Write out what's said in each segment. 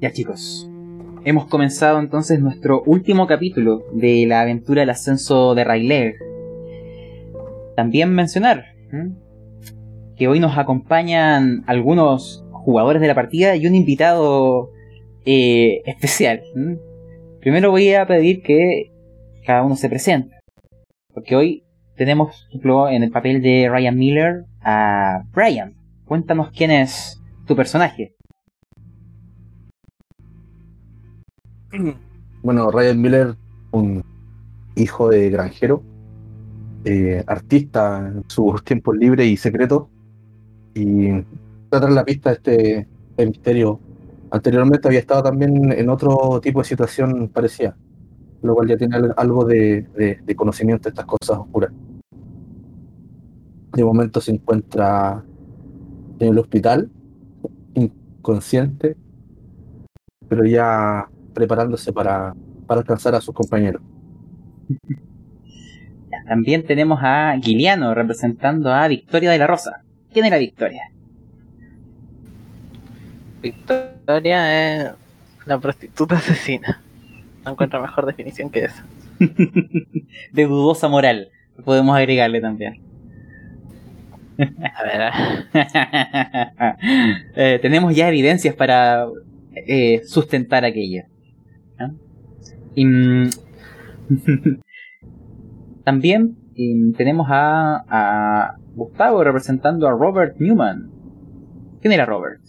Ya chicos, hemos comenzado entonces nuestro último capítulo de la aventura del ascenso de Rayleigh. También mencionar que hoy nos acompañan algunos jugadores de la partida y un invitado eh, especial. Primero voy a pedir que cada uno se presente, porque hoy tenemos, por ejemplo, en el papel de Ryan Miller a Brian. Cuéntanos quién es tu personaje. Bueno, Ryan Miller, un hijo de granjero, eh, artista en sus tiempos libres y secretos, y tratar la pista de este, este, misterio. Anteriormente había estado también en otro tipo de situación parecida, lo cual ya tiene algo de, de conocimiento de estas cosas oscuras. De momento se encuentra en el hospital, inconsciente, pero ya preparándose para, para alcanzar a sus compañeros. También tenemos a Guiliano representando a Victoria de la Rosa. ¿Quién era Victoria? Victoria es la prostituta asesina. No encuentro mejor definición que esa. de dudosa moral, podemos agregarle también. A ver. Eh, tenemos ya evidencias para eh, sustentar aquello. Mm, también tenemos a, a, Gustavo representando a Robert Newman. ¿Quién era Robert?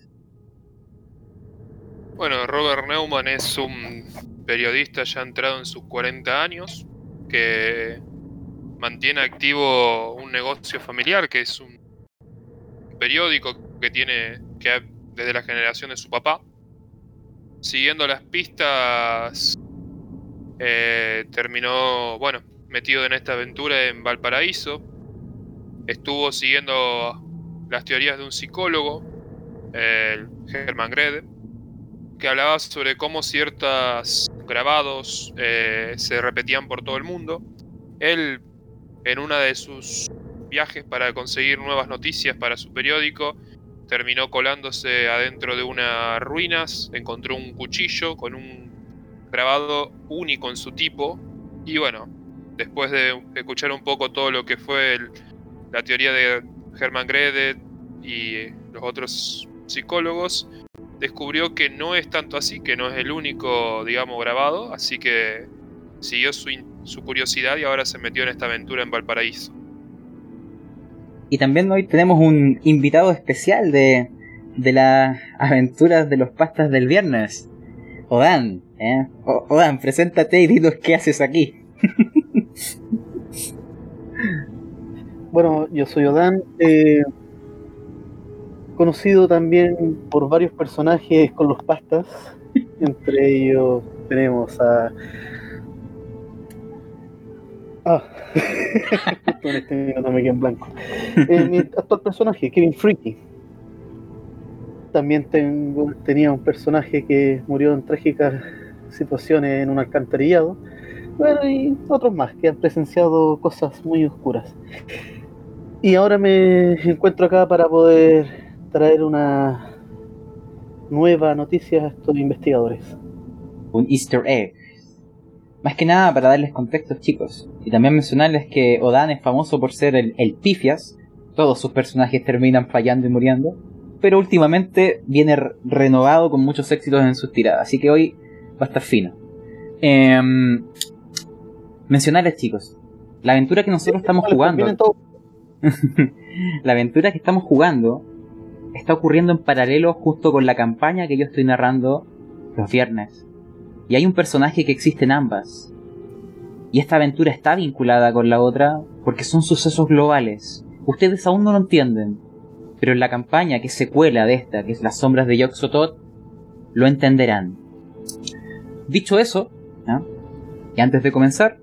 Bueno, Robert Newman es un periodista ya entrado en sus 40 años que mantiene activo un negocio familiar que es un periódico que tiene que desde la generación de su papá. Siguiendo las pistas, eh, terminó, bueno, metido en esta aventura en Valparaíso. Estuvo siguiendo las teorías de un psicólogo, el Herman Grede, que hablaba sobre cómo ciertos grabados eh, se repetían por todo el mundo. Él, en una de sus viajes para conseguir nuevas noticias para su periódico, terminó colándose adentro de unas ruinas, encontró un cuchillo con un grabado único en su tipo y bueno, después de escuchar un poco todo lo que fue la teoría de Hermann Grede y los otros psicólogos, descubrió que no es tanto así, que no es el único, digamos, grabado, así que siguió su, su curiosidad y ahora se metió en esta aventura en Valparaíso. Y también hoy tenemos un invitado especial de, de las aventuras de los pastas del viernes. Odan, ¿eh? Odan, preséntate y dinos qué haces aquí. bueno, yo soy Odan, eh, conocido también por varios personajes con los pastas. Entre ellos tenemos a Ah, con este me en blanco. Eh, mi actual personaje, Kevin Freaky. También tengo, tenía un personaje que murió en trágicas situaciones en un alcantarillado. Bueno, y otros más que han presenciado cosas muy oscuras. Y ahora me encuentro acá para poder traer una nueva noticia a estos investigadores. Un easter egg. Más que nada para darles contextos chicos. Y también mencionarles que Odan es famoso por ser el, pifias. Todos sus personajes terminan fallando y muriendo. Pero últimamente viene renovado con muchos éxitos en sus tiradas. Así que hoy va a estar fino. Em, mencionarles chicos. La aventura que nosotros estamos jugando. la aventura que estamos jugando está ocurriendo en paralelo justo con la campaña que yo estoy narrando los viernes. Y hay un personaje que existe en ambas. Y esta aventura está vinculada con la otra porque son sucesos globales. Ustedes aún no lo entienden, pero en la campaña que secuela de esta, que es Las sombras de Yoxotot, lo entenderán. Dicho eso, y antes de comenzar,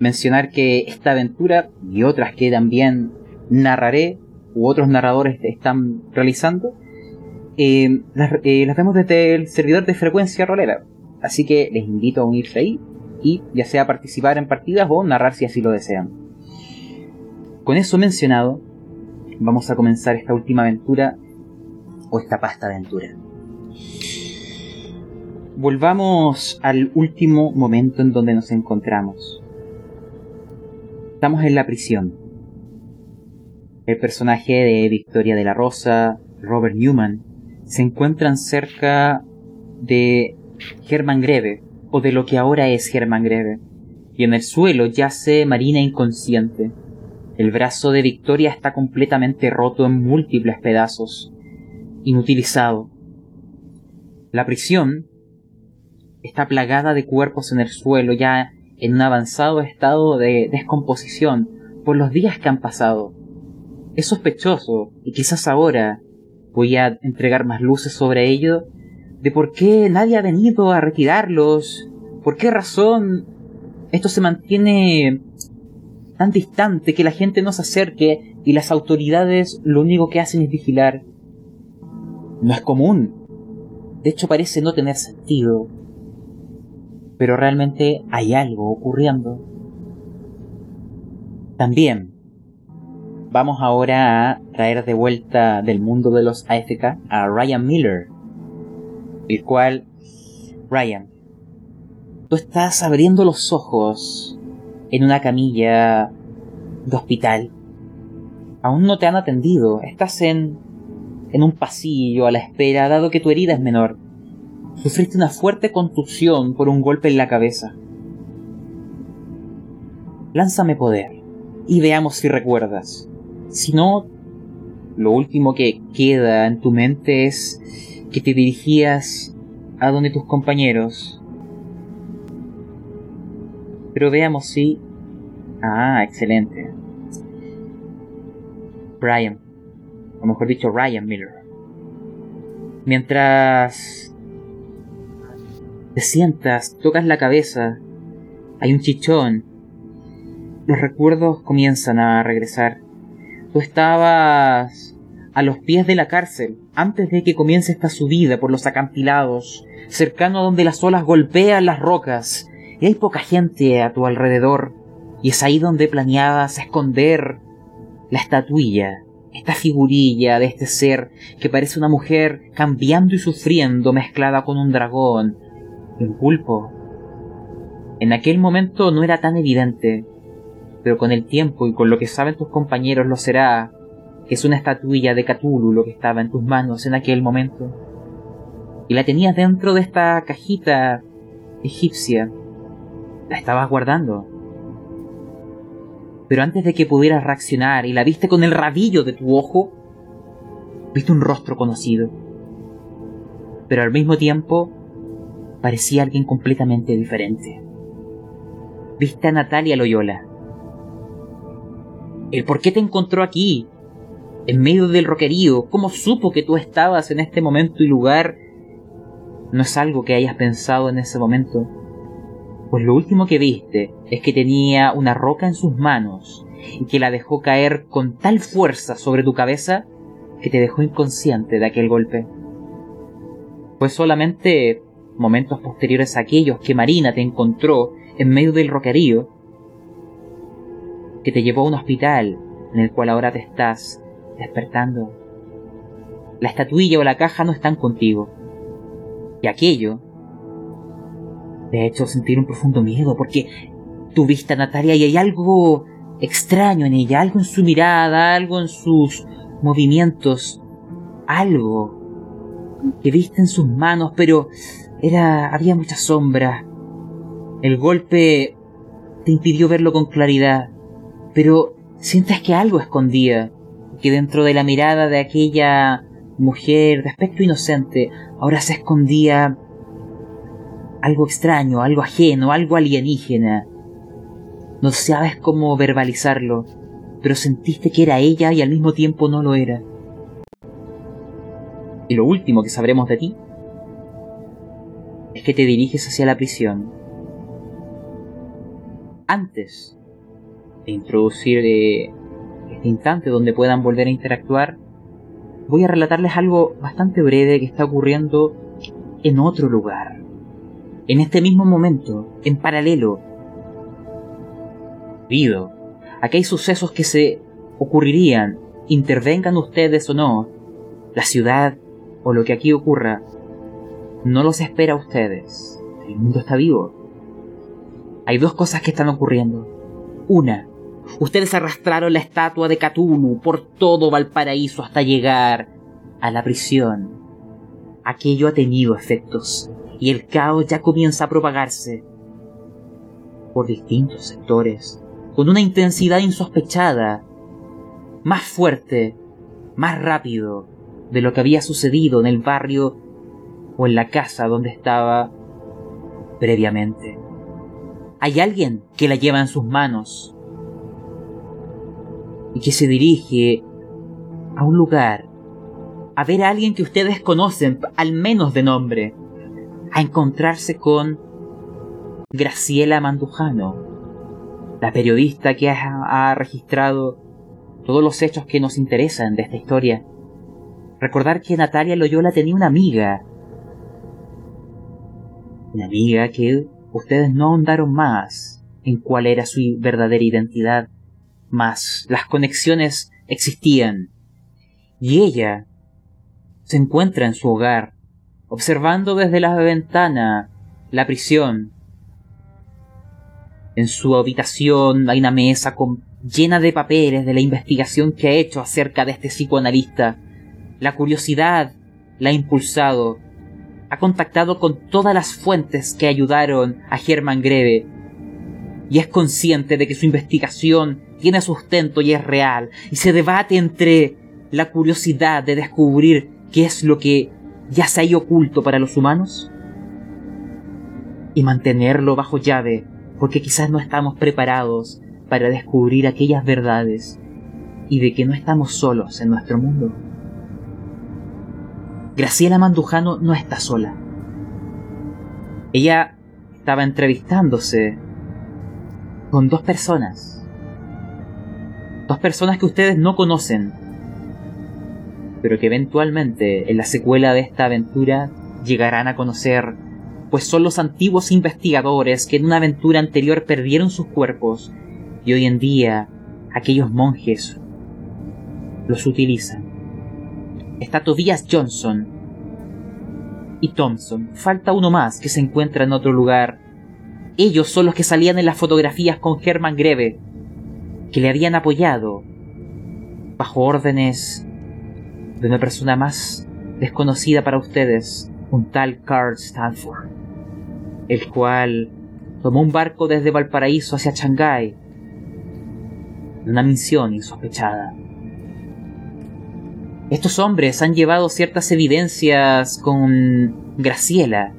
mencionar que esta aventura y otras que también narraré u otros narradores están realizando, eh, las, eh, las, vemos desde el servidor de frecuencia rolera. Así que les invito a unirse ahí y ya sea participar en partidas o narrar si así lo desean. Con eso mencionado, vamos a comenzar esta última aventura o esta pasta aventura. Volvamos al último momento en donde nos encontramos. Estamos en la prisión. El personaje de Victoria de la Rosa, Robert Newman, se encuentran cerca de Hermann Greve, o de lo que ahora es Hermann Greve, y en el suelo yace Marina inconsciente. El brazo de Victoria está completamente roto en múltiples pedazos, inutilizado. La prisión está plagada de cuerpos en el suelo, ya en un avanzado estado de descomposición por los días que han pasado. Es sospechoso, y quizás ahora voy a entregar más luces sobre ello, de por qué nadie ha venido a retirarlos, por qué razón esto se mantiene tan distante que la gente no se acerque y las autoridades lo único que hacen es vigilar. No es común. De hecho parece no tener sentido. Pero realmente hay algo ocurriendo. También vamos ahora a traer de vuelta del mundo de los AFK a Ryan Miller. El cual, Ryan, tú estás abriendo los ojos en una camilla de hospital. Aún no te han atendido, estás en en un pasillo a la espera, dado que tu herida es menor. Sufriste una fuerte contusión por un golpe en la cabeza. Lánzame poder y veamos si recuerdas. Si no, lo último que queda en tu mente es que te dirigías a donde tus compañeros. Pero veamos si... Ah, excelente. Brian, o mejor dicho Ryan Miller. Mientras te sientas, tocas la cabeza, hay un chichón, los recuerdos comienzan a regresar. Tú estabas a los pies de la cárcel antes de que comience esta subida por los acantilados, cercano a donde las olas golpean las rocas y hay poca gente a tu alrededor. Y es ahí donde planeabas esconder la estatuilla esta figurilla de este ser que parece una mujer cambiando y sufriendo mezclada con un dragón, un pulpo. En aquel momento no era tan evidente, pero con el tiempo y con lo que saben tus compañeros lo será, que es una estatuilla de Cthulhu lo que estaba en tus manos en aquel momento. Y la tenías dentro de esta cajita egipcia. La estabas guardando pero antes de que pudieras reaccionar y la viste con el rabillo de tu ojo, viste un rostro conocido. Pero al mismo tiempo, parecía alguien completamente diferente. Viste a Natalia Loyola. El por qué te encontró aquí, en medio del roquerío, cómo supo que tú estabas en este momento y lugar, no es algo que hayas pensado en ese momento pues lo último que viste es que tenía una roca en sus manos y que la dejó caer con tal fuerza sobre tu cabeza que te dejó inconsciente de aquel golpe. Fue solamente momentos posteriores a aquellos que Marina te encontró en medio del roquerío que te llevó a un hospital en el cual ahora te estás despertando. La estatuilla o la caja no están contigo. Y aquello te ha hecho sentir un profundo miedo porque tu vista Natalia y hay algo extraño en ella, algo en su mirada, algo en sus movimientos, algo que viste en sus manos, pero era había mucha sombra. El golpe te impidió verlo con claridad, pero sientes que algo escondía, que dentro de la mirada de aquella mujer de aspecto inocente ahora se escondía algo extraño, algo ajeno, algo alienígena. No sabes cómo verbalizarlo, pero sentiste que era ella y al mismo tiempo no lo era. Y lo último que sabremos de ti es que te diriges hacia la prisión. Antes de introducir eh, este instante donde puedan volver a interactuar, voy a relatarles algo bastante breve que está ocurriendo en otro lugar en este mismo momento, en paralelo. Debido a que hay sucesos que se ocurrirían, intervengan ustedes o no, la ciudad o lo que aquí ocurra, no los espera a ustedes. El mundo está vivo. Hay dos cosas que están ocurriendo. Una, ustedes arrastraron la estatua de Cthulhu por todo Valparaíso hasta llegar a la prisión. Aquello ha tenido efectos y el caos ya comienza a propagarse por distintos sectores, con una intensidad insospechada, más fuerte, más rápido de lo que había sucedido en el barrio o en la casa donde estaba previamente. Hay alguien que la lleva en sus manos y que se dirige a un lugar a ver a alguien que ustedes conocen, al menos de nombre, a encontrarse con Graciela Mandujano, la periodista que ha, ha registrado todos los hechos que nos interesan de esta historia. Recordar que Natalia Loyola tenía una amiga. Una amiga que ustedes no ahondaron más en cuál era su verdadera identidad, mas las conexiones existían. Y ella se encuentra en su hogar, observando desde la ventana la prisión. En su habitación hay una mesa con, llena de papeles de la investigación que ha hecho acerca de este psicoanalista. La curiosidad la ha impulsado. Ha contactado con todas las fuentes que ayudaron a Germán Greve. Y es consciente de que su investigación tiene sustento y es real. Y se debate entre la curiosidad de descubrir qué es lo que ya se ha oculto para los humanos y mantenerlo bajo llave porque quizás no estamos preparados para descubrir aquellas verdades y de que no estamos solos en nuestro mundo. Graciela Mandujano no está sola. Ella estaba entrevistándose con dos personas. Dos personas que ustedes no conocen, pero que eventualmente en la secuela de esta aventura llegarán a conocer, pues son los antiguos investigadores que en una aventura anterior perdieron sus cuerpos y hoy en día aquellos monjes los utilizan. Está Tobias Johnson y Thompson. Falta uno más que se encuentra en otro lugar. Ellos son los que salían en las fotografías con Herman Greve, que le habían apoyado bajo órdenes de una persona más desconocida para ustedes, un tal Carl Stanford, el cual tomó un barco desde Valparaíso hacia Shanghái, una misión insospechada. Estos hombres han llevado ciertas evidencias con Graciela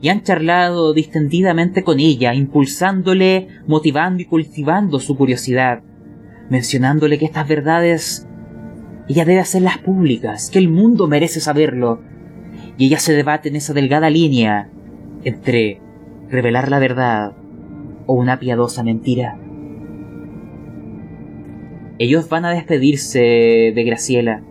y han charlado distendidamente con ella, impulsándole, motivando y cultivando su curiosidad, mencionándole que estas verdades ella debe hacerlas públicas, que el mundo merece saberlo. Y ella se debate en esa delgada línea entre revelar la verdad o una piadosa mentira. Ellos van a despedirse de Graciela,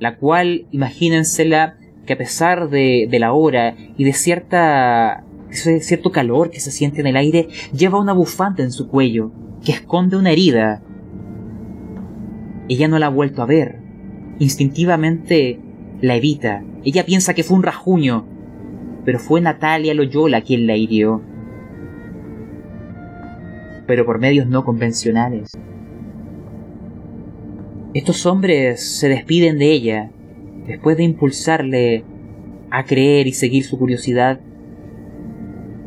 la cual, imagínensela, que a pesar de, de la hora y de cierta cierto calor que se siente en el aire, lleva una bufanda en su cuello, que esconde una herida ella no la ha vuelto a ver. Instintivamente la evita. Ella piensa que fue un rajuño, pero fue Natalia Loyola quien la hirió. Pero por medios no convencionales. Estos hombres se despiden de ella después de impulsarle a creer y seguir su curiosidad.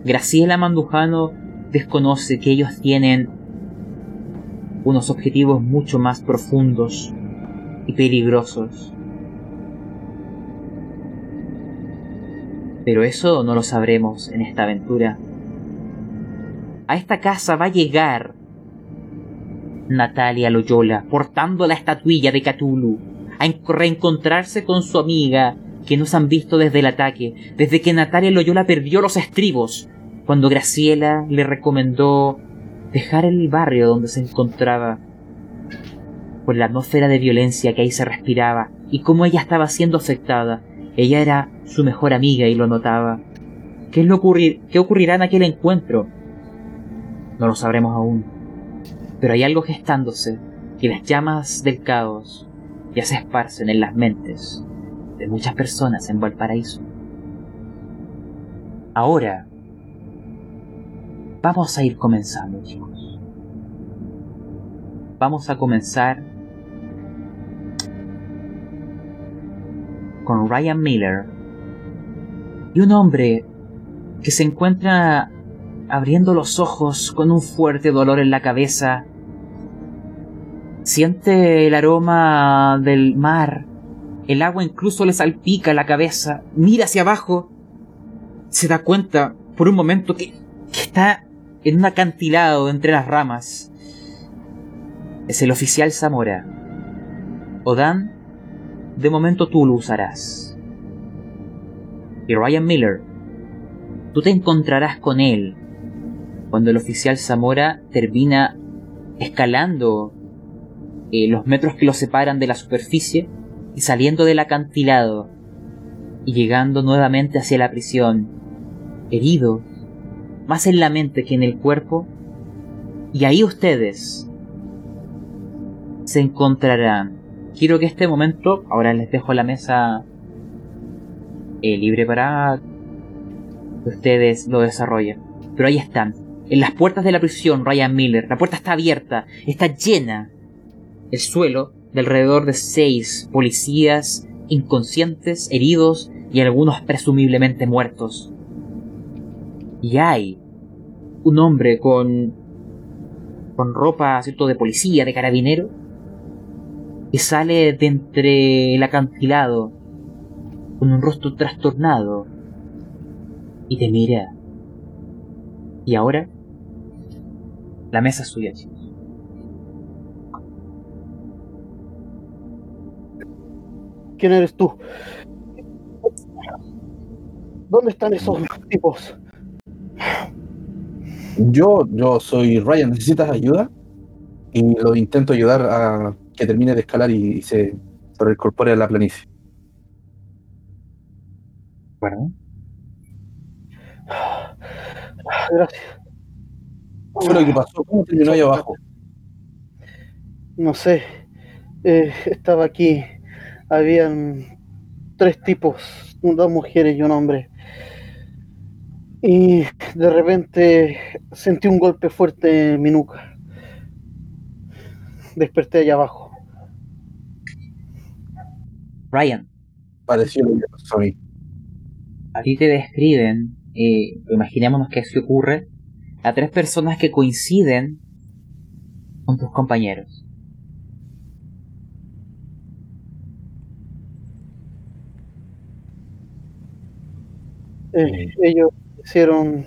Graciela Mandujano desconoce que ellos tienen unos objetivos mucho más profundos y peligrosos. Pero eso no lo sabremos en esta aventura. A esta casa va a llegar Natalia Loyola portando la estatuilla de Cthulhu a reencontrarse con su amiga que nos han visto desde el ataque, desde que Natalia Loyola perdió los estribos, cuando Graciela le recomendó dejar el barrio donde se encontraba, por la atmósfera de violencia que ahí se respiraba y cómo ella estaba siendo afectada. Ella era su mejor amiga y lo notaba. ¿Qué, es lo ¿Qué ocurrirá en aquel encuentro? No lo sabremos aún. Pero hay algo gestándose y las llamas del caos ya se esparcen en las mentes de muchas personas en Valparaíso. Ahora, vamos a ir comenzando, chicos. Vamos a comenzar con Ryan Miller y un hombre que se encuentra abriendo los ojos con un fuerte dolor en la cabeza. Siente el aroma del mar. El agua incluso le salpica la cabeza. Mira hacia abajo. Se da cuenta por un momento que, que está en un acantilado entre las ramas. Es el oficial Zamora. Odan, de momento tú lo usarás. Y Ryan Miller, tú te encontrarás con él cuando el oficial Zamora termina escalando eh, los metros que lo separan de la superficie y saliendo del acantilado y llegando nuevamente hacia la prisión, herido, más en la mente que en el cuerpo, y ahí ustedes se encontrarán. Quiero que este momento, ahora les dejo la mesa eh, libre para que ustedes lo desarrollen. Pero ahí están, en las puertas de la prisión, Ryan Miller. La puerta está abierta, está llena. El suelo de alrededor de seis policías inconscientes, heridos y algunos presumiblemente muertos. Y hay un hombre con con ropa ¿cierto? de policía, de carabinero, que sale de entre el acantilado con un rostro trastornado y te mira. Y ahora la mesa es suya. ¿Quién eres tú? ¿Dónde están esos tipos? Yo, yo soy Ryan, ¿necesitas ayuda? Y lo intento ayudar a que termine de escalar y, se, se reincorpore a la planicie. Bueno, Gracias. ¿Qué fue lo que pasó? ¿Cómo terminó ahí abajo? No sé. Eh, estaba aquí. Habían tres tipos, dos mujeres y un hombre. Y de repente sentí un golpe fuerte en mi nuca. Desperté allá abajo. Ryan, Pareció lo que pasó a mí. a ti te describen, eh, imaginémonos que así ocurre, a tres personas que coinciden con tus compañeros. Eh, ellos hicieron,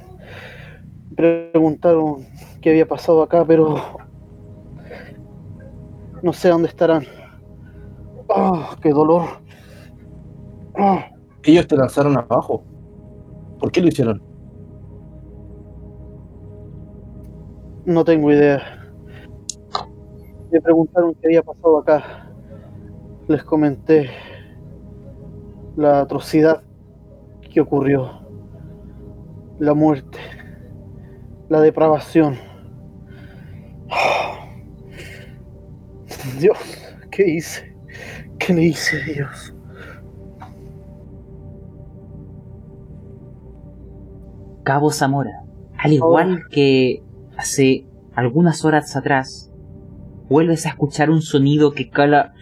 preguntaron qué había pasado acá, pero no sé dónde estarán. ¡Ah, qué dolor! ¡Ah! Ellos te lanzaron abajo. ¿Por qué lo hicieron? No tengo idea. Me preguntaron qué había pasado acá. Les comenté la atrocidad que ocurrió. La muerte. La depravación. Dios, ¿qué hice? ¿Qué le hice, Dios? Cabo Zamora, al igual que hace algunas horas atrás, vuelves a escuchar un sonido que cala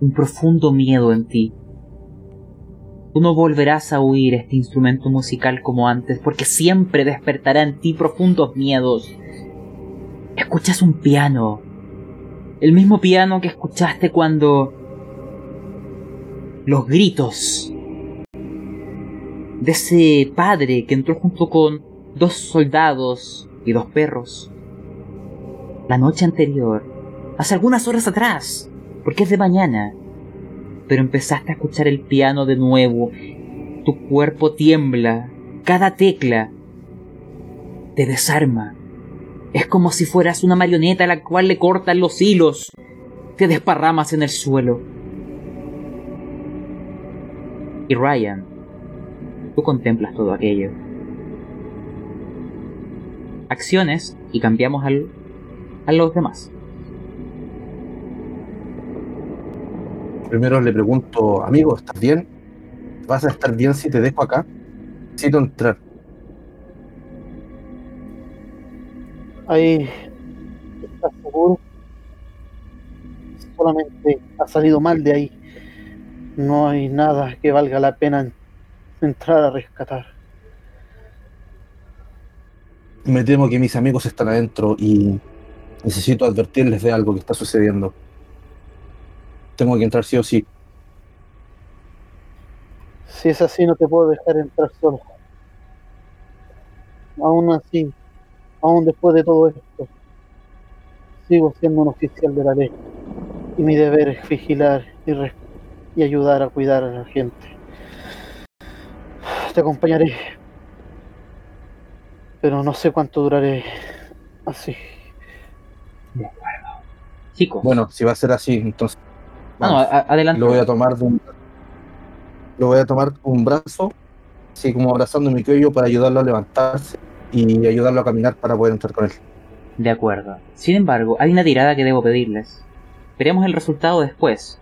un profundo miedo en ti. Tú no volverás a oír este instrumento musical como antes, porque siempre despertará en ti profundos miedos. Escuchas un piano, el mismo piano que escuchaste cuando los gritos de ese padre que entró junto con dos soldados y dos perros la noche anterior, hace algunas horas atrás, porque es de mañana. Pero empezaste a escuchar el piano de nuevo, tu cuerpo tiembla, cada tecla te desarma. Es como si fueras una marioneta a la cual le cortan los hilos, te desparramas en el suelo. Y Ryan, tú contemplas todo aquello. Acciones y cambiamos al, a los demás. Primero le pregunto, amigo, ¿estás bien? ¿Vas a estar bien si te dejo acá? Necesito entrar. Ahí estás seguro. Solamente ha salido mal de ahí. No hay nada que valga la pena entrar a rescatar. Me temo que mis amigos están adentro y necesito advertirles de algo que está sucediendo. Tengo que entrar sí o sí. Si es así, no te puedo dejar entrar solo. Aún así, aún después de todo esto, sigo siendo un oficial de la ley. Y mi deber es vigilar y, y ayudar a cuidar a la gente. Te acompañaré. Pero no sé cuánto duraré así. Chicos, Bueno, si va a ser así, entonces no, adelante. lo voy a tomar de un, lo voy a tomar un brazo, así como abrazando mi cuello para ayudarlo a levantarse y ayudarlo a caminar para poder entrar con él. De acuerdo. Sin embargo, hay una tirada que debo pedirles. Veremos el resultado después.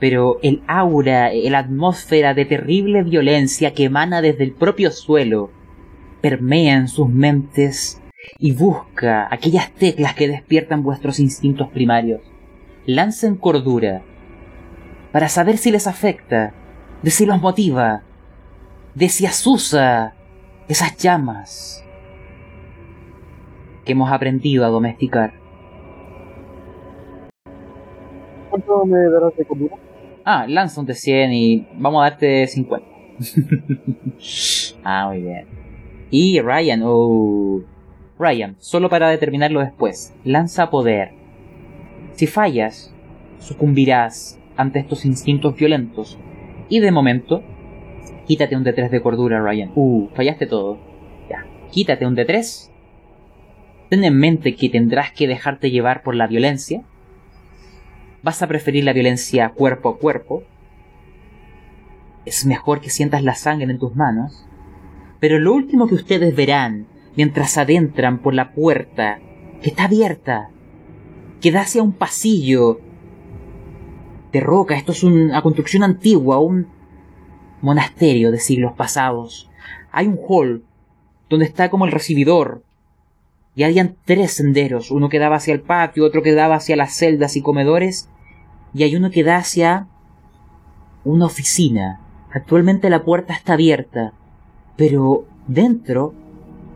Pero el aura, la atmósfera de terrible violencia que emana desde el propio suelo, permea en sus mentes y busca aquellas teclas que despiertan vuestros instintos primarios. Lancen cordura para saber si les afecta, de si los motiva, de si asusa esas llamas que hemos aprendido a domesticar. ¿Cuánto me darás de comida? Ah, lanza un de 100 y vamos a darte 50. ah, muy bien. Y Ryan, oh. Ryan, solo para determinarlo después, lanza poder. Si fallas, sucumbirás ante estos instintos violentos. Y de momento, quítate un D3 de cordura, Ryan. Uh, fallaste todo. Ya, quítate un D3. Ten en mente que tendrás que dejarte llevar por la violencia vas a preferir la violencia cuerpo a cuerpo. Es mejor que sientas la sangre en tus manos. Pero lo último que ustedes verán mientras adentran por la puerta, que está abierta, que da hacia un pasillo de roca, esto es una construcción antigua, un monasterio de siglos pasados. Hay un hall donde está como el recibidor, y habían tres senderos, uno que daba hacia el patio, otro que daba hacia las celdas y comedores, y hay uno que da hacia una oficina. Actualmente la puerta está abierta, pero dentro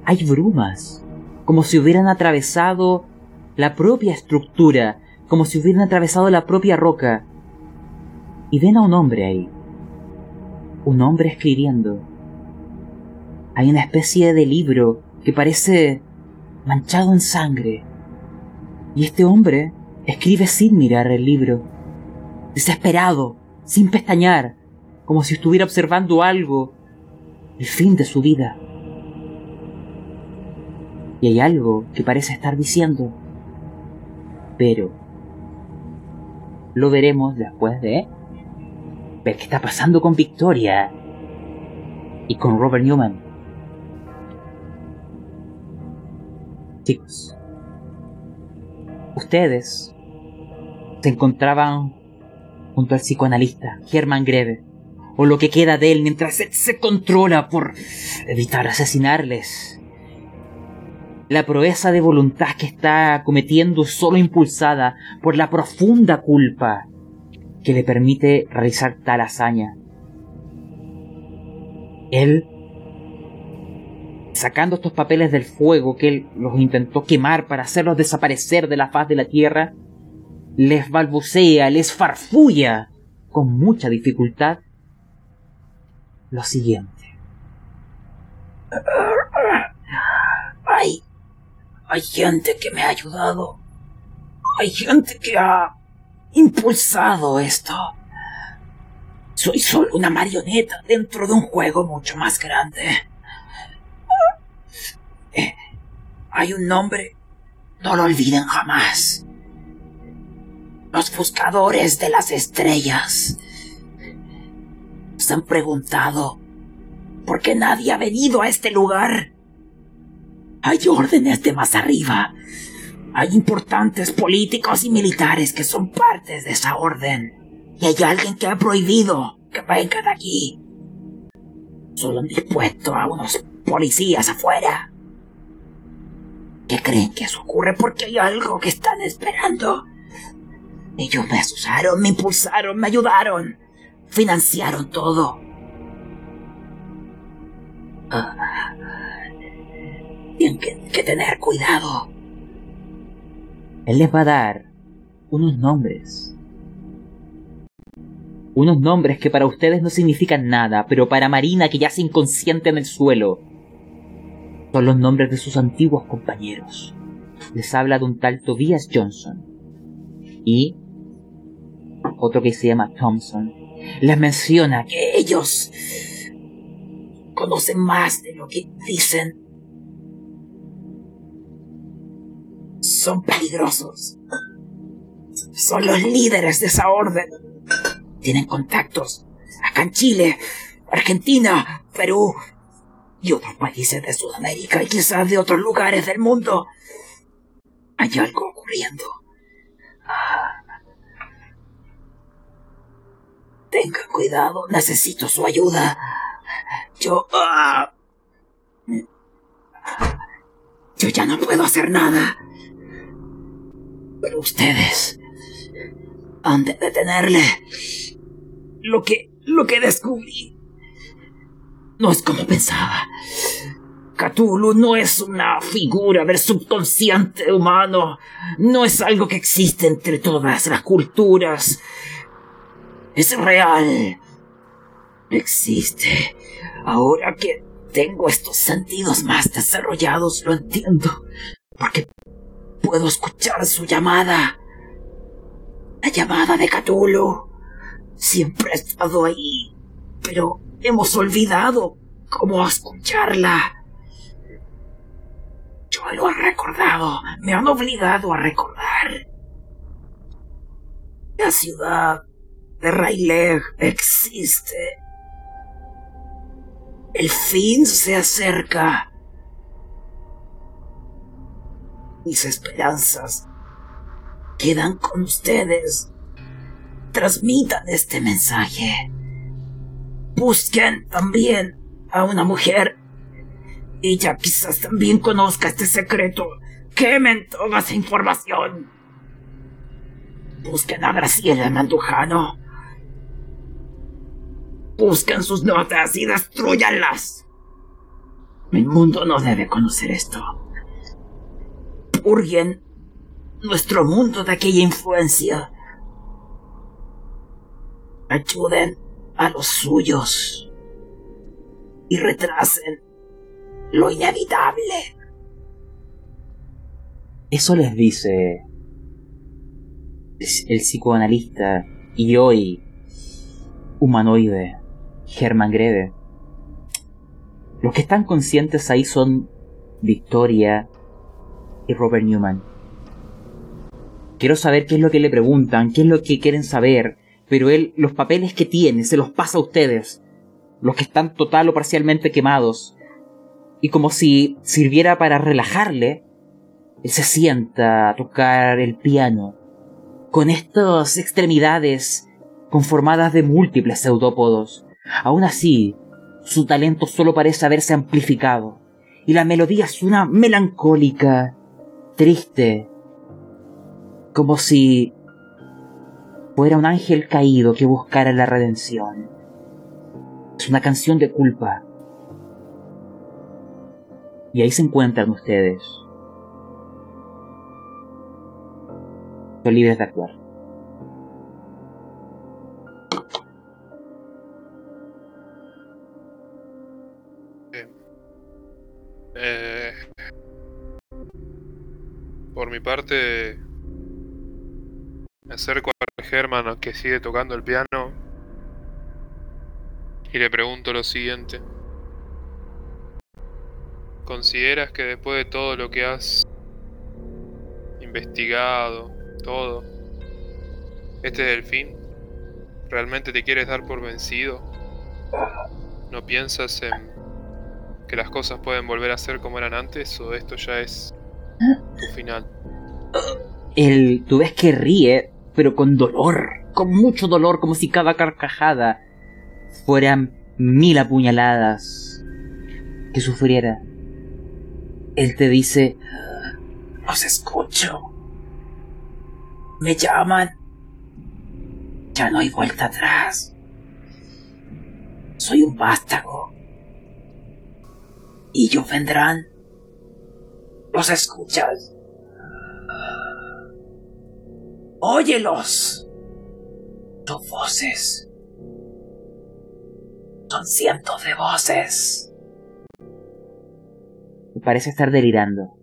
hay brumas, como si hubieran atravesado la propia estructura, como si hubieran atravesado la propia roca. Y ven a un hombre ahí, un hombre escribiendo. Hay una especie de libro que parece manchado en sangre. Y este hombre escribe sin mirar el libro, desesperado, sin pestañear, como si estuviera observando algo, el fin de su vida. Y hay algo que parece estar diciendo, pero lo veremos después de ver qué está pasando con Victoria y con Robert Newman. Chicos, ustedes se encontraban junto al psicoanalista Hermann Greve, o lo que queda de él mientras él se controla por evitar asesinarles. La proeza de voluntad que está cometiendo solo impulsada por la profunda culpa que le permite realizar tal hazaña. Él sacando estos papeles del fuego que él los intentó quemar para hacerlos desaparecer de la faz de la tierra, les balbucea, les farfulla con mucha dificultad lo siguiente. Hay, hay gente que me ha ayudado. Hay gente que ha impulsado esto. Soy solo una marioneta dentro de un juego mucho más grande. Eh, hay un nombre. No lo olviden jamás. Los buscadores de las estrellas. Se han preguntado por qué nadie ha venido a este lugar. Hay órdenes de más arriba. Hay importantes políticos y militares que son partes de esa orden. Y hay alguien que ha prohibido que vengan aquí. Solo han dispuesto a unos policías afuera. ¿Qué creen que eso ocurre porque hay algo que están esperando? Ellos me asusaron, me impulsaron, me ayudaron, financiaron todo. Ah, tienen que tener cuidado. Él les va a dar unos nombres. Unos nombres que para ustedes no significan nada, pero para Marina, que yace inconsciente en el suelo, son los nombres de sus antiguos compañeros. Les habla de un tal Tobias Johnson y otro que se llama Thompson. Les menciona que Ellos conocen más de lo que dicen. Son peligrosos. Son los líderes de esa orden. Tienen contactos acá en Chile, Argentina, Perú y otros países de Sudamérica y quizás de otros lugares del mundo. Hay algo ocurriendo. Tenga cuidado, necesito su ayuda. Yo... ah, yo ya no puedo hacer nada. Pero ustedes han de detenerle. Lo que... lo que descubrí no es como pensaba. Cthulhu no es una figura del subconsciente humano. No es algo que existe entre todas las culturas. Es real. Existe. Ahora que tengo estos sentidos más desarrollados, lo entiendo. Porque puedo escuchar su llamada. La llamada de Cthulhu. Siempre ha estado ahí. Pero hemos olvidado cómo escucharla. Yo lo he recordado. Me han obligado a recordar. La ciudad de Rayleigh existe. El fin se acerca. Mis esperanzas quedan con ustedes. Transmitan este mensaje. Busquen también a una mujer. Ella quizás también conozca este secreto. Quemen toda esa información. Busquen a Graciela Mandujano. Busquen sus notas y destruyanlas. El mundo no debe conocer esto. Purguen nuestro mundo de aquella influencia. Ayuden a los suyos y retrasen lo inevitable. Eso les dice el psicoanalista y hoy humanoide Herman Greve. Los que están conscientes ahí son Victoria y Robert Newman. Quiero saber qué es lo que le preguntan, qué es lo que quieren saber, pero él los papeles que tiene se los pasa a ustedes, los que están total o parcialmente quemados. Y como si sirviera para relajarle, él se sienta a tocar el piano, con estas extremidades conformadas de múltiples pseudópodos. Aún así, su talento solo parece haberse amplificado, y la melodía suena melancólica, triste, como si fuera un ángel caído que buscara la redención. Es una canción de culpa. Y ahí se encuentran ustedes. Son de actuar. Parte, me acerco a Germán que sigue tocando el piano y le pregunto lo siguiente. ¿Consideras que después de todo lo que has investigado, todo, este es el fin? ¿Realmente te quieres dar por vencido? ¿No piensas en que las cosas pueden volver a ser como eran antes o esto ya es tu final? Él, tú ves que ríe, pero con dolor, con mucho dolor, como si cada carcajada fueran mil apuñaladas que sufriera, él te dice, Los escucho. Me llaman. Ya no hay vuelta atrás. Soy un vástago. Y ellos vendrán. ¿Los escuchas? Óyelos. Son voces. Son cientos de voces. parece estar delirando.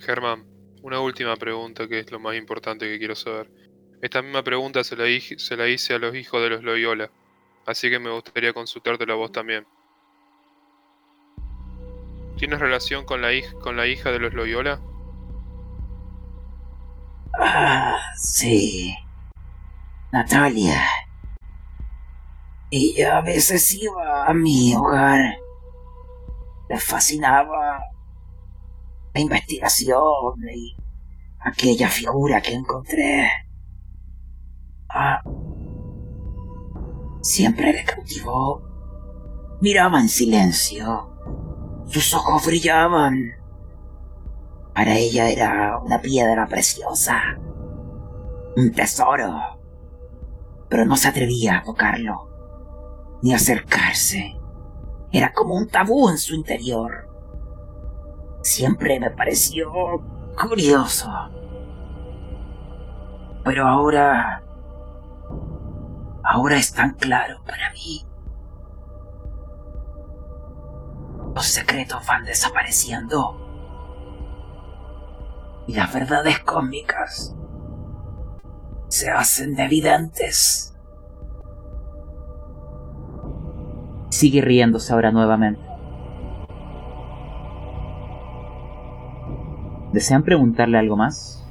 Germán, una última pregunta que es lo más importante que quiero saber. Esta misma pregunta se la, hij- se la hice a los hijos de los Loyola, así que me gustaría consultártela a vos también. ¿Tienes relación con la, hij- con la hija de los Loyola? Ah, sí. Natalia. Ella a veces iba a mi hogar. Le fascinaba la investigación y aquella figura que encontré. Ah, siempre le cautivó. Miraba en silencio. Sus ojos brillaban. Para ella era una piedra preciosa. Un tesoro. Pero no se atrevía a tocarlo. Ni acercarse. Era como un tabú en su interior. Siempre me pareció curioso. Pero ahora... Ahora es tan claro para mí. Los secretos van desapareciendo y las verdades cósmicas se hacen evidentes. Sigue riéndose ahora nuevamente. ¿Desean preguntarle algo más?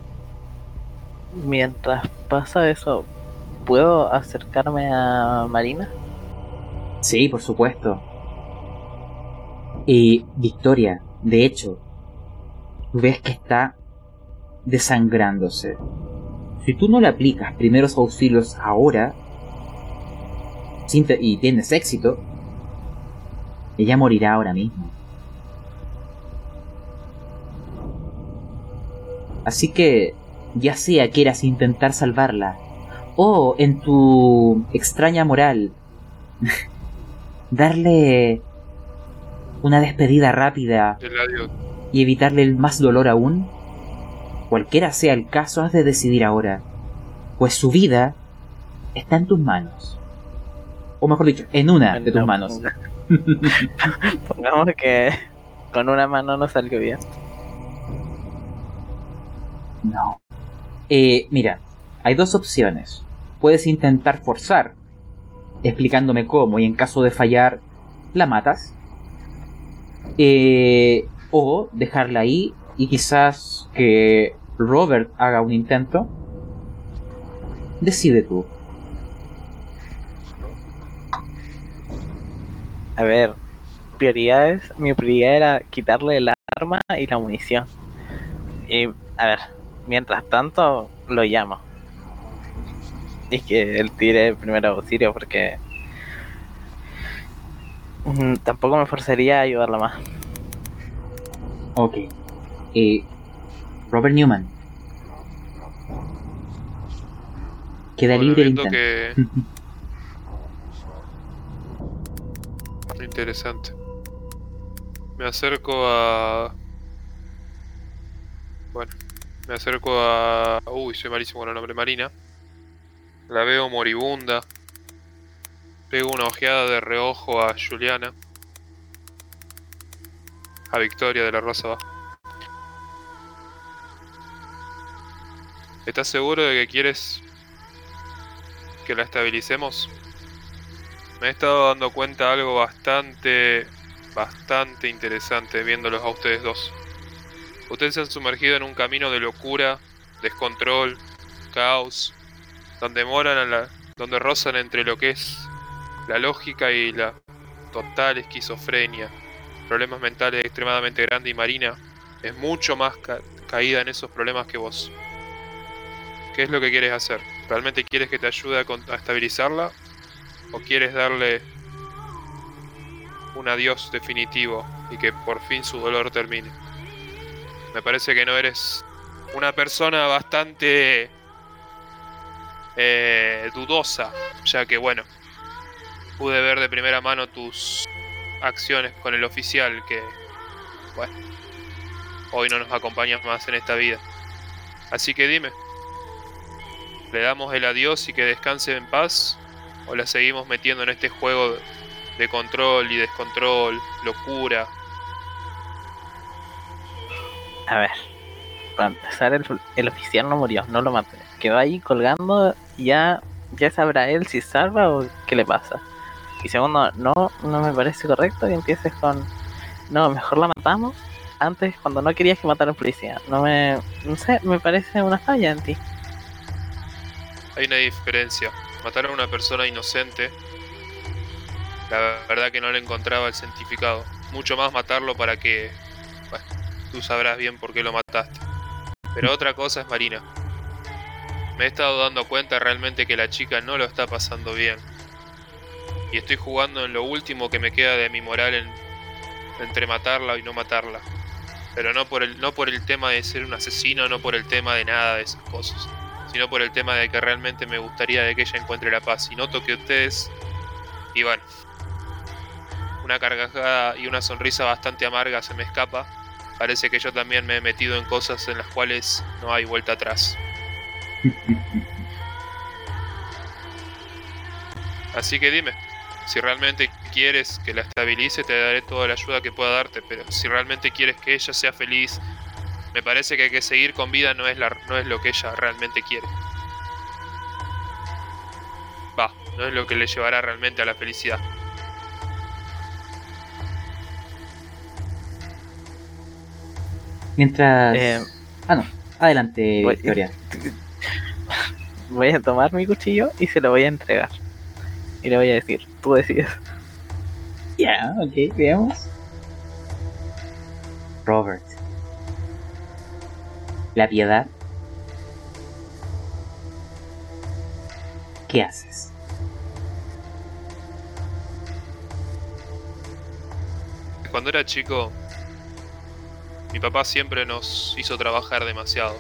Mientras pasa eso, ¿puedo acercarme a Marina? Sí, por supuesto. Y Victoria, de hecho, tú ves que está desangrándose. Si tú no le aplicas primeros auxilios ahora y tienes éxito, ella morirá ahora mismo. Así que, ya sea quieras intentar salvarla, o en tu extraña moral, darle una despedida rápida y evitarle el más dolor aún, cualquiera sea el caso, has de decidir ahora, pues su vida está en tus manos. O mejor dicho, en una de tus No, manos. Pongamos que con una mano no salió bien. No. Eh, mira, hay dos opciones. Puedes intentar forzar, explicándome cómo, y en caso de fallar, la matas. Eh, o dejarla ahí y quizás que Robert haga un intento. Decide tú. A ver, prioridades. Mi prioridad era quitarle el arma y la munición. Y, a ver, mientras tanto, lo llamo. Y que él tire primer auxilio porque. mm, Tampoco me forzaría a ayudarla más. Ok. Eh, Robert Newman. Queda Bueno, libre el que... Interesante. Me acerco a... Bueno, me acerco a... Uy, soy malísimo con el nombre Marina. La veo moribunda. Pego una ojeada de reojo a Juliana. A Victoria de la Rosa va. ¿Estás seguro de que quieres que la estabilicemos? Me he estado dando cuenta de algo bastante, bastante interesante viéndolos a ustedes dos. Ustedes se han sumergido en un camino de locura, descontrol, caos, donde moran a la, donde rozan entre lo que es la lógica y la total esquizofrenia, problemas mentales extremadamente grandes y Marina es mucho más ca- caída en esos problemas que vos. ¿Qué es lo que quieres hacer? ¿Realmente quieres que te ayude a, estabilizarla? ¿O quieres darle un adiós definitivo y que por fin su dolor termine? Me parece que no eres una persona bastante eh, dudosa, ya que bueno, pude ver de primera mano tus acciones con el oficial que, bueno, hoy no nos acompañas más en esta vida. Así que dime, ¿le damos el adiós y que descanse en paz? ¿O la seguimos metiendo en este juego de control y descontrol, locura? A ver, para empezar, el, el oficial no murió, no lo maté. Quedó ahí colgando ya, ya sabrá él si salva o qué le pasa. Y segundo, no, no me parece correcto que empieces con, no, mejor la matamos antes cuando no querías que matara a un policía. No me, no sé, me parece una falla en ti. Hay una diferencia. Matar a una persona inocente, la verdad que no le encontraba el significado. Mucho más matarlo para que, bueno, tú sabrás bien por qué lo mataste. Pero otra cosa es Marina. Me he estado dando cuenta realmente que la chica no lo está pasando bien. Y estoy jugando en lo último que me queda de mi moral en, entre matarla y no matarla. Pero no por el, no por el tema de ser un asesino, no por el tema de nada de esas cosas. Sino por el tema de que realmente me gustaría de que ella encuentre la paz. Y noto que ustedes, y bueno, una carcajada y una sonrisa bastante amarga se me escapa. Parece que yo también me he metido en cosas en las cuales no hay vuelta atrás. Así que dime, si realmente quieres que la estabilice, te daré toda la ayuda que pueda darte, pero si realmente quieres que ella sea feliz, me parece que, que seguir con vida no es, la, no es lo que ella realmente quiere. Va, no es lo que le llevará realmente a la felicidad. Mientras... Eh, Ah, no. Adelante, Voy- Victoria. voy a tomar mi cuchillo y se lo voy a entregar. Y le voy a decir, tú decides. Ya, ok, veamos. Robert. La piedad. ¿Qué haces? Cuando era chico, mi papá siempre nos hizo trabajar demasiado.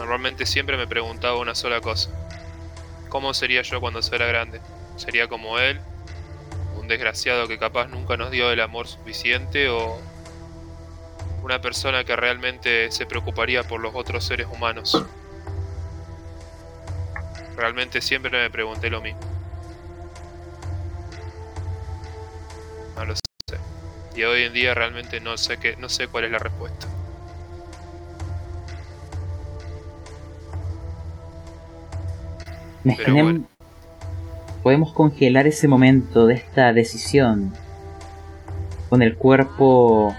Normalmente siempre me preguntaba una sola cosa. ¿Cómo sería yo cuando fuera grande? ¿Sería como él? ¿Un desgraciado que capaz nunca nos dio el amor suficiente? ¿O una persona que realmente se preocuparía por los otros seres humanos? Realmente siempre me pregunté lo mismo. No lo sé. Y hoy en día realmente no sé qué, no sé cuál es la respuesta. Bueno. Podemos congelar ese momento de esta decisión con el cuerpo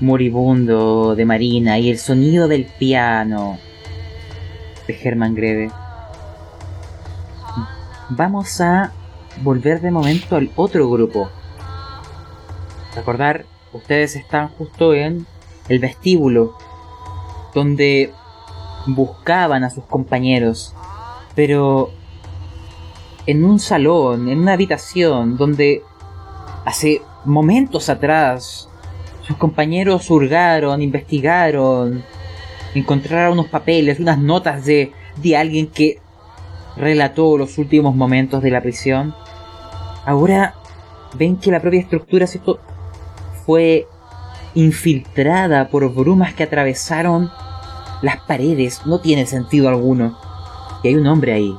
moribundo de Marina y el sonido del piano de Herman Greve. Vamos a volver de momento al otro grupo. Recordar, ustedes están justo en el vestíbulo donde buscaban a sus compañeros, pero en un salón, en una habitación donde hace momentos atrás sus compañeros hurgaron, investigaron, encontraron unos papeles, unas notas de, de alguien que relató los últimos momentos de la prisión. Ahora ven que la propia estructura fue infiltrada por brumas que atravesaron las paredes. No tiene sentido alguno. Y hay un hombre ahí.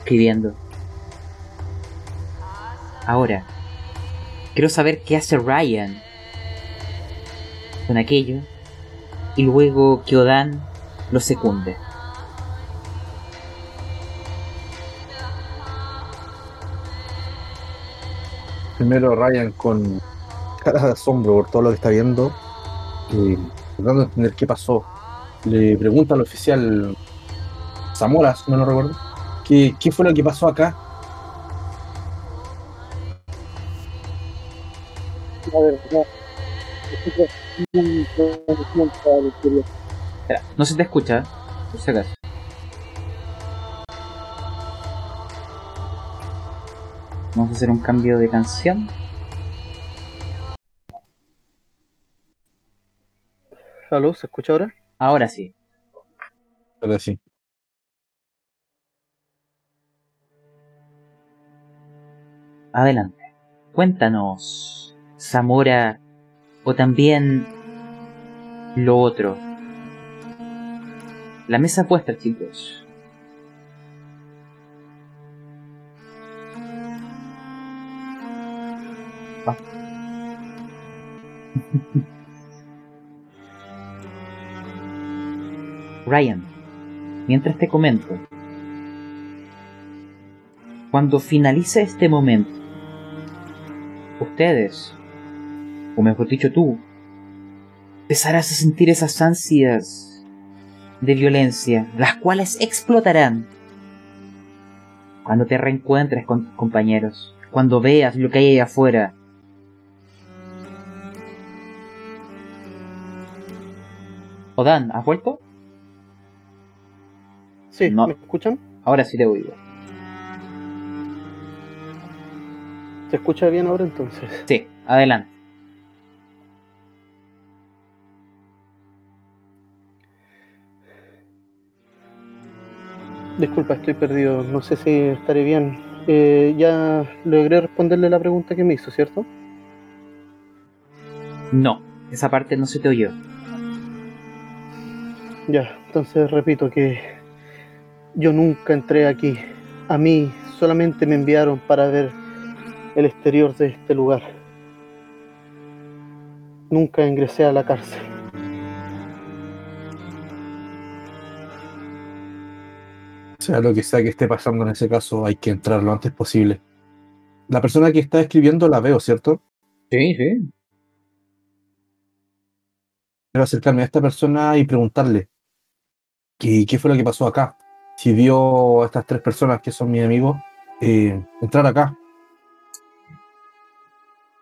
Escribiendo. Ahora, quiero saber qué hace Ryan con aquello y luego que Odan lo secunde. Primero Ryan con cara de asombro por todo lo que está viendo, y tratando de entender qué pasó. Le pregunta al oficial Zamora, si no lo recuerdo, ¿qué, qué fue lo que pasó acá? no se te escucha, ¿eh? por si acaso. Vamos a hacer un cambio de canción. ¿Aló? ¿Se escucha ahora? Ahora sí. Ahora sí. Adelante. Cuéntanos, Zamora, o también lo otro. La mesa puesta, chicos. Ryan, mientras te comento, cuando finalice este momento, ustedes, o mejor dicho tú, empezarás a sentir esas ansias de violencia, las cuales explotarán cuando te reencuentres con tus compañeros, cuando veas lo que hay ahí afuera. Odan, ¿has vuelto? Sí, No. ¿me escuchan? Ahora sí te oigo. ¿Se escucha bien ahora entonces? Sí, adelante. Disculpa, estoy perdido. No sé si estaré bien. Eh, ya logré responderle la pregunta que me hizo, ¿cierto? No, esa parte no se te oyó. Ya, entonces repito que yo nunca entré aquí. A mí solamente me enviaron para ver el exterior de este lugar. Nunca ingresé a la cárcel. Sea lo que sea que esté pasando en ese caso, hay que entrar lo antes posible. La persona que está escribiendo la veo, ¿cierto? Sí, sí. Quiero acercarme a esta persona y preguntarle qué, qué fue lo que pasó acá. Si vio a estas tres personas que son mis amigos eh, entrar acá.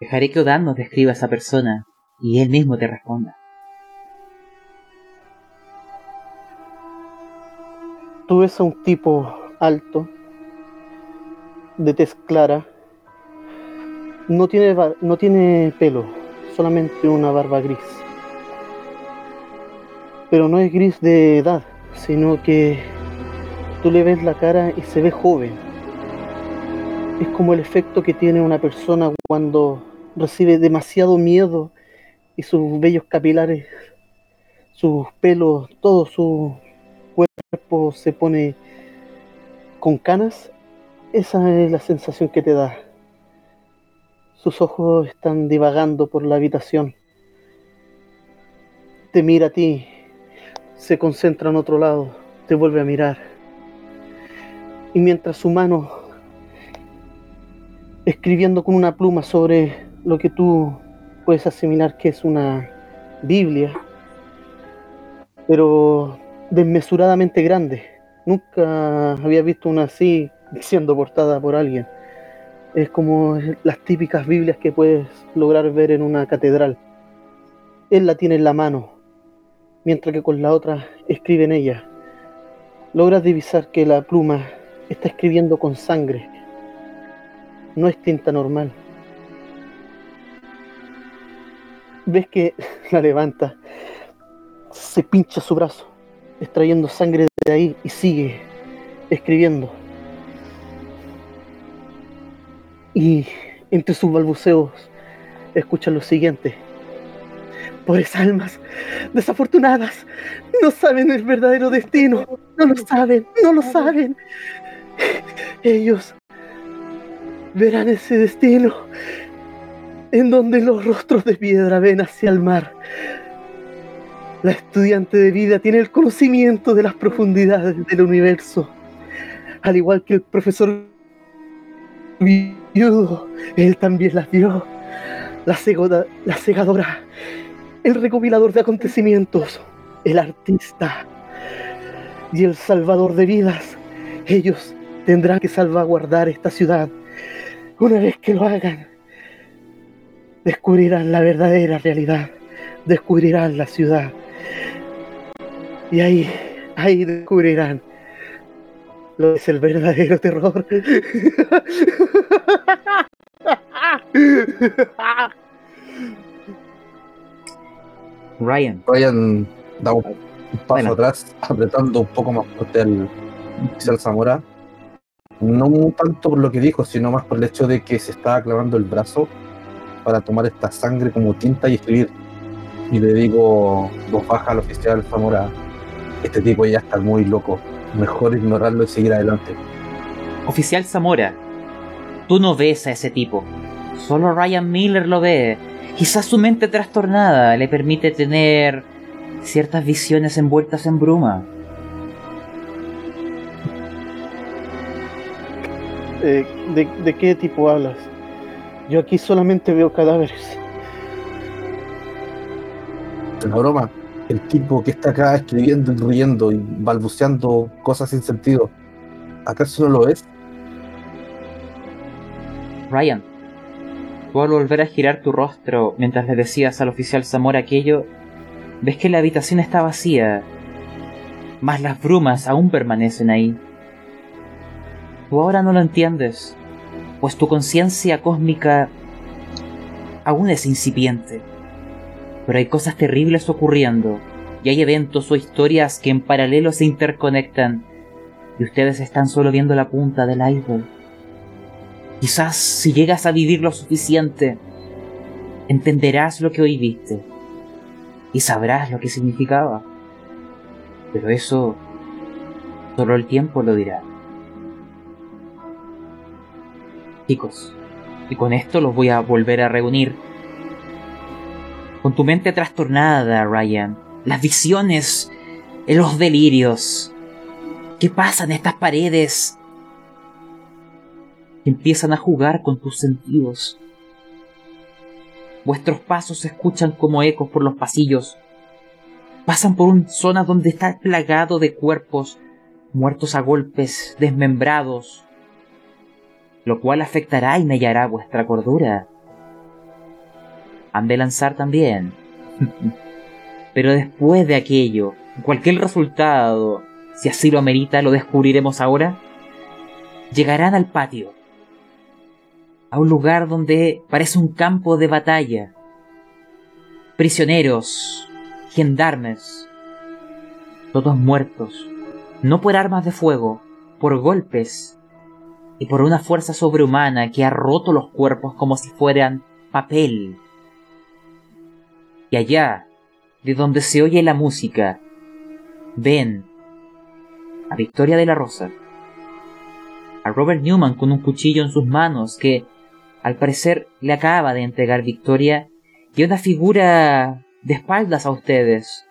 Dejaré que Odan nos describa a esa persona y él mismo te responda. Tú ves a un tipo alto, de tez clara, no tiene, no tiene pelo, solamente una barba gris. Pero no es gris de edad, sino que tú le ves la cara y se ve joven. Es como el efecto que tiene una persona cuando recibe demasiado miedo y sus vellos capilares, sus pelos, todo su cuerpo se pone con canas, esa es la sensación que te da. Sus ojos están divagando por la habitación. Te mira a ti, se concentra en otro lado, te vuelve a mirar. Y mientras su mano, escribiendo con una pluma sobre lo que tú puedes asimilar que es una Biblia, pero desmesuradamente grande. Nunca había visto una así siendo portada por alguien. Es como las típicas Biblias que puedes lograr ver en una catedral. Él la tiene en la mano, mientras que con la otra escribe en ella. Logras divisar que la pluma está escribiendo con sangre. No es tinta normal. Ves que la levanta, se pincha su brazo, extrayendo sangre de ahí y sigue escribiendo. Y entre sus balbuceos escucha lo siguiente. Pobres almas desafortunadas, no saben el verdadero destino, no lo saben, no lo saben. Ellos verán ese destino en donde los rostros de piedra ven hacia el mar. La estudiante de vida tiene el conocimiento de las profundidades del universo, al igual que el profesor viudo, él también las vio. La, cegoda- la cegadora, el recopilador de acontecimientos, el artista y el salvador de vidas. Ellos tendrán que salvaguardar esta ciudad. Una vez que lo hagan, descubrirán la verdadera realidad, descubrirán la ciudad. Y ahí, ahí descubrirán lo es el verdadero terror. Ryan, Ryan da un paso Bueno. atrás, apretando un poco más fuerte al oficial Zamora. No tanto por lo que dijo, sino más por el hecho de que se estaba clavando el brazo para tomar esta sangre como tinta y escribir. Y le digo, voz baja al oficial Zamora, este tipo ya está muy loco, mejor ignorarlo y seguir adelante. oficial Zamora, tú no ves a ese tipo. Solo Ryan Miller lo ve. Quizás su mente trastornada le permite tener ciertas visiones envueltas en bruma. Eh, ¿de, ¿De qué tipo hablas? Yo aquí solamente veo cadáveres. Es una broma. El tipo que está acá escribiendo y riendo y balbuceando cosas sin sentido. ¿Acaso no lo es? Ryan, tú al volver a girar tu rostro mientras le decías al oficial Zamora aquello, ves que la habitación está vacía, mas las brumas aún permanecen ahí. Tú ahora no lo entiendes, pues tu conciencia cósmica aún es incipiente. Pero hay cosas terribles ocurriendo, y hay eventos o historias que en paralelo se interconectan, y ustedes están solo viendo la punta del iceberg. Quizás si llegas a vivir lo suficiente, entenderás lo que hoy viste y sabrás lo que significaba. Pero eso solo el tiempo lo dirá. Chicos, y con esto los voy a volver a reunir. Con tu mente trastornada, Ryan, las visiones, los delirios. ¿Qué pasa en estas paredes? empiezan a jugar con tus sentidos. Vuestros pasos se escuchan como ecos por los pasillos. Pasan por una zona donde está plagado de cuerpos muertos a golpes, desmembrados, lo cual afectará y mellará vuestra cordura. Han de lanzar también. Pero después de aquello, cualquier resultado, si así lo amerita, lo descubriremos ahora, llegarán al patio a un lugar donde parece un campo de batalla. Prisioneros, gendarmes, todos muertos, no por armas de fuego, por golpes y por una fuerza sobrehumana que ha roto los cuerpos como si fueran papel. Allá, de donde se oye la música, ven a Victoria de la Rosa, a Robert Newman con un cuchillo en sus manos que al parecer le acaba de entregar Victoria y una figura de espaldas a ustedes,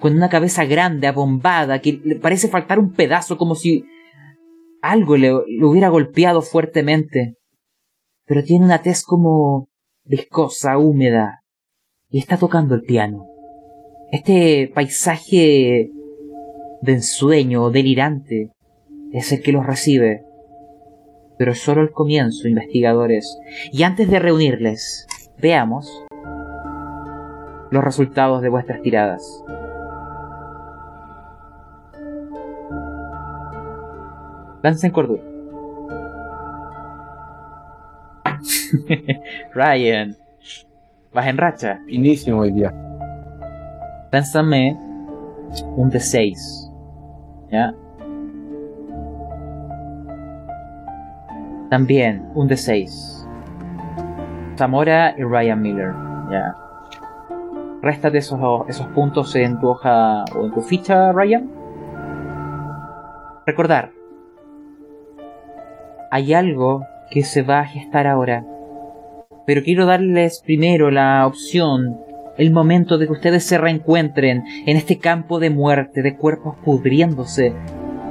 con una cabeza grande, abombada, que le parece faltar un pedazo como si algo le hubiera golpeado fuertemente. Pero tiene una tez como viscosa, húmeda, y está tocando el piano. Este paisaje de ensueño delirante es el que los recibe pero es solo el comienzo, investigadores. Y antes de reunirles, veamos los resultados de vuestras tiradas. Lancen cordura. Ryan, vas en racha. Finísimo hoy día. Lánzame un D6. ¿Ya? También un D6. Zamora y Ryan Miller. Ya. Réstate esos, esos puntos en tu hoja o en tu ficha, Ryan. Recordar. Hay algo que se va a gestar ahora. Pero quiero darles primero la opción, el momento de que ustedes se reencuentren en este campo de muerte, de cuerpos pudriéndose.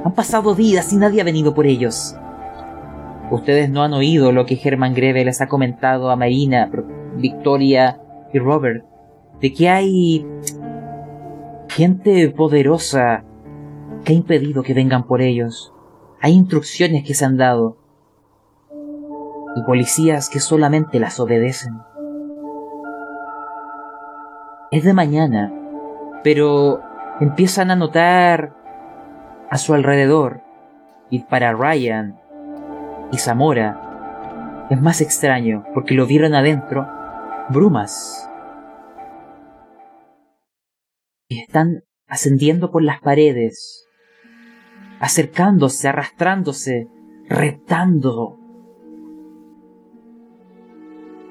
Han pasado días y nadie ha venido por ellos. Ustedes no han oído lo que Herman Greve les ha comentado a Marina, Victoria y Robert, de que hay gente poderosa que ha impedido que vengan por ellos. Hay instrucciones que se han dado y policías que solamente las obedecen. Es de mañana, pero empiezan a notar a su alrededor Y para Ryan y Zamora es más extraño porque lo vieron adentro brumas. Y están ascendiendo por las paredes, acercándose, arrastrándose, retando.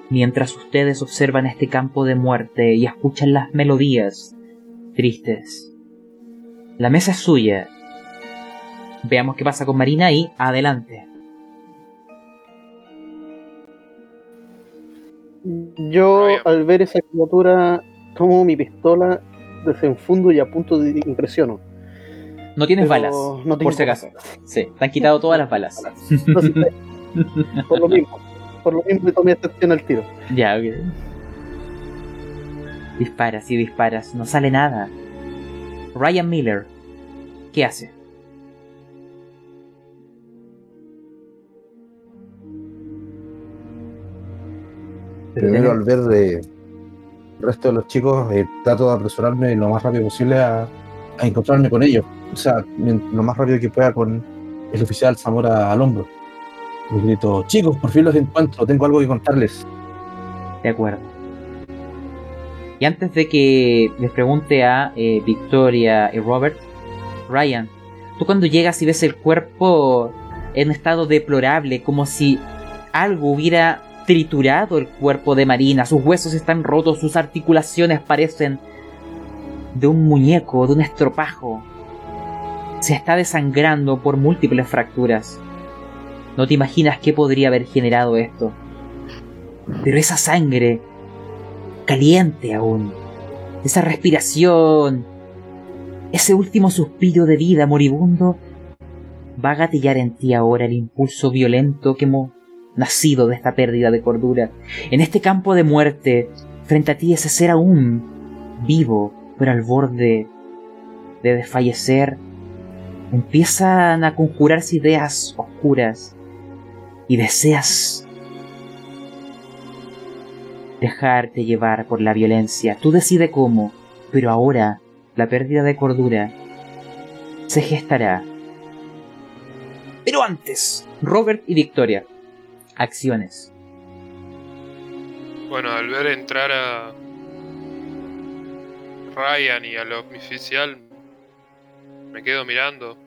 Mientras ustedes observan este campo de muerte y escuchan las melodías tristes. La mesa es suya. Veamos qué pasa con Marina y adelante. Yo, al ver esa criatura, tomo mi pistola, desenfundo y apunto de impresiono. No tienes Pero balas, no por si acaso. Sí, te han quitado todas las balas. No por lo mismo. Por lo mismo le tomé atención al tiro. Ya, ok. Disparas y disparas, no sale nada. Ryan Miller, ¿qué hace? Primero, al ver de el resto de los chicos, eh, trato de apresurarme lo más rápido posible a, a encontrarme con ellos. O sea, lo más rápido que pueda con el oficial Zamora al hombro. Grito, chicos, por fin los encuentro, tengo algo que contarles. De acuerdo. Y antes de que les pregunte a eh, Victoria y Robert, Ryan, tú cuando llegas y ves el cuerpo en estado deplorable, como si algo hubiera triturado el cuerpo de Marina, sus huesos están rotos, sus articulaciones parecen de un muñeco, de un estropajo. Se está desangrando por múltiples fracturas. No te imaginas qué podría haber generado esto. Pero esa sangre, caliente aún, esa respiración, ese último suspiro de vida moribundo, va a gatillar en ti ahora el impulso violento que hemos nacido de esta pérdida de cordura. En este campo de muerte, frente a ti ese ser aún vivo, pero al borde de desfallecer, empiezan a conjurarse ideas oscuras y deseas dejarte llevar por la violencia. Tú decides cómo, pero ahora la pérdida de cordura se gestará. Pero antes, Robert y Victoria, acciones. Bueno, al ver entrar a Ryan y al oficial, me quedo mirando.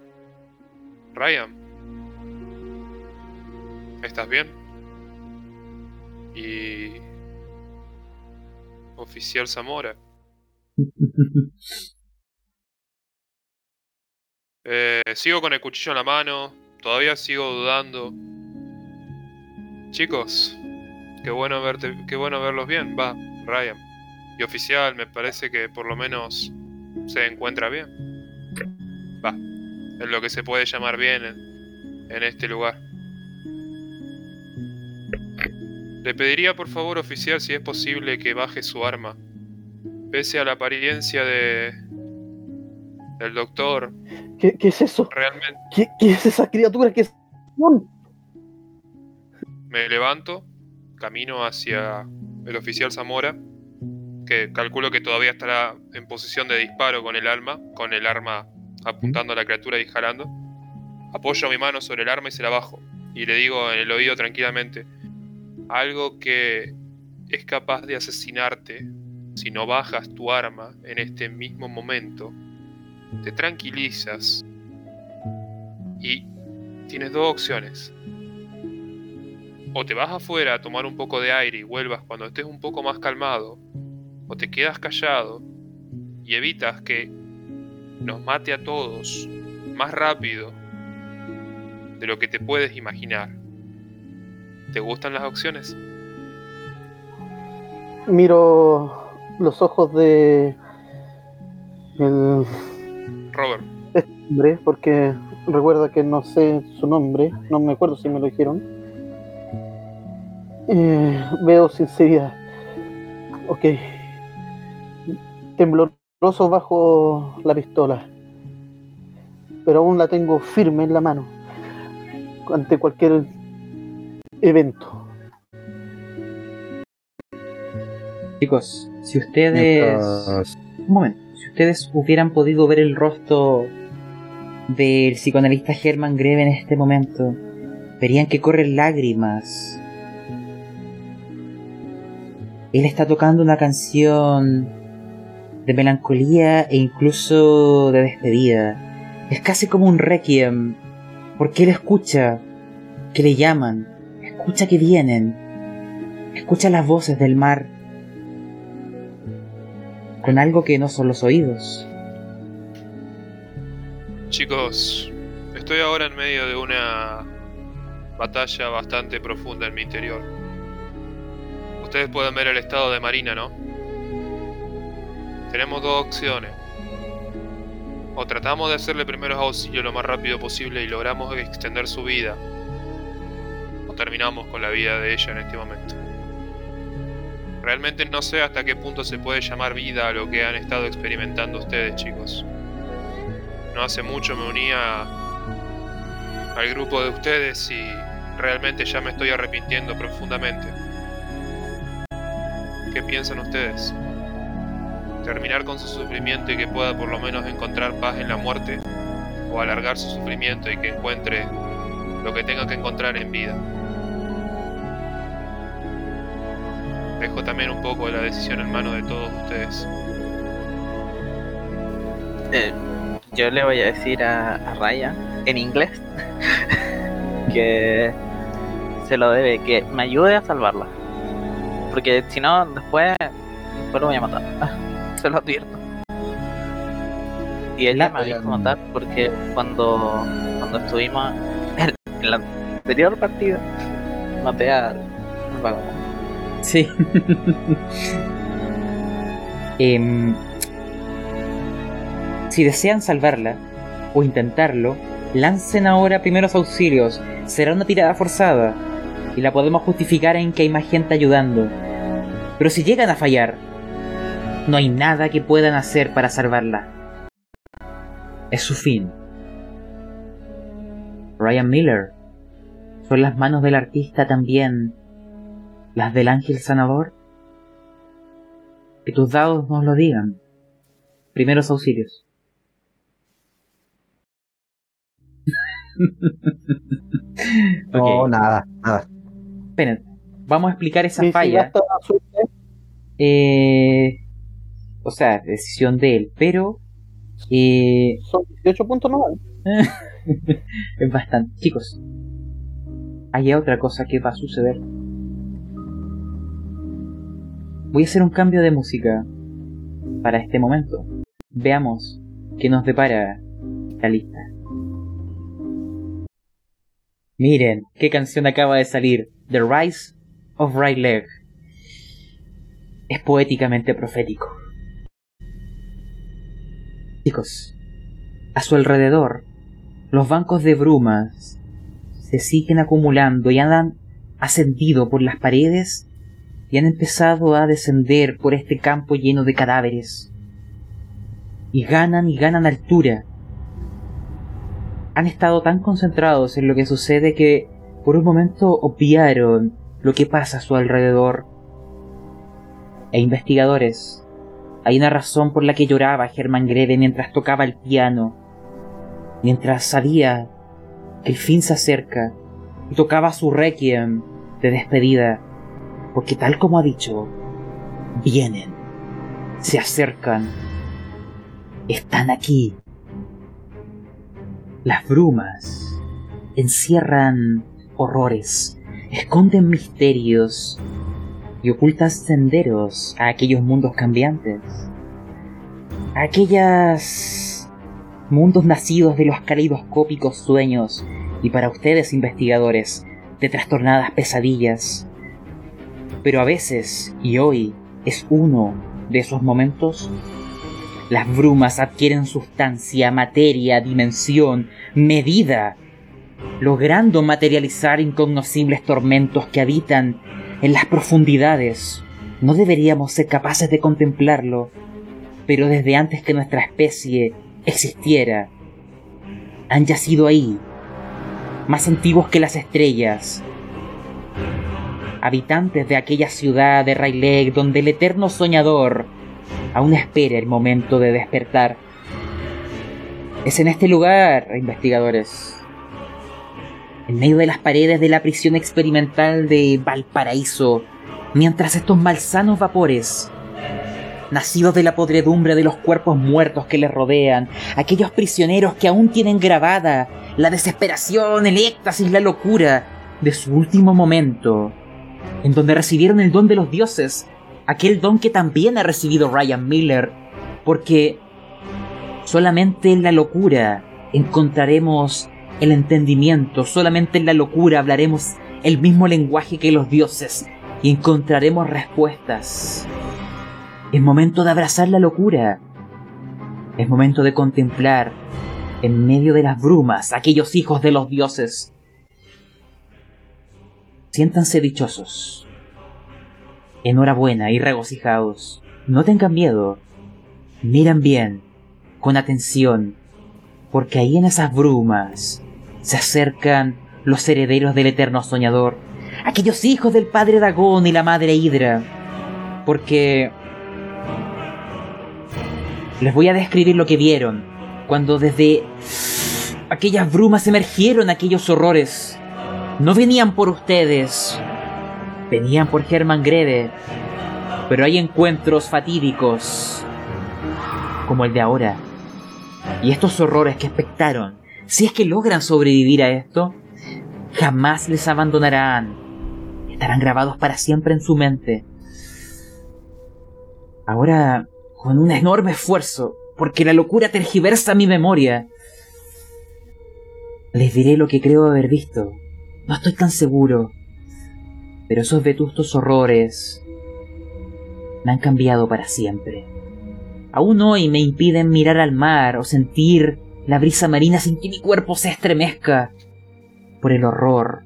Ryan, ¿estás bien? Y... Oficial Zamora. Eh, sigo con el cuchillo en la mano, todavía sigo dudando. Chicos, qué bueno verte, qué bueno verlos bien, va, Ryan. Y oficial, me parece que por lo menos se encuentra bien. Va, es lo que se puede llamar bien en, en este lugar. Le pediría por favor, oficial, si es posible que baje su arma. Pese a la apariencia de del doctor, ¿Qué, qué es eso? realmente ¿Qué, qué es esa criatura? ¿Qué es? Me levanto, camino hacia el oficial Zamora, que calculo que todavía estará en posición de disparo con el arma, con el arma apuntando a la criatura y jalando. Apoyo mi mano sobre el arma y se la bajo. Y le digo en el oído tranquilamente, algo que es capaz de asesinarte si no bajas tu arma en este mismo momento. Te tranquilizas y tienes dos opciones o te vas afuera a tomar un poco de aire y vuelvas cuando estés un poco más calmado, o te quedas callado y evitas que nos mate a todos más rápido de lo que te puedes imaginar. ¿Te gustan las opciones? Miro los ojos de el Robert, hombre, porque recuerda que no sé su nombre, no me acuerdo si me lo dijeron. Eh, veo sinceridad. Ok. Tembloroso bajo la pistola. Pero aún la tengo firme en la mano. Ante cualquier evento. Chicos, si ustedes... Mientras- Un momento. Si ustedes hubieran podido ver el rostro del psicoanalista Herman Greve en este momento, verían que corren lágrimas. Él está tocando una canción de melancolía e incluso de despedida. Es casi como un requiem, porque él escucha que le llaman, escucha que vienen, escucha las voces del mar con algo que no son los oídos. Chicos, estoy ahora en medio de una batalla bastante profunda en mi interior. Ustedes pueden ver el estado de Marina, ¿no? Tenemos dos opciones. O tratamos de hacerle primeros auxilios lo más rápido posible y logramos extender su vida. Terminamos con la vida de ella en este momento. Realmente no sé hasta qué punto se puede llamar vida a lo que han estado experimentando ustedes, chicos. No hace mucho me unía al grupo de ustedes y realmente ya me estoy arrepintiendo profundamente. ¿Qué piensan ustedes? terminar con su sufrimiento y que pueda por lo menos encontrar paz en la muerte, o alargar su sufrimiento y que encuentre lo que tenga que encontrar en vida. Dejo también un poco la decisión en manos de todos ustedes. Eh, yo le voy a decir a, a Raya en inglés que se lo debe, que me ayude a salvarla. Porque si no, después, después lo voy a matar. se lo advierto. Y ella me había matar porque cuando, cuando estuvimos en, en la anterior partida, maté al vagabundo. Sí. Em, si desean salvarla o intentarlo, lancen ahora primeros auxilios. Será una tirada forzada y la podemos justificar en que hay más gente ayudando. Pero si llegan a fallar, no hay nada que puedan hacer para salvarla. Es su fin. Ryan Miller. ¿Son las manos del artista también las del ángel sanador? Que tus dados nos lo digan. Primeros auxilios. No, nada, nada. esperen. Vamos a explicar esa falla. Eh, o sea, decisión de él, pero eh, Son 18 puntos no es bastante. Chicos, hay otra cosa que va a suceder. Voy a hacer un cambio de música para este momento. Veamos qué nos depara la lista. Miren, qué canción acaba de salir. The Rise of Right Leg. Es poéticamente profético. Chicos, a su alrededor, los bancos de brumas se siguen acumulando y han ascendido por las paredes y han empezado a descender por este campo lleno de cadáveres. Y ganan y ganan altura. Han estado tan concentrados en lo que sucede que por un momento obviaron lo que pasa a su alrededor. E investigadores, hay una razón por la que lloraba Germán Greve mientras tocaba el piano, mientras sabía que el fin se acerca y tocaba su requiem de despedida, porque tal como ha dicho, vienen, se acercan, están aquí. Las brumas encierran horrores, esconden misterios y ocultan senderos a aquellos mundos cambiantes, a aquellas mundos nacidos de los caleidoscópicos sueños y para ustedes investigadores de trastornadas pesadillas. Pero a veces, y hoy, es uno de esos momentos, las brumas adquieren sustancia, materia, dimensión, medida, logrando materializar incognoscibles tormentos que habitan en las profundidades. No deberíamos ser capaces de contemplarlo, pero desde antes que nuestra especie existiera, han yacido ahí, más antiguos que las estrellas, habitantes de aquella ciudad de Rayleigh donde el eterno soñador aún espera el momento de despertar. Es en este lugar, investigadores, en medio de las paredes de la prisión experimental de Valparaíso, mientras estos malsanos vapores, nacidos de la podredumbre de los cuerpos muertos que les rodean, aquellos prisioneros que aún tienen grabada la desesperación, el éxtasis, la locura de su último momento, en donde recibieron el don de los dioses, aquel don que también ha recibido Ryan Miller, porque solamente en la locura encontraremos el entendimiento, solamente en la locura hablaremos el mismo lenguaje que los dioses y encontraremos respuestas. Es momento de abrazar la locura. Es momento de contemplar en medio de las brumas aquellos hijos de los dioses. Siéntanse dichosos. Enhorabuena y regocijados. No tengan miedo. Miran bien, con atención, porque ahí en esas brumas se acercan los herederos del eterno soñador, aquellos hijos del padre Dagón y la madre Hidra, porque les voy a describir lo que vieron cuando desde aquellas brumas emergieron aquellos horrores. No venían por ustedes, venían por Herman Greve, pero hay encuentros fatídicos como el de ahora. Y estos horrores que expectaron si es que logran sobrevivir a esto, jamás les abandonarán. Estarán grabados para siempre en su mente. Ahora, con un enorme esfuerzo, porque la locura tergiversa mi memoria, les diré lo que creo haber visto. No estoy tan seguro. Pero esos vetustos horrores me han cambiado para siempre. Aún hoy me impiden mirar al mar o sentir la brisa marina sin que mi cuerpo se estremezca por el horror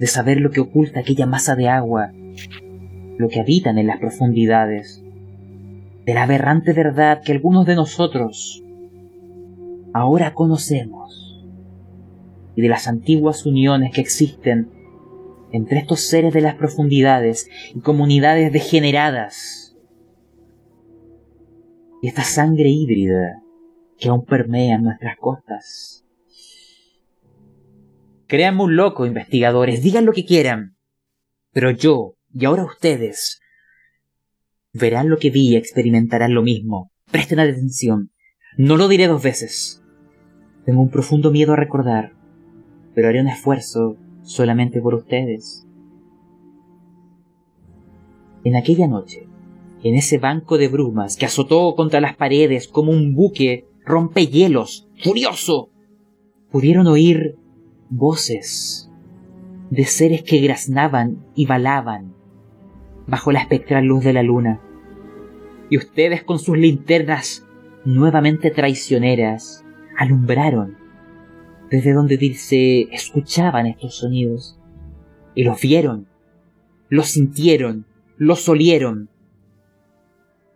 de saber lo que oculta aquella masa de agua, lo que habitan en las profundidades, de la aberrante verdad que algunos de nosotros ahora conocemos y de las antiguas uniones que existen entre estos seres de las profundidades y comunidades degeneradas y esta sangre híbrida que aún permean nuestras costas. Créanme un loco, investigadores, digan lo que quieran. Pero yo, y ahora ustedes, verán lo que vi y experimentarán lo mismo. Presten atención. No lo diré dos veces. Tengo un profundo miedo a recordar, pero haré un esfuerzo solamente por ustedes. En aquella noche, en ese banco de brumas que azotó contra las paredes como un buque rompehielos, furioso, pudieron oír voces de seres que graznaban y balaban bajo la espectral luz de la luna. Y ustedes con sus linternas nuevamente traicioneras alumbraron desde donde se escuchaban estos sonidos. Y los vieron, los sintieron, los olieron.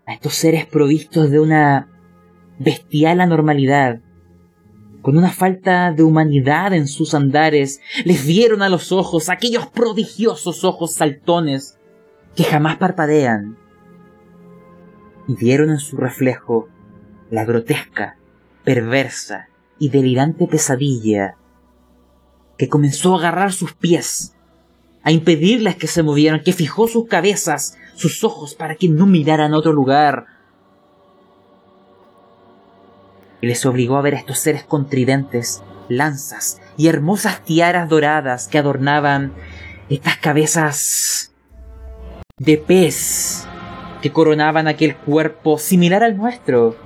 A estos seres provistos de una bestial anormalidad, con una falta de humanidad en sus andares, les vieron a los ojos aquellos prodigiosos ojos saltones que jamás parpadean, y vieron en su reflejo la grotesca, perversa y delirante pesadilla que comenzó a agarrar sus pies, a impedirles que se movieran, que fijó sus cabezas, sus ojos para que no miraran a otro lugar, y les obligó a ver a estos seres con tridentes, lanzas y hermosas tiaras doradas que adornaban estas cabezas de pez que coronaban aquel cuerpo similar al nuestro,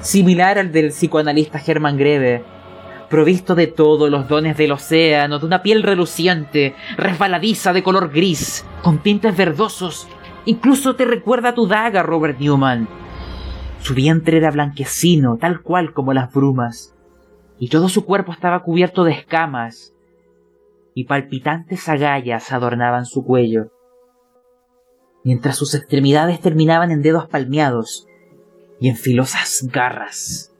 similar al del psicoanalista Germán Greve, provisto de todos los dones del océano, de una piel reluciente, resbaladiza de color gris, con tintes verdosos. Incluso te recuerda a tu daga, Robert Newman, su vientre era blanquecino, tal cual como las brumas, y todo su cuerpo estaba cubierto de escamas, y palpitantes agallas adornaban su cuello, mientras sus extremidades terminaban en dedos palmeados y en filosas garras.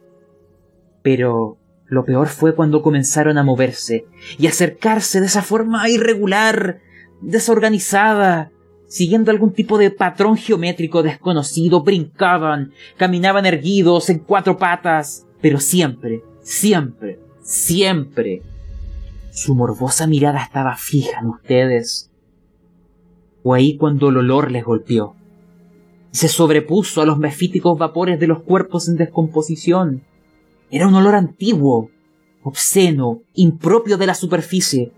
Pero lo peor fue cuando comenzaron a moverse y acercarse de esa forma irregular, desorganizada, siguiendo algún tipo de patrón geométrico desconocido, brincaban, caminaban erguidos en cuatro patas, pero siempre, siempre, siempre, su morbosa mirada estaba fija en ustedes. Fue ahí cuando el olor les golpeó. Se sobrepuso a los mefíticos vapores de los cuerpos en descomposición. Era un olor antiguo, obsceno, impropio de la superficie,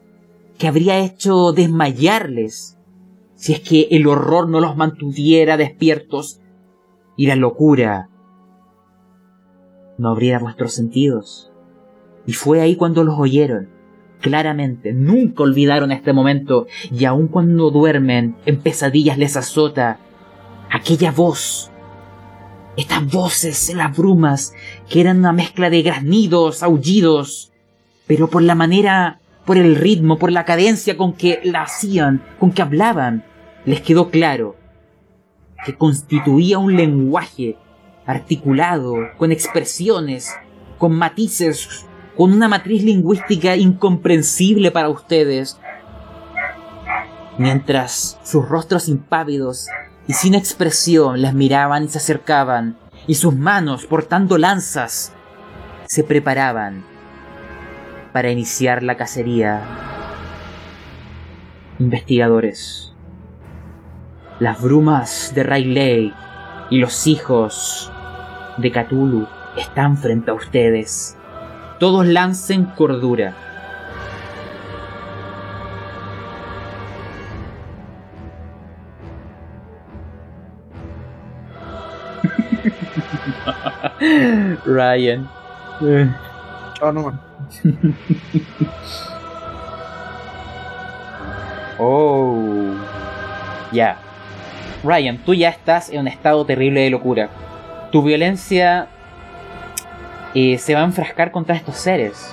que habría hecho desmayarles si es que el horror no los mantuviera despiertos y la locura no abriera vuestros sentidos. Y fue ahí cuando los oyeron, claramente, nunca olvidaron este momento, y aun cuando duermen, en pesadillas les azota aquella voz, estas voces en las brumas, que eran una mezcla de graznidos, aullidos, pero por la manera, por el ritmo, por la cadencia con que la hacían, con que hablaban, les quedó claro que constituía un lenguaje articulado, con expresiones, con matices, con una matriz lingüística incomprensible para ustedes, mientras sus rostros impávidos y sin expresión les miraban y se acercaban, y sus manos, portando lanzas, se preparaban para iniciar la cacería. Investigadores. Las brumas de Rayleigh y los hijos de Cthulhu están frente a ustedes. Todos lancen cordura. Ryan. Chao nomás. Oh. Ya. Ryan, tú ya estás en un estado terrible de locura. Tu violencia eh, se va a enfrascar contra estos seres.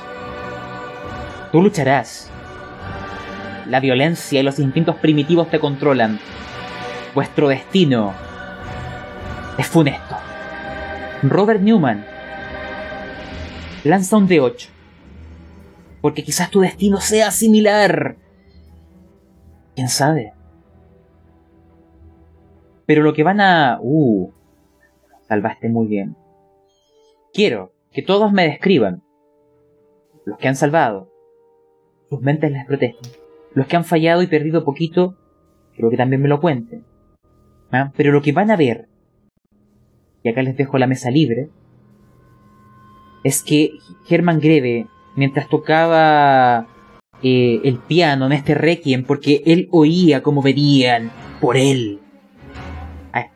Tú lucharás. La violencia y los instintos primitivos te controlan. Vuestro destino es funesto. Robert Newman, lanza un D8. Porque quizás tu destino sea similar. ¿Quién sabe? Pero lo que van a... Uh, salvaste muy bien. Quiero que todos me describan. Los que han salvado. Sus mentes les protegen. Los que han fallado y perdido poquito, creo que también me lo cuenten. ¿Ah? Pero lo que van a ver, acá les dejo la mesa libre, es que Herman Greve, mientras tocaba eh, el piano en este requiem, porque él oía como verían por él,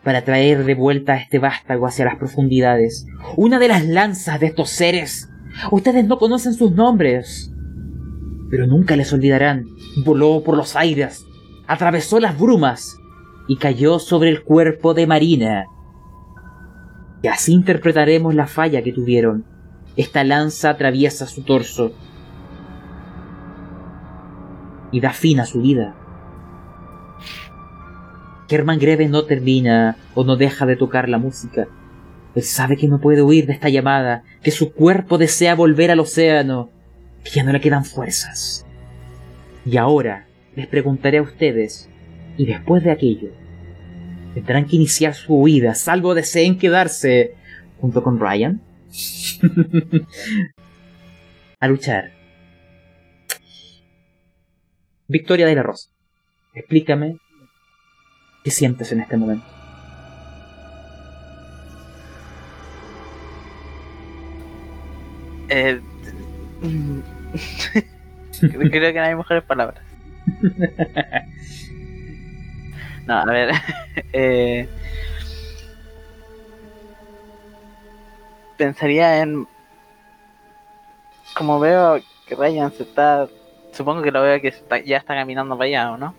para traer de vuelta a este vástago hacia las profundidades. Una de las lanzas de estos seres. Ustedes no conocen sus nombres, pero nunca les olvidarán. Voló por los aires, atravesó las brumas y cayó sobre el cuerpo de Marina. Y así interpretaremos la falla que tuvieron. Esta lanza atraviesa su torso y da fin a su vida. Herman Greve no termina o no deja de tocar la música. Él sabe que no puede huir de esta llamada, que su cuerpo desea volver al océano, que ya no le quedan fuerzas. Y ahora les preguntaré a ustedes, y después de aquello, tendrán que iniciar su huida, salvo deseen quedarse junto con Ryan a luchar. Victoria de la Rosa, explícame qué sientes en este momento. Eh, creo que no hay mejores palabras. No, a ver. eh, pensaría en. Como veo que Ryan se está. Supongo que lo veo que está- ya está caminando para allá, ¿o no?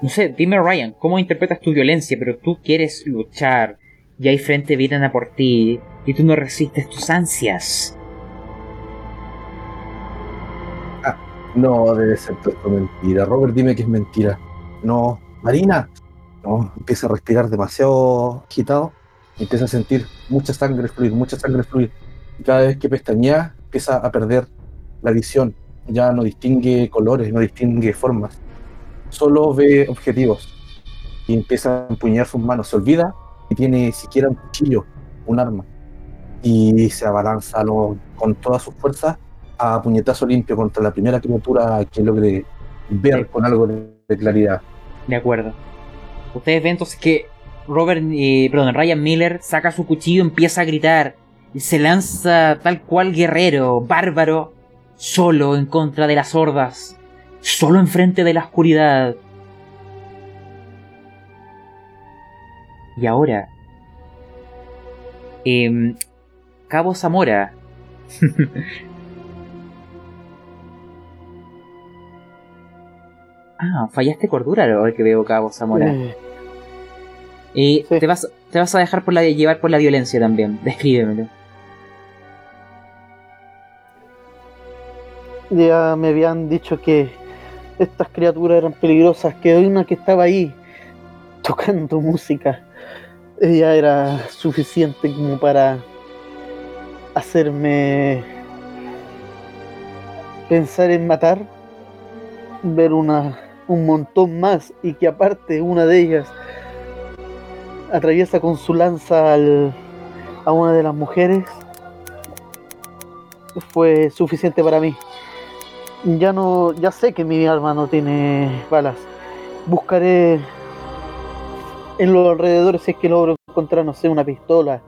No sé, dime Ryan, ¿cómo interpretas tu violencia? Pero tú quieres luchar y hay frente vienen a por ti y tú no resistes tus ansias. No, debe ser todo esto mentira. Robert, dime que es mentira. No, Marina. Empieza a respirar demasiado agitado. Empieza a sentir mucha sangre fluir, mucha sangre fluir. Cada vez que pestañea, empieza a perder la visión. Ya no distingue colores, no distingue formas. Solo ve objetivos. Y empieza a empuñar sus manos. Se olvida y tiene siquiera un cuchillo, un arma. y se abalanza con todas sus fuerzas a puñetazo limpio contra la primera criatura que logre ver con algo de claridad. De acuerdo. Ustedes ven entonces que Robert, eh, perdón, Ryan Miller saca su cuchillo, empieza a gritar y se lanza tal cual guerrero, bárbaro, solo en contra de las hordas, solo enfrente de la oscuridad. Y ahora, em, Cabo Zamora. ah, fallaste cordura ahora que veo Cabo Zamora. Y Sí. te, vas, te vas a dejar por la, llevar por la violencia también. Descríbemelo. ya me habían dicho que estas criaturas eran peligrosas, que una que estaba ahí tocando música. Ella era suficiente como para hacerme pensar en matar, ver una, un montón más y que aparte una de ellas atraviesa con su lanza al- a una de las mujeres fue suficiente para mí. Ya no, ya sé que mi arma no tiene balas. Buscaré en los alrededores si es que logro encontrar, no sé, una pistola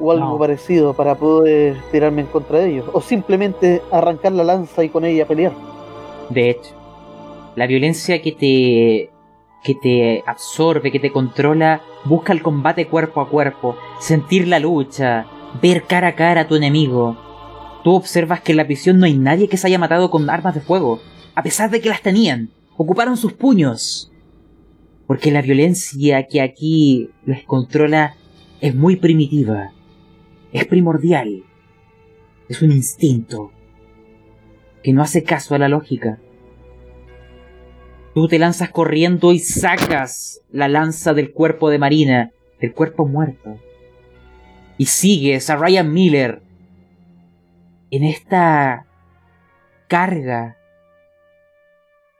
o algo No. parecido para poder tirarme en contra de ellos. O simplemente arrancar la lanza y con ella pelear. De hecho, la violencia que te que te absorbe, que te controla, busca el combate cuerpo a cuerpo, sentir la lucha, ver cara a cara a tu enemigo. Tú observas que en la prisión no hay nadie que se haya matado con armas de fuego, a pesar de que las tenían. Ocuparon sus puños. Porque la violencia que aquí les controla es muy primitiva. Es primordial. Es un instinto que no hace caso a la lógica. Tú te lanzas corriendo y sacas la lanza del cuerpo de Marina, del cuerpo muerto. Y sigues a Ryan Miller en esta carga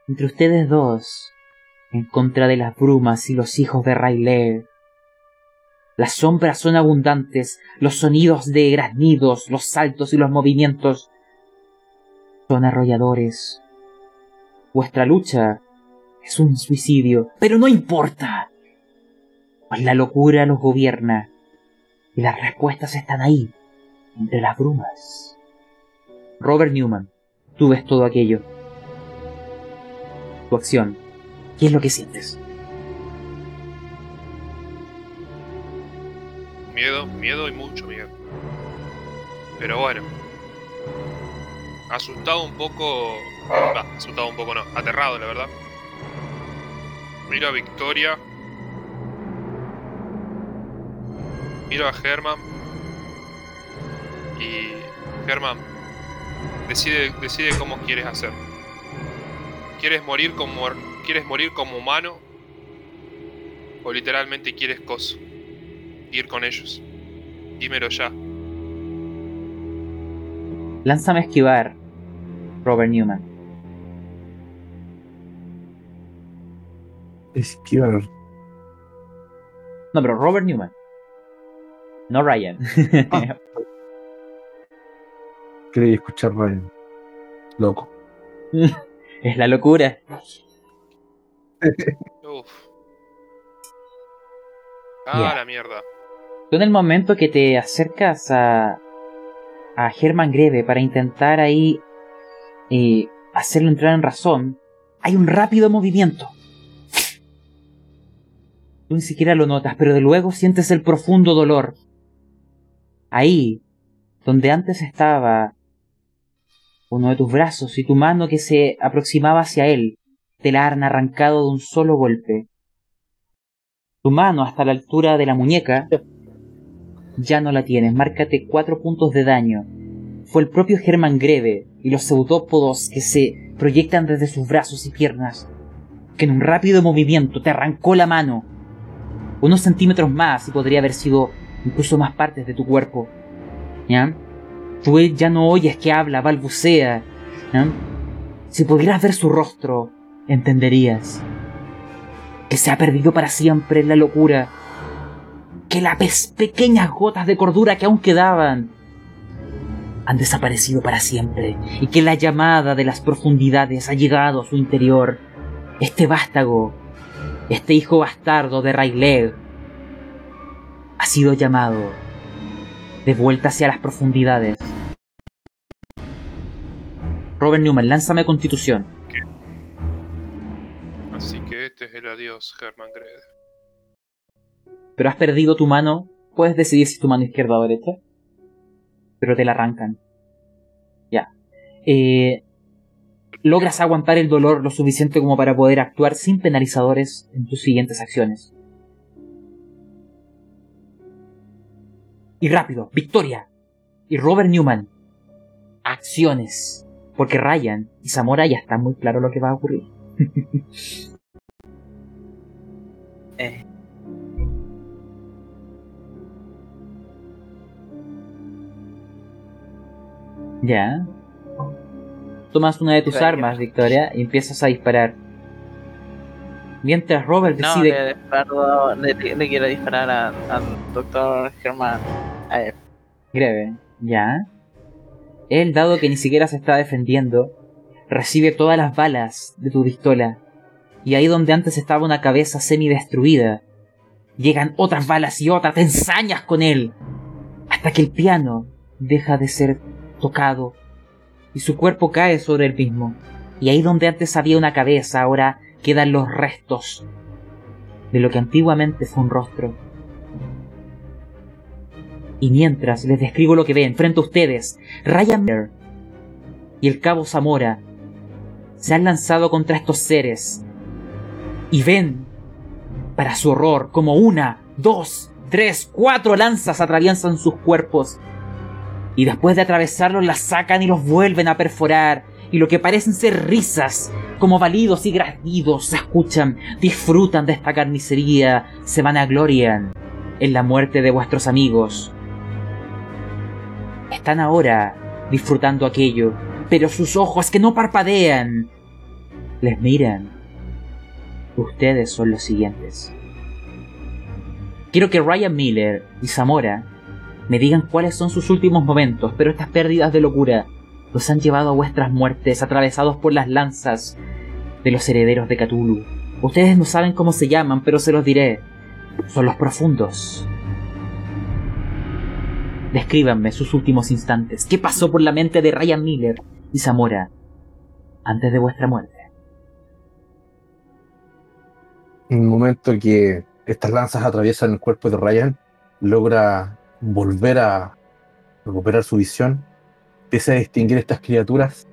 entre ustedes dos en contra de las brumas y los hijos de Rayleigh. Las sombras son abundantes, los sonidos de graznidos, los saltos y los movimientos son arrolladores. Vuestra lucha es un suicidio, pero no importa. Pues la locura los gobierna y las respuestas están ahí, entre las brumas. Robert Newman, tú ves todo aquello. Tu acción, ¿qué es lo que sientes? Miedo, miedo y mucho miedo. Pero bueno. Asustado un poco. Asustado un poco no, aterrado la verdad. Miro a Victoria. Miro a Herman. Y. Herman. Decide, decide cómo quieres hacer. ¿Quieres morir como. ¿Quieres morir como humano? O literalmente quieres coso. Ir con ellos. Dímelo ya. Lánzame a esquivar, Robert Newman. Esquivar. No, pero Robert Newman. No Ryan. Ah. Creí escuchar Ryan. Loco. es la locura. Uf. Ah, la mierda. Tú en el momento que te acercas a, a Herman Greve para intentar ahí eh, hacerlo entrar en razón, hay un rápido movimiento. Tú ni siquiera lo notas, pero de luego sientes el profundo dolor. Ahí, donde antes estaba uno de tus brazos y tu mano que se aproximaba hacia él, te la han arrancado de un solo golpe. Tu mano hasta la altura de la muñeca ya no la tienes, márcate cuatro puntos de daño. Fue el propio Germán Greve y los pseudópodos que se proyectan desde sus brazos y piernas, que en un rápido movimiento te arrancó la mano. Unos centímetros más y podría haber sido incluso más partes de tu cuerpo. ¿Ya? Tú ya no oyes que habla, balbucea. Si pudieras ver su rostro, entenderías que se ha perdido para siempre en la locura que las pequeñas gotas de cordura que aún quedaban han desaparecido para siempre y que la llamada de las profundidades ha llegado a su interior. Este vástago, este hijo bastardo de Rayleigh, ha sido llamado de vuelta hacia las profundidades. Robert Newman, lánzame constitución. Así que este es el adiós, Herman Gred. pero has perdido tu mano, puedes decidir si tu mano izquierda o derecha. Pero te la arrancan. Ya. Eh, logras aguantar el dolor lo suficiente como para poder actuar sin penalizadores en tus siguientes acciones. Y rápido, victoria. Y Robert Newman. Acciones. Porque Ryan y Zamora ya está muy claro lo que va a ocurrir. Eh, Ya. Tomas una de tus armas, Victoria, y empiezas a disparar. Mientras Robert no, decide. le, disparo- le, le quiero disparar al doctor Germán. A él. Greve, ya. Él, dado que ni siquiera se está defendiendo, recibe todas las balas de tu pistola. Y ahí donde antes estaba una cabeza semi-destruida, llegan otras balas y otras, te ensañas con él. Hasta que el piano deja de ser tocado y su cuerpo cae sobre el mismo. Y ahí donde antes había una cabeza, ahora quedan los restos de lo que antiguamente fue un rostro. Y mientras les describo lo que ven frente a ustedes, Ryan Miller y el cabo Zamora se han lanzado contra estos seres y ven, para su horror, como una, dos, tres, cuatro lanzas atraviesan sus cuerpos y después de atravesarlos las sacan y los vuelven a perforar y lo que parecen ser risas, como balidos y granidos, se escuchan, disfrutan de esta carnicería, se vanaglorian en la muerte de vuestros amigos. Están ahora disfrutando aquello, pero sus ojos que no parpadean les miran. Ustedes son los siguientes. Quiero que Ryan Miller y Zamora me digan cuáles son sus últimos momentos, pero estas pérdidas de locura los han llevado a vuestras muertes atravesados por las lanzas de los herederos de Cthulhu. Ustedes no saben cómo se llaman, pero se los diré. Son los profundos. Descríbanme sus últimos instantes. ¿Qué pasó por la mente de Ryan Miller y Zamora antes de vuestra muerte? En el momento que estas lanzas atraviesan el cuerpo de Ryan, logra volver a recuperar su visión, empieza a distinguir estas criaturas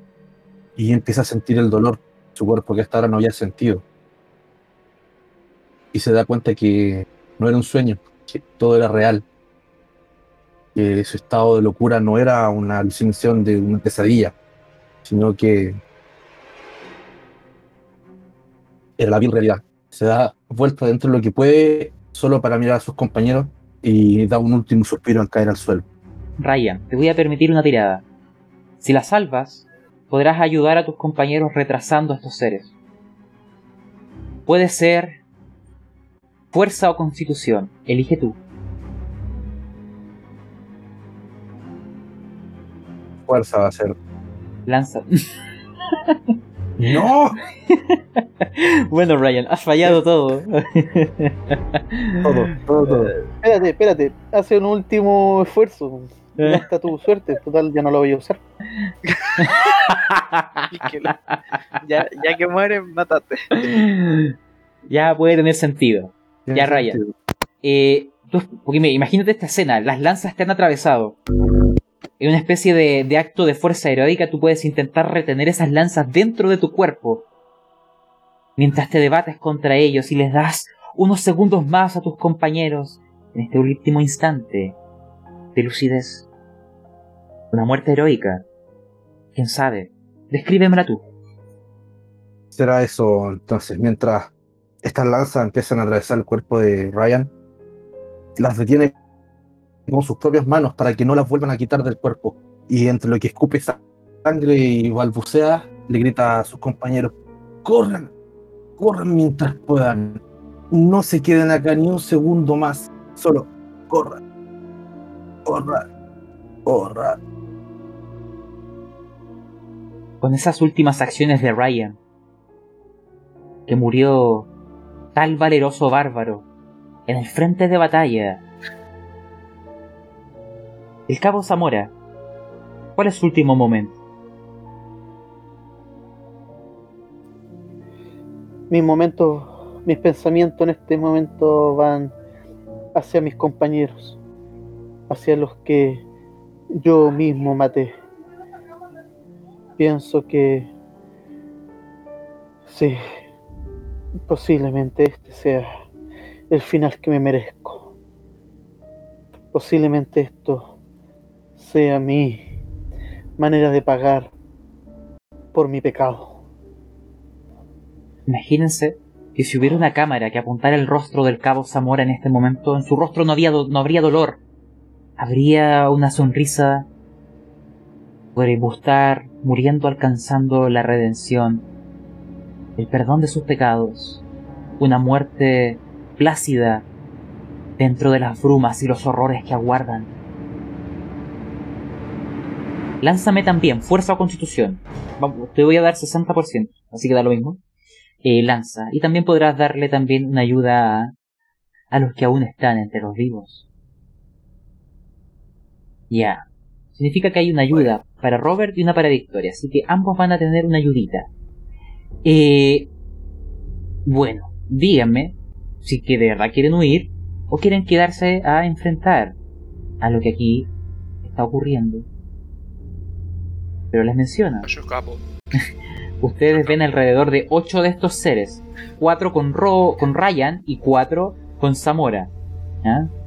y empieza a sentir el dolor en su cuerpo que hasta ahora no había sentido. Y se da cuenta que no era un sueño, que todo era real. Que su estado de locura no era una alucinación de una pesadilla, sino que era la vil realidad se da vuelta dentro de lo que puede solo para mirar a sus compañeros y da un último suspiro al caer al suelo. Ryan, te voy a permitir una tirada. Si la salvas, podrás ayudar a tus compañeros retrasando a estos seres. Puede ser fuerza o constitución. Elige tú. Fuerza va a ser. Lanza. ¡No! bueno, Ryan, has fallado todo. Todo, todo, todo. Espérate, espérate. Hace un último esfuerzo. Ya está tu suerte. Total, ya no lo voy a usar. Ya, ya que muere, mátate. ya puede tener sentido. Ya, sentido. Eh, tú- porque me- imagínate esta escena, las lanzas te han atravesado. En una especie de, de acto de fuerza heroica, tú puedes intentar retener esas lanzas dentro de tu cuerpo. Mientras te debates contra ellos y les das unos segundos más a tus compañeros en este último instante de lucidez. Una muerte heroica. ¿Quién sabe? Descríbemela tú. Será eso entonces, mientras estas lanzas empiezan a atravesar el cuerpo de Ryan, las detiene con sus propias manos para que no las vuelvan a quitar del cuerpo. Y entre lo que escupe sa- sangre y balbucea, le grita a sus compañeros, corran, corran mientras puedan. No se queden acá ni un segundo más. Solo corra, corra, corra. Con esas últimas acciones de Ryan, que murió tal valeroso bárbaro en el frente de batalla, el cabo Zamora, ¿cuál es su último momento? Mis momentos, mis pensamientos en este momento van hacia mis compañeros, hacia los que yo mismo maté. Pienso que sí, posiblemente este sea el final que me merezco. Posiblemente esto sea mi manera de pagar por mi pecado. Imagínense que si hubiera una cámara que apuntara el rostro del cabo Zamora en este momento, en su rostro no, había no habría dolor, habría una sonrisa por estar muriendo alcanzando la redención, el perdón de sus pecados, una muerte plácida dentro de las brumas y los horrores que aguardan. Lánzame también, fuerza o constitución. Vamos, te voy a dar 60%, así que da lo mismo eh, lanza. Y también podrás darle también una ayuda a, a los que aún están entre los vivos. Ya. Significa que hay una ayuda para Robert y una para Victoria. Así que ambos van a tener una ayudita. Eh, bueno, díganme si que de verdad quieren huir o quieren quedarse a enfrentar a lo que aquí está ocurriendo. Pero les menciono. Yo escapo. Ustedes ven alrededor de 8 de estos seres. 4 con, Ro con Ryan y 4 con Zamora.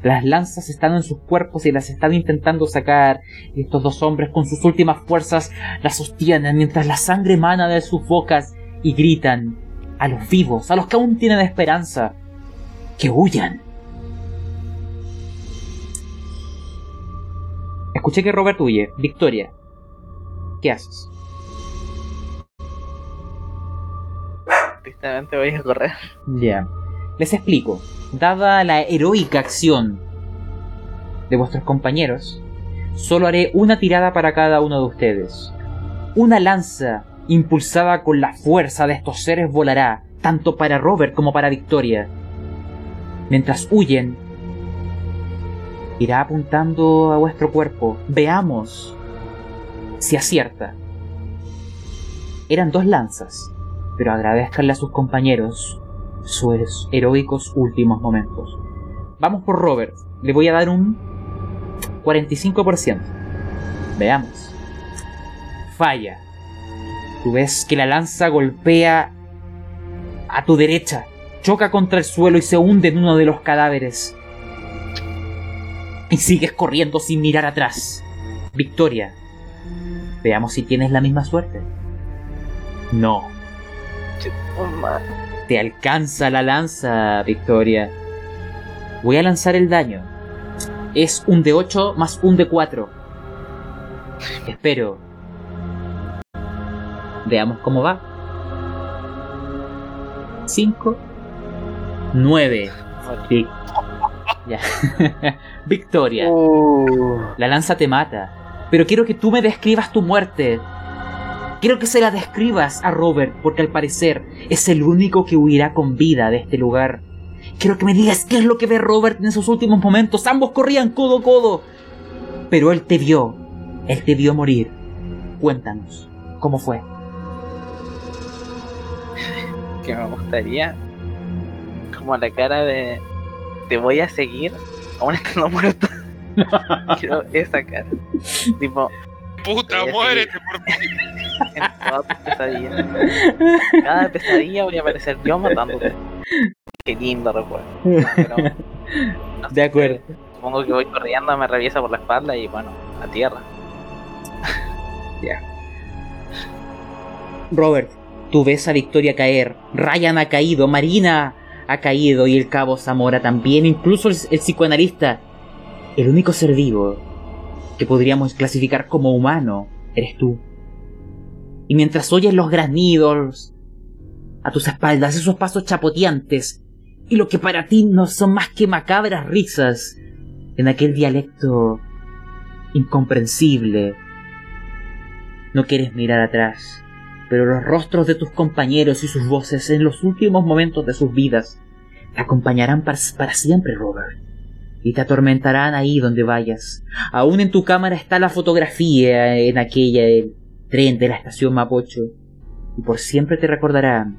Las lanzas están en sus cuerpos y las están intentando sacar. Y estos dos hombres con sus últimas fuerzas las sostienen mientras la sangre emana de sus bocas y gritan a los vivos, a los que aún tienen esperanza, que huyan. Escuché que Robert huye. Victoria, ¿qué haces? Tristemente voy a correr. Ya. Les explico. Dada la heroica acción de vuestros compañeros, solo haré una tirada para cada uno de ustedes. Una lanza impulsada con la fuerza de estos seres volará, tanto para Robert como para Victoria. Mientras huyen, irá apuntando a vuestro cuerpo. Veamos si acierta. Eran dos lanzas, pero agradezcanle a sus compañeros sus heroicos últimos momentos. Vamos por Robert. Le voy a dar un 45%. Veamos. Falla. Tú ves que la lanza golpea a tu derecha, choca contra el suelo y se hunde en uno de los cadáveres. Y sigues corriendo sin mirar atrás. Victoria. Veamos si tienes la misma suerte. No. Te alcanza la lanza, Victoria. Voy a lanzar el daño. Es un de 8 más un de 4. Espero. Veamos cómo va. 5. 9. Ya. Victoria. Uh, La lanza te mata. Pero quiero que tú me describas tu muerte. Quiero que se la describas a Robert, porque al parecer es el único que huirá con vida de este lugar. Quiero que me digas qué es lo que ve Robert en esos últimos momentos. Ambos corrían codo a codo. Pero él te vio. Él te vio morir. Cuéntanos, ¿cómo fue? que me gustaría como la cara de te voy a seguir aún estando muerto quiero esa cara tipo Puta, Sí, sí. muérete por fin. en todas tus pesadillas cada pesadilla voy a aparecer yo matándote qué lindo recuerdo Pero, no sé, De acuerdo. supongo que voy corriendo me reviesa por la espalda y bueno a tierra Robert, tú ves a Victoria caer, Ryan ha caído, Marina ha caído y el cabo Zamora también, incluso el, el psicoanalista. El único ser vivo que podríamos clasificar como humano eres tú. Y mientras oyes los granidos a tus espaldas, esos pasos chapoteantes, y lo que para ti no son más que macabras risas, en aquel dialecto incomprensible. No quieres mirar atrás, pero los rostros de tus compañeros y sus voces en los últimos momentos de sus vidas te acompañarán para, para siempre, Robert. Y te atormentarán ahí donde vayas. Aún en tu cámara está la fotografía en aquella el tren de la estación Mapocho. Y por siempre te recordarán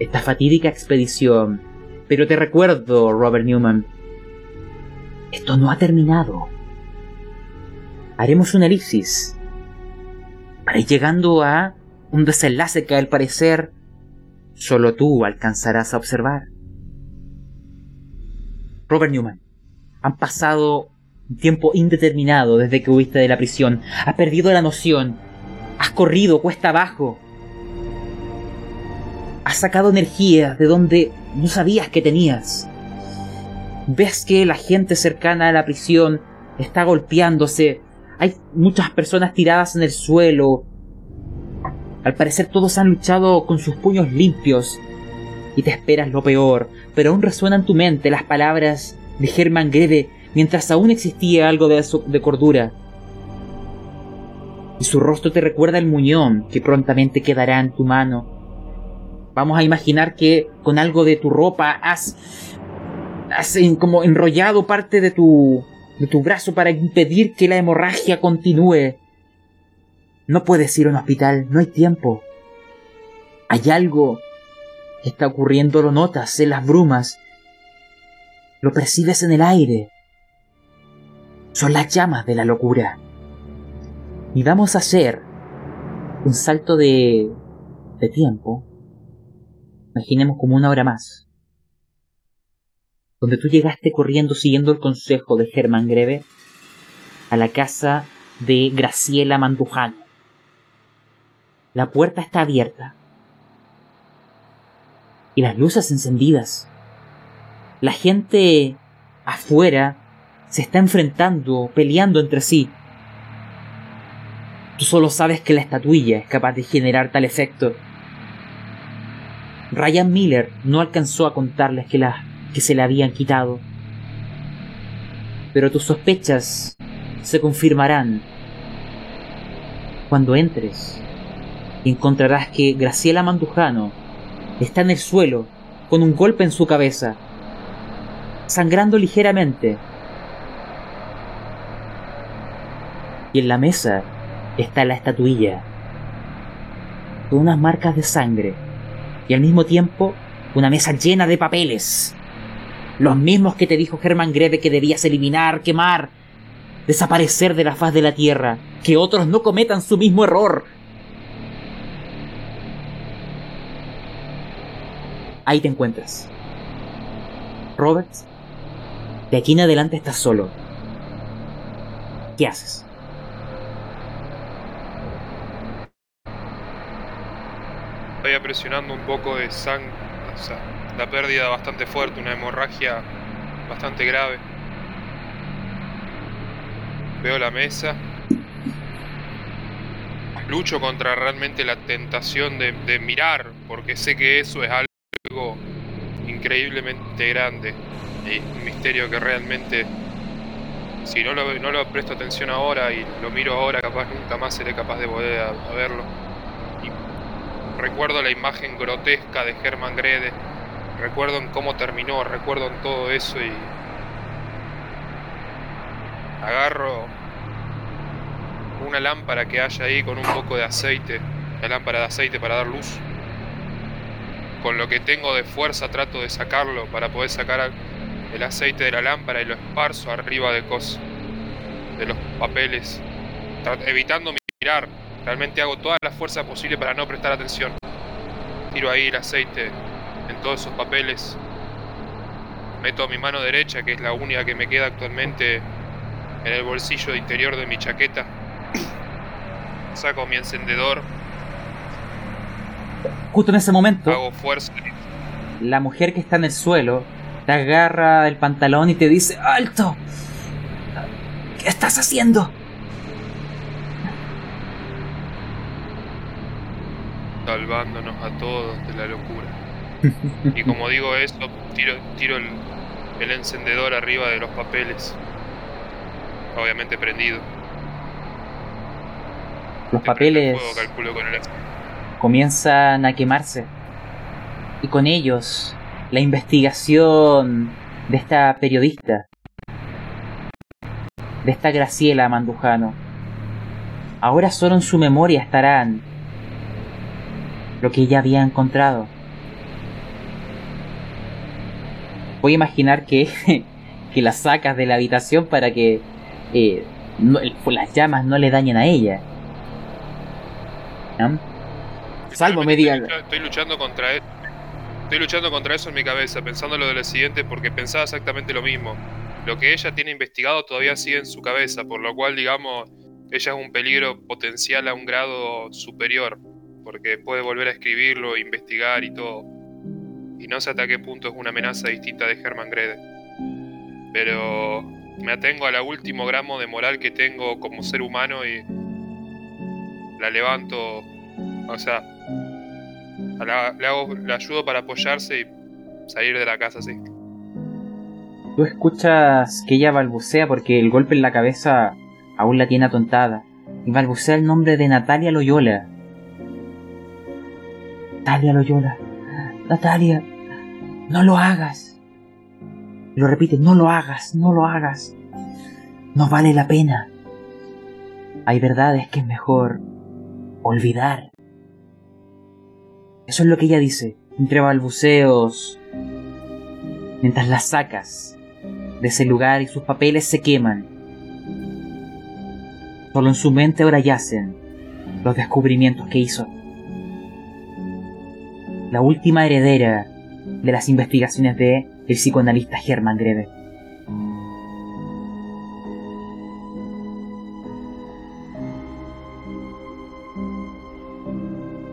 esta fatídica expedición. Pero te recuerdo, Robert Newman, esto no ha terminado. Haremos una elipsis para ir llegando a un desenlace que al parecer solo tú alcanzarás a observar. Robert Newman, han pasado un tiempo indeterminado desde que huiste de la prisión. Has perdido la noción. Has corrido cuesta abajo. Has sacado energía de donde no sabías que tenías. Ves que la gente cercana a la prisión está golpeándose. Hay muchas personas tiradas en el suelo. Al parecer todos han luchado con sus puños limpios. Y te esperas lo peor, pero aún resuenan en tu mente las palabras de Hermann Greve mientras aún existía algo de, cordura. Y su rostro te recuerda el muñón que prontamente quedará en tu mano. Vamos a imaginar que con algo de tu ropa has, has como enrollado parte de tu, de tu brazo para impedir que la hemorragia continúe. No puedes ir a un hospital, no hay tiempo. Hay algo está ocurriendo, lo notas en las brumas, lo percibes en el aire. Son las llamas de la locura. Y vamos a hacer un salto de, de tiempo. Imaginemos como una hora más. Donde tú llegaste corriendo siguiendo el consejo de Germán Greve a la casa de Graciela Mandujano. La puerta está abierta y las luces encendidas. La gente afuera se está enfrentando, peleando entre sí. Tú solo sabes que la estatuilla es capaz de generar tal efecto. Ryan Miller no alcanzó a contarles que, la, que se la habían quitado. Pero tus sospechas se confirmarán cuando entres. Encontrarás que Graciela Mandujano está en el suelo con un golpe en su cabeza sangrando ligeramente. Y en la mesa está la estatuilla, con unas marcas de sangre, y al mismo tiempo una mesa llena de papeles. Los mismos que te dijo Germán Greve que debías eliminar, quemar, desaparecer de la faz de la tierra, que otros no cometan su mismo error. Ahí te encuentras. Roberts de aquí en adelante estás solo. ¿Qué haces? Vaya presionando un poco de sangre, o sea, la pérdida bastante fuerte, una hemorragia bastante grave. Veo la mesa. Lucho contra realmente la tentación de, de mirar, porque sé que eso es algo increíblemente grande un misterio que realmente, si no lo, no lo presto atención ahora y lo miro ahora, capaz nunca más seré capaz de volver a, verlo. Y recuerdo la imagen grotesca de Herman Grede, recuerdo en cómo terminó, recuerdo en todo eso y agarro una lámpara que haya ahí con un poco de aceite, la lámpara de aceite para dar luz. Con lo que tengo de fuerza trato de sacarlo para poder sacar el aceite de la lámpara y lo esparzo arriba de de los papeles, evitando mirar. Realmente hago toda la fuerza posible para no prestar atención. Tiro ahí el aceite en todos esos papeles. Meto mi mano derecha, que es la única que me queda actualmente, en el bolsillo interior de mi chaqueta. Saco mi encendedor. Justo en ese momento, hago fuerza. La mujer que está en el suelo te agarra el pantalón y te dice, ¡Alto! ¿Qué estás haciendo? Salvándonos a todos de la locura. y como digo eso, tiro, tiro el, el encendedor arriba de los papeles. Obviamente prendido. Los papeles fuego, calculo, con el- comienzan a quemarse. Y con ellos, la investigación de esta periodista, de esta Graciela Mandujano. Ahora solo en su memoria estarán lo que ella había encontrado. Voy a imaginar que, que la sacas de la habitación para que eh, no- las llamas no le dañen a ella. ¿Ah? Salvo me Realmente digan. Estoy, lucha- estoy luchando contra eso. Estoy luchando contra eso en mi cabeza, pensando lo de lo siguiente, porque pensaba exactamente lo mismo. Lo que ella tiene investigado todavía sigue en su cabeza, por lo cual, digamos, ella es un peligro potencial a un grado superior, porque puede volver a escribirlo, investigar y todo. Y no sé hasta qué punto es una amenaza distinta de Herman Grede. Pero me atengo a la último gramo de moral que tengo como ser humano y la levanto o sea, la- le, hago, le ayudo para apoyarse y salir de la casa así. Tú escuchas que ella balbucea porque el golpe en la cabeza aún la tiene atontada. Y balbucea el nombre de Natalia Loyola. Natalia Loyola. Natalia, no lo hagas. Lo repite, no lo hagas, no lo hagas. No vale la pena. Hay verdades que es mejor olvidar. Eso es lo que ella dice, entre balbuceos, mientras las sacas de ese lugar y sus papeles se queman. Solo en su mente ahora yacen los descubrimientos que hizo. La última heredera de las investigaciones de el psicoanalista Hermann Greve.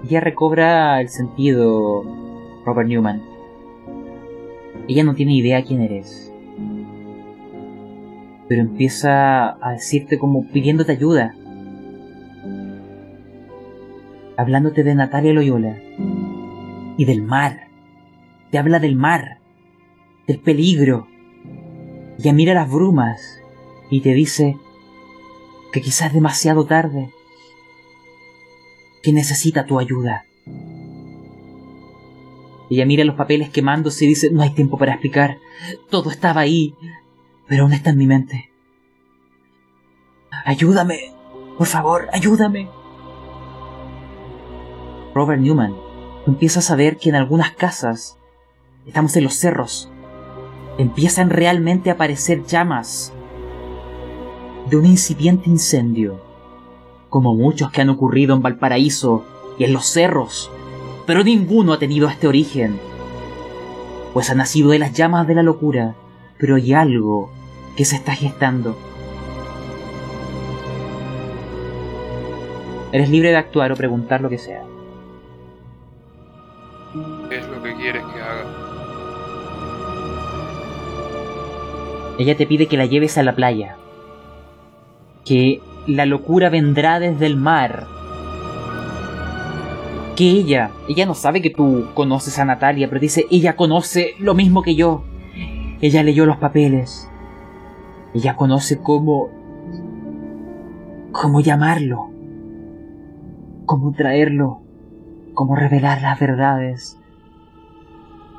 Ella recobra el sentido, Robert Newman. Ella no tiene idea quién eres. Pero empieza a decirte como pidiéndote ayuda. Hablándote de Natalia Loyola. Y del mar. Te habla del mar. Del peligro. Ya mira las brumas. Y te dice que quizás es demasiado tarde. Que necesita tu ayuda. Ella mira los papeles quemándose y dice, no hay tiempo para explicar. Todo estaba ahí, pero aún está en mi mente. Ayúdame, por favor, ayúdame. Robert Newman, tú empiezas a ver que en algunas casas, estamos en los cerros, empiezan realmente a aparecer llamas de un incipiente incendio, como muchos que han ocurrido en Valparaíso y en los cerros pero ninguno ha tenido este origen, pues ha nacido de las llamas de la locura, pero hay algo que se está gestando. Eres libre de actuar o preguntar lo que sea. ¿Qué es lo que quieres que haga? Ella te pide que la lleves a la playa, que la locura vendrá desde el mar, que ella, ella no sabe que tú conoces a Natalia, pero dice, ella conoce lo mismo que yo. Ella leyó los papeles. Ella conoce cómo... cómo llamarlo. Cómo traerlo. Cómo revelar las verdades.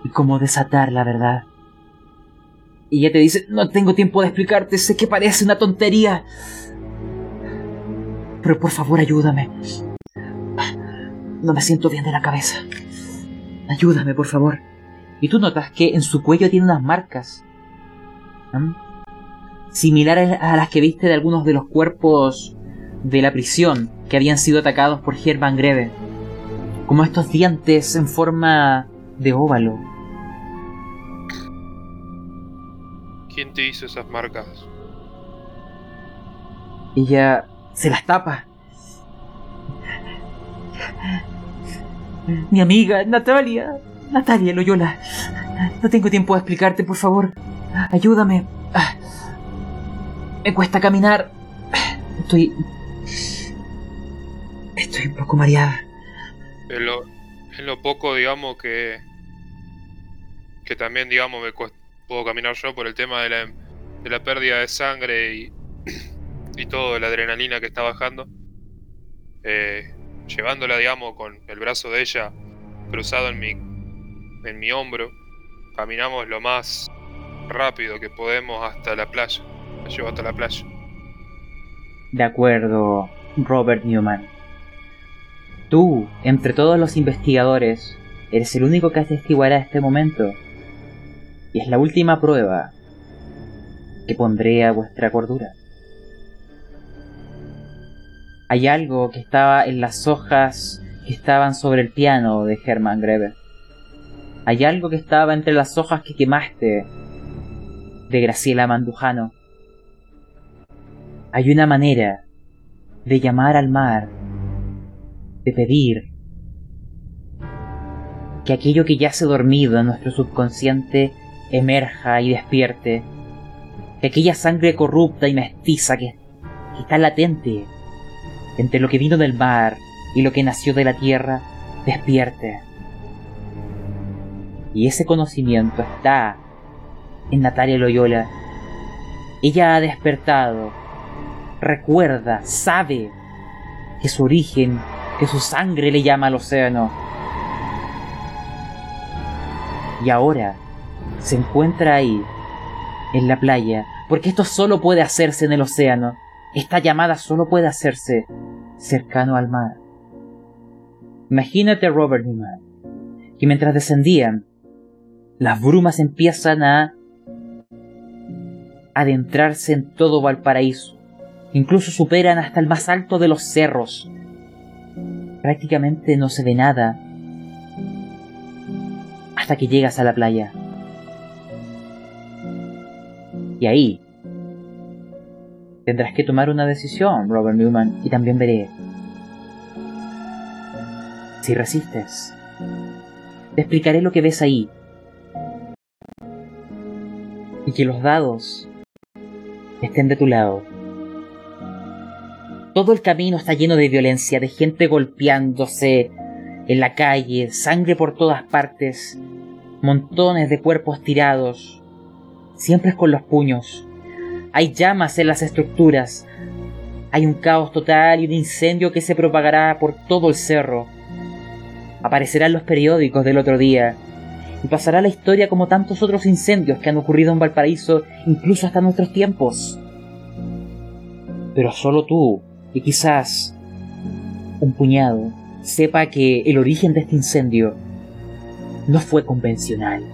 Y cómo desatar la verdad. Y ella te dice, no tengo tiempo de explicarte, sé que parece una tontería. Pero por favor ayúdame. No me siento bien de la cabeza. Ayúdame, por favor. Y tú notas que en su cuello tiene unas marcas. ¿m? Similares a las que viste de algunos de los cuerpos de la prisión que habían sido atacados por Herman Greve. Como estos dientes en forma de óvalo. ¿Quién te hizo esas marcas? Ella se las tapa. Mi amiga, Natalia. Natalia Loyola. No tengo tiempo de explicarte, por favor. Ayúdame. Me cuesta caminar. Estoy... Estoy un poco mareada. En lo, en lo poco, digamos, que. que también, digamos, me, cuest- puedo caminar yo por el tema de la, de la pérdida de sangre y, y todo, la adrenalina que está bajando. Eh, llevándola, digamos, con el brazo de ella cruzado en mi, en mi hombro. Caminamos lo más rápido que podemos hasta la playa. La llevo hasta la playa. De acuerdo, Robert Newman. Tú, entre todos los investigadores, eres el único que atestiguará este momento. Y es la última prueba que pondré a vuestra cordura. Hay algo que estaba en las hojas que estaban sobre el piano de Hermann Greve. Hay algo que estaba entre las hojas que quemaste de Graciela Mandujano. Hay una manera de llamar al mar, de pedir que aquello que yace dormido en nuestro subconsciente emerja y despierte, que aquella sangre corrupta y mestiza que, que está latente entre lo que vino del mar y lo que nació de la tierra, despierte. Y ese conocimiento está en Natalia Loyola. Ella ha despertado, recuerda, sabe que su origen, que su sangre le llama al océano. Y ahora se encuentra ahí, en la playa, porque esto solo puede hacerse en el océano. Esta llamada solo puede hacerse cercano al mar. Imagínate, Robert Newman, que mientras descendían, las brumas empiezan a adentrarse en todo Valparaíso. Incluso superan hasta el más alto de los cerros. Prácticamente no se ve nada hasta que llegas a la playa. Y ahí tendrás que tomar una decisión, Robert Newman, y también veré si resistes. Te explicaré lo que ves ahí. Y que los dados estén de tu lado. Todo el camino está lleno de violencia, de gente golpeándose en la calle, sangre por todas partes, montones de cuerpos tirados, siempre con los puños. Hay llamas en las estructuras, hay un caos total y un incendio que se propagará por todo el cerro. Aparecerán los periódicos del otro día, y pasará la historia como tantos otros incendios que han ocurrido en Valparaíso, incluso hasta nuestros tiempos. Pero solo tú, y quizás un puñado, sepa que el origen de este incendio no fue convencional.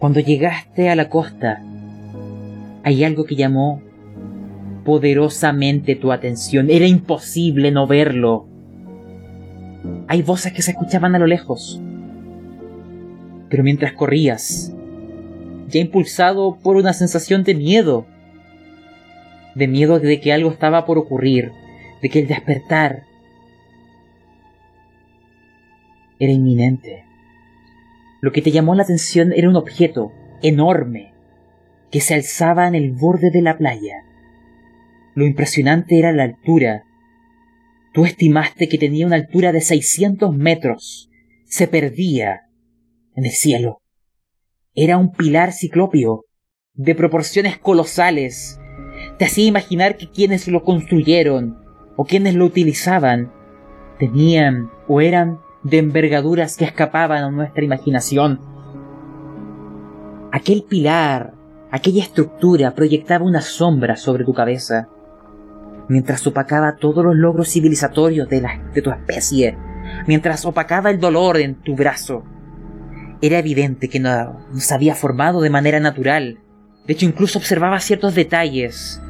Cuando llegaste a la costa, hay algo que llamó poderosamente tu atención. Era imposible no verlo. Hay voces que se escuchaban a lo lejos. Pero mientras corrías, ya impulsado por una sensación de miedo, de miedo de que algo estaba por ocurrir, de que el despertar era inminente. Lo que te llamó la atención era un objeto enorme que se alzaba en el borde de la playa. Lo impresionante era la altura. Tú estimaste que tenía una altura de 600 metros. Se perdía en el cielo. Era un pilar ciclópeo, de proporciones colosales. Te hacía imaginar que quienes lo construyeron o quienes lo utilizaban tenían o eran de envergaduras que escapaban a nuestra imaginación. Aquel pilar, aquella estructura proyectaba una sombra sobre tu cabeza, mientras opacaba todos los logros civilizatorios de, la, de tu especie, mientras opacaba el dolor en tu brazo. Era evidente que no, se había formado de manera natural. De hecho, incluso observaba ciertos detalles.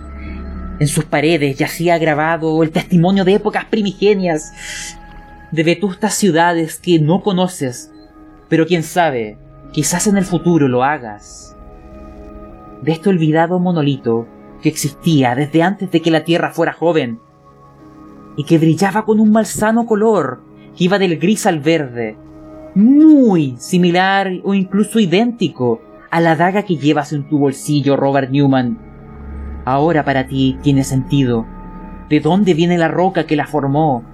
En sus paredes yacía grabado el testimonio de épocas primigenias, de vetustas ciudades que no conoces, pero quién sabe, quizás en el futuro lo hagas. De este olvidado monolito que existía desde antes de que la Tierra fuera joven, y que brillaba con un malsano color que iba del gris al verde, muy similar o incluso idéntico a la daga que llevas en tu bolsillo, Robert Newman. Ahora para ti tiene sentido. ¿De dónde viene la roca que la formó?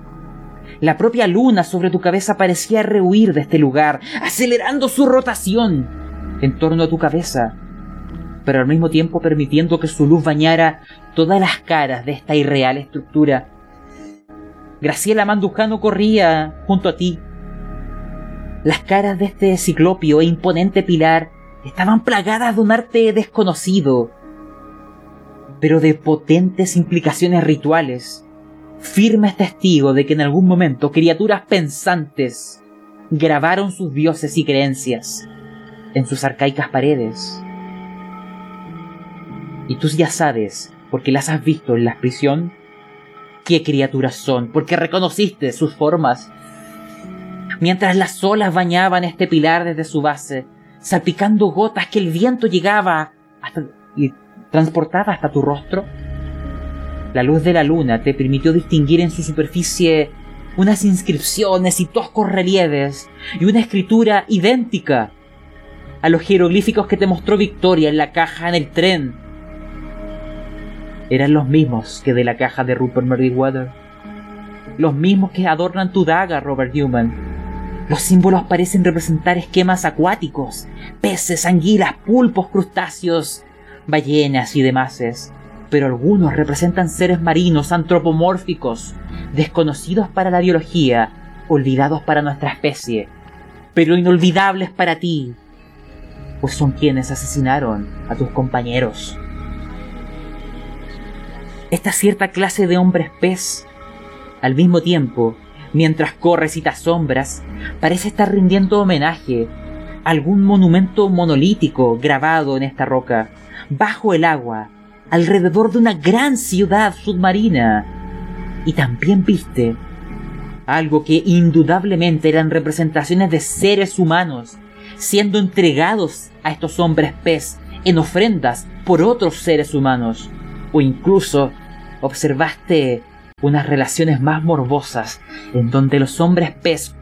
La propia luna sobre tu cabeza parecía rehuir de este lugar, acelerando su rotación. en torno a tu cabeza, pero al mismo tiempo permitiendo que su luz bañara todas las caras de esta irreal estructura. Graciela Mandujano corría junto a ti. Las caras de este ciclopio e imponente pilar estaban plagadas de un arte desconocido, pero de potentes implicaciones rituales, firmes testigo de que en algún momento criaturas pensantes grabaron sus dioses y creencias en sus arcaicas paredes. Y tú ya sabes, porque las has visto en la prisión, qué criaturas son, porque reconociste sus formas. Mientras las olas bañaban este pilar desde su base, salpicando gotas que el viento llegaba hasta y transportaba hasta tu rostro, la luz de la luna te permitió distinguir en su superficie unas inscripciones y toscos relieves y una escritura idéntica a los jeroglíficos que te mostró Victoria en la caja en el tren. Eran los mismos que de la caja de Rupert Meriwether. Los mismos que adornan tu daga, Robert Newman. Los símbolos parecen representar esquemas acuáticos, peces, anguilas, pulpos, crustáceos, ballenas y demás, pero algunos representan seres marinos antropomórficos, desconocidos para la biología, olvidados para nuestra especie, pero inolvidables para ti, pues son quienes asesinaron a tus compañeros. Esta cierta clase de hombres pez, al mismo tiempo, mientras corres y te asombras, parece estar rindiendo homenaje a algún monumento monolítico grabado en esta roca, bajo el agua, alrededor de una gran ciudad submarina. Y también viste algo que indudablemente eran representaciones de seres humanos siendo entregados a estos hombres pez en ofrendas por otros seres humanos. O incluso observaste unas relaciones más morbosas en donde los hombres pez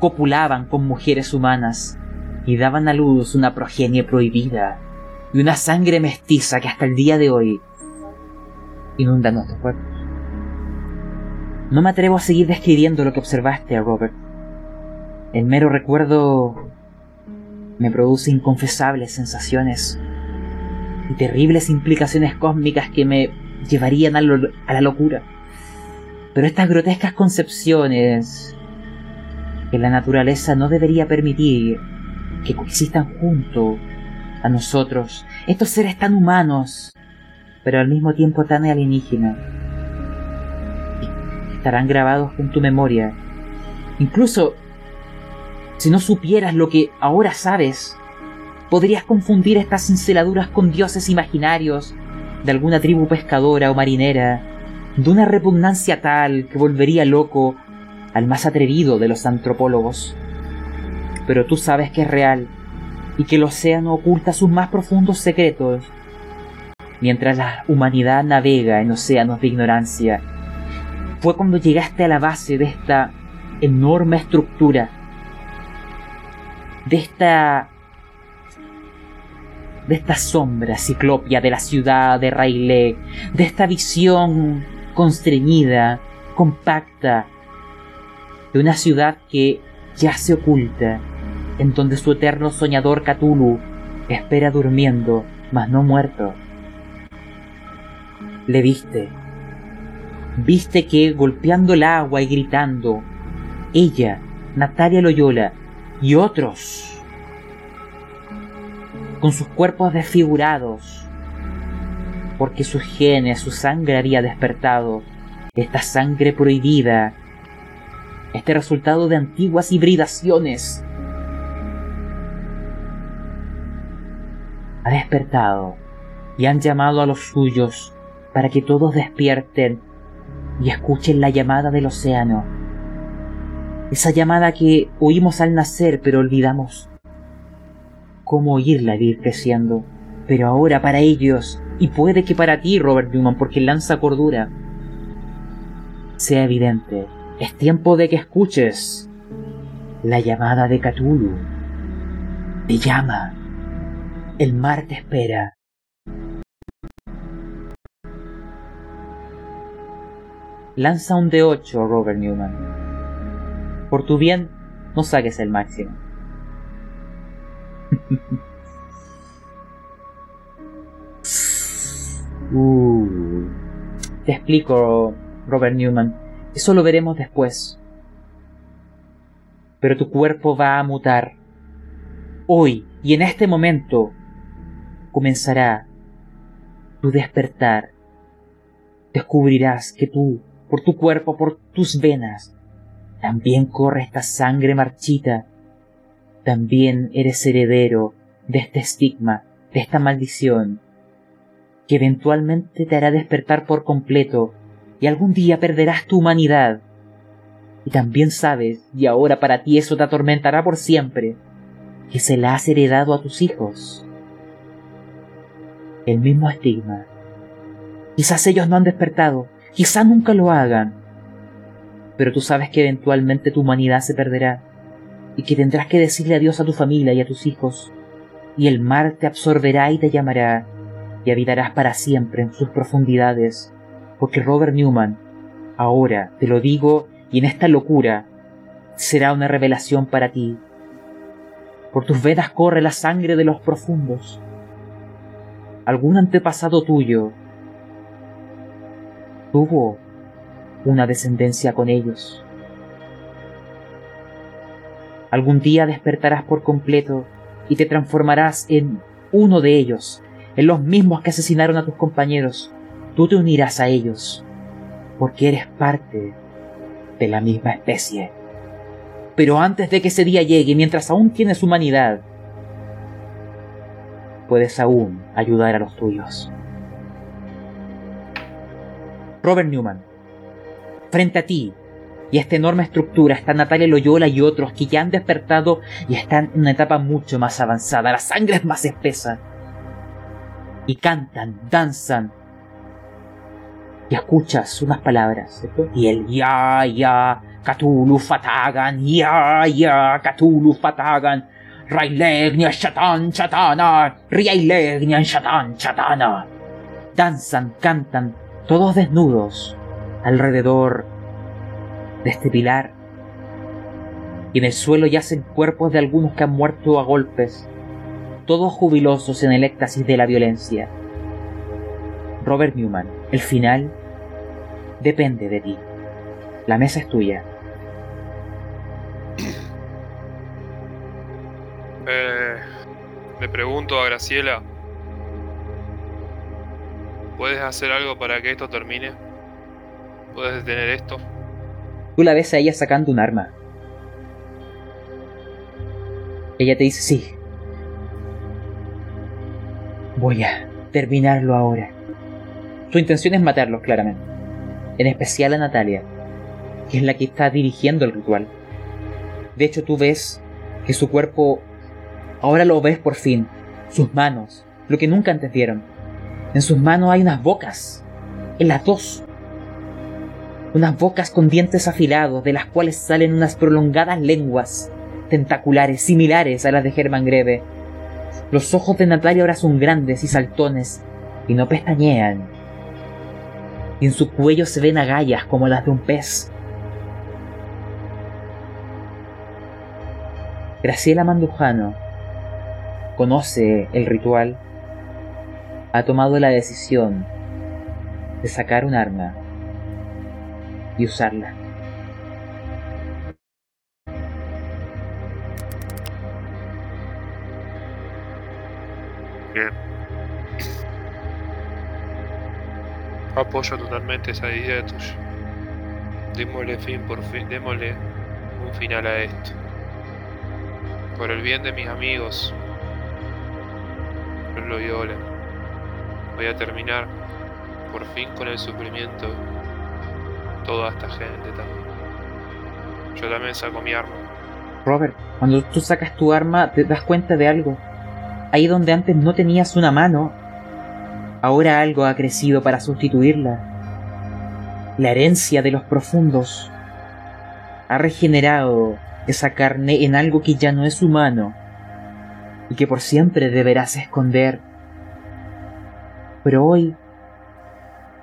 copulaban con mujeres humanas y daban a luz una progenie prohibida y una sangre mestiza que hasta el día de hoy inunda nuestros cuerpos. No me atrevo a seguir describiendo lo que observaste, Robert. El mero recuerdo me produce inconfesables sensaciones terribles implicaciones cósmicas que me llevarían a, a la locura. Pero estas grotescas concepciones que la naturaleza no debería permitir que coexistan junto a nosotros, estos seres tan humanos, pero al mismo tiempo tan alienígenas, estarán grabados en tu memoria. Incluso si no supieras lo que ahora sabes, podrías confundir estas cinceladuras con dioses imaginarios de alguna tribu pescadora o marinera, de una repugnancia tal que volvería loco al más atrevido de los antropólogos. Pero tú sabes que es real y que el océano oculta sus más profundos secretos, mientras la humanidad navega en océanos de ignorancia. Fue cuando llegaste a la base de esta enorme estructura, de esta de esta sombra ciclopia de la ciudad de Railé, de esta visión constreñida, compacta, de una ciudad que ya se oculta en donde su eterno soñador Cthulhu espera durmiendo, mas no muerto. Le viste. Viste que, golpeando el agua y gritando, ella, Natalia Loyola, y otros, con sus cuerpos desfigurados, porque sus genes, su sangre había despertado, esta sangre prohibida, este resultado de antiguas hibridaciones, ha despertado y han llamado a los suyos para que todos despierten y escuchen la llamada del océano. Esa llamada que oímos al nacer pero olvidamos cómo oírla ir creciendo. Pero ahora para ellos, y puede que para ti, Robert Newman, porque lanza cordura, sea evidente, es tiempo de que escuches la llamada de Cthulhu. Te llama. El mar te espera. Lanza un D8, Robert Newman. Por tu bien, no saques el máximo. Uh. Te explico, Robert Newman. Eso lo veremos después. Pero tu cuerpo va a mutar. Hoy y en este momento comenzará tu despertar. Descubrirás que tú, por tu cuerpo, por tus venas, también corre esta sangre marchita también eres heredero de este estigma, de esta maldición, que eventualmente te hará despertar por completo y algún día perderás tu humanidad. Y también sabes, y ahora para ti eso te atormentará por siempre, que se la has heredado a tus hijos. El mismo estigma. Quizás ellos no han despertado, quizás nunca lo hagan, pero tú sabes que eventualmente tu humanidad se perderá y que tendrás que decirle adiós a tu familia y a tus hijos, y el mar te absorberá y te llamará, y habitarás para siempre en sus profundidades, porque Robert Newman, ahora te lo digo y en esta locura, será una revelación para ti. Por tus venas corre la sangre de los profundos. Algún antepasado tuyo tuvo una descendencia con ellos. Algún día despertarás por completo y te transformarás en uno de ellos, en los mismos que asesinaron a tus compañeros. Tú te unirás a ellos, porque eres parte de la misma especie. Pero antes de que ese día llegue, mientras aún tienes humanidad, puedes aún ayudar a los tuyos. Robert Newman, frente a ti y esta enorme estructura está Natalia Loyola y otros que ya han despertado y están en una etapa mucho más avanzada. La sangre es más espesa. Y cantan, danzan. Y escuchas unas palabras. Y el ya, ya, Cthulhu Fatagan, ya, ya, Cthulhu Fatagan. Railegnia Shatan Chatana, Railegnia Shatan Chatana. Danzan, cantan, todos desnudos, alrededor de este pilar. Y en el suelo yacen cuerpos de algunos que han muerto a golpes, todos jubilosos en el éxtasis de la violencia. Robert Newman, el final depende de ti. La mesa es tuya. Eh, le pregunto a Graciela, ¿puedes hacer algo para que esto termine? ¿Puedes detener esto? Tú la ves a ella sacando un arma. Ella te dice sí. Voy a terminarlo ahora. Su intención es matarlos, claramente. En especial a Natalia, que es la que está dirigiendo el ritual. De hecho, tú ves que su cuerpo, ahora lo ves por fin, sus manos, lo que nunca antes vieron. En sus manos hay unas bocas, en las dos. Unas bocas con dientes afilados, de las cuales salen unas prolongadas lenguas tentaculares similares a las de Herman Greve. Los ojos de Natalia ahora son grandes y saltones, y no pestañean. Y en su cuello se ven agallas como las de un pez. Graciela Mandujano conoce el ritual, ha tomado la decisión de sacar un arma y usarla. Bien. Apoyo totalmente esa idea tuya. Démosle fin por fin, démosle un final a esto. Por el bien de mis amigos, los Loyola, voy a terminar por fin con el sufrimiento toda esta gente también. Yo también saco mi arma. Robert, cuando tú sacas tu arma te das cuenta de algo. Ahí donde antes no tenías una mano, ahora algo ha crecido para sustituirla. La herencia de los profundos ha regenerado esa carne en algo que ya no es humano y que por siempre deberás esconder. Pero hoy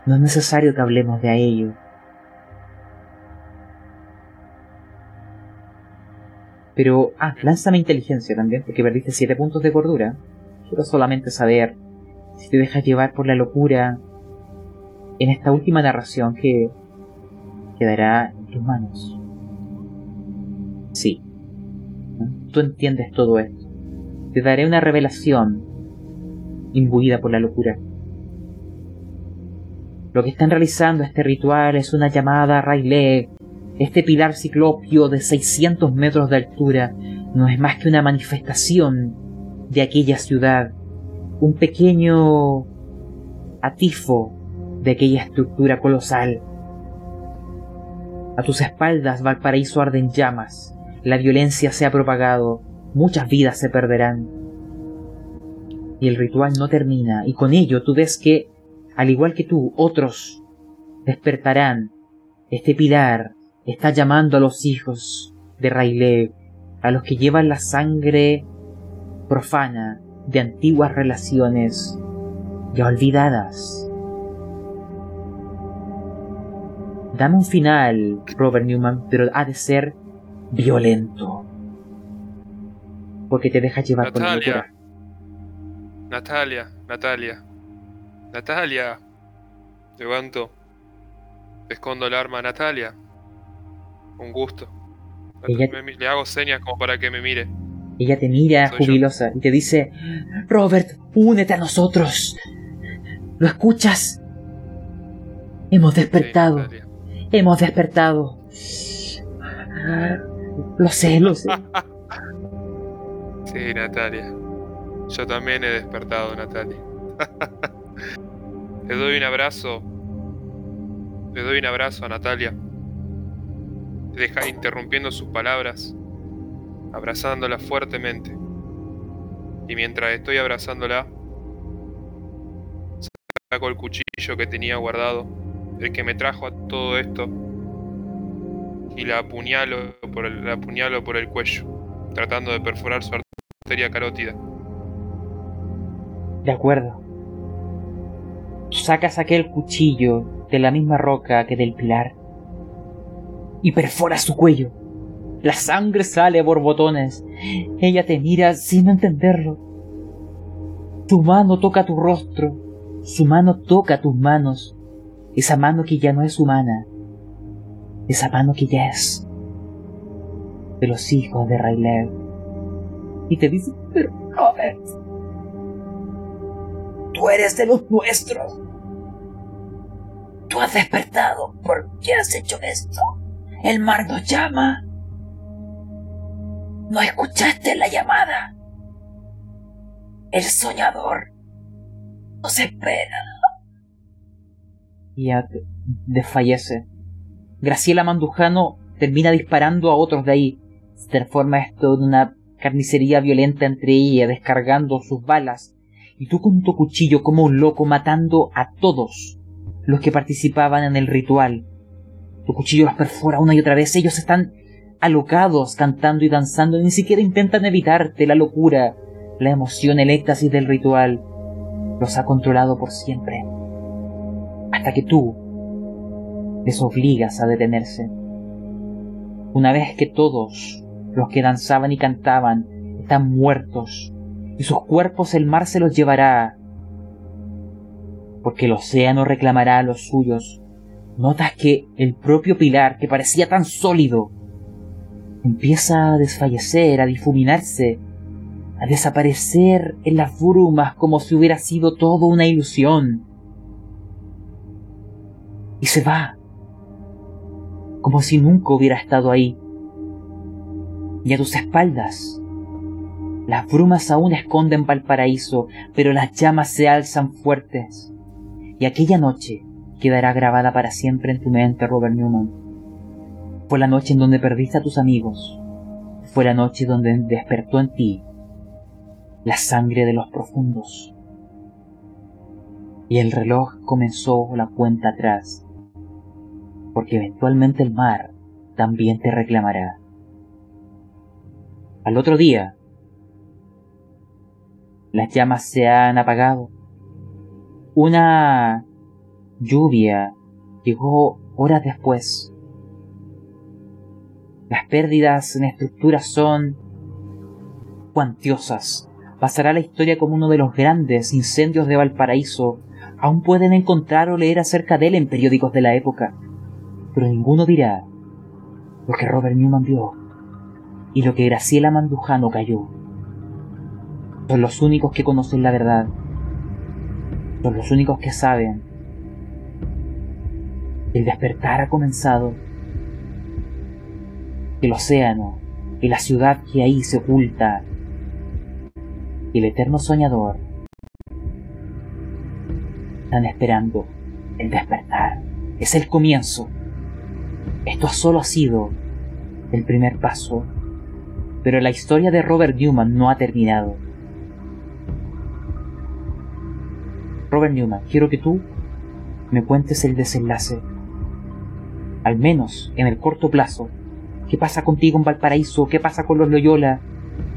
no es necesario que hablemos de ello. Pero, ah, lánzame inteligencia también, porque perdiste 7 puntos de cordura. Quiero solamente saber si te dejas llevar por la locura en esta última narración que quedará en tus manos. Sí, tú entiendes todo esto. Te daré una revelación imbuida por la locura. Lo que están realizando este ritual es una llamada Rayleigh. Este pilar ciclopio de 600 metros de altura no es más que una manifestación de aquella ciudad, un pequeño atifo de aquella estructura colosal. A tus espaldas Valparaíso arde en llamas, la violencia se ha propagado, muchas vidas se perderán. Y el ritual no termina, y con ello tú ves que, al igual que tú, otros despertarán. Este pilar está llamando a los hijos de Rayleigh, a los que llevan la sangre profana de antiguas relaciones ya olvidadas. Dame un final, Robert Newman, pero ha de ser violento. Porque te deja llevar por la Natalia. locura. Natalia, Natalia. Natalia. Levanto. Escondo el arma a Natalia. Un gusto. Ella- Me- le hago señas como para que me mire. Ella te mira Soy yo. jubilosa y te dice, Robert, únete a nosotros. ¿Lo escuchas? Hemos despertado, hemos despertado. Lo sé, lo sé. Sí, Natalia. Yo también he despertado, Natalia. Le doy un abrazo. Le doy un abrazo a Natalia. Deja interrumpiendo sus palabras, abrazándola fuertemente. Y mientras estoy abrazándola, saco el cuchillo que tenía guardado, el que me trajo a todo esto, y la apuñalo por el, la apuñalo por el cuello, tratando de perforar su arteria carótida. De acuerdo. Sacas aquel cuchillo de la misma roca que del pilar y perforas su cuello. La sangre sale a borbotones. Ella te mira sin entenderlo. Tu mano toca tu rostro. Su mano toca tus manos. Esa mano que ya no es humana. Esa mano que ya es de los hijos de Rayleigh. Y te dice, pero Robert, Tú eres de los nuestros. Tú has despertado. ¿Por qué has hecho esto? El mar nos llama. ¿No escuchaste la llamada? El soñador nos espera. y desfallece. Graciela Mandujano termina disparando a otros de ahí. Se transforma esto en una carnicería violenta entre ella, descargando sus balas. Y tú con tu cuchillo como un loco matando a todos los que participaban en el ritual. Tu cuchillo los perfora una y otra vez. Ellos están alocados, cantando y danzando. Ni siquiera intentan evitarte la locura, la emoción, el éxtasis del ritual. Los ha controlado por siempre hasta que tú les obligas a detenerse. Una vez que todos los que danzaban y cantaban están muertos y sus cuerpos el mar se los llevará, porque el océano reclamará a los suyos, notas que el propio pilar, que parecía tan sólido, empieza a desfallecer, a difuminarse, a desaparecer en las brumas como si hubiera sido todo una ilusión y se va, como si nunca hubiera estado ahí. Y a tus espaldas, las brumas aún esconden Valparaíso, pero las llamas se alzan fuertes. Y aquella noche quedará grabada para siempre en tu mente, Robert Newman. Fue la noche en donde perdiste a tus amigos. Fue la noche donde despertó en ti la sangre de los profundos. Y el reloj comenzó la cuenta atrás porque eventualmente el mar también te reclamará. Al otro día, las llamas se han apagado. Una lluvia llegó horas después. Las pérdidas en estructuras son cuantiosas. pasará la historia como uno de los grandes incendios de Valparaíso. Aún pueden encontrar o leer acerca de él en periódicos de la época, pero ninguno dirá lo que Robert Newman vio y lo que Graciela Mandujano cayó. Son los únicos que conocen la verdad. Son los únicos que saben. El despertar ha comenzado. El océano y la ciudad que ahí se oculta. El eterno soñador están esperando el despertar. Es el comienzo. Esto solo ha sido el primer paso. Pero la historia de Robert Newman no ha terminado. Robert Newman, quiero que tú me cuentes el desenlace. Al menos en el corto plazo. ¿Qué pasa contigo en Valparaíso? ¿Qué pasa con los Loyola?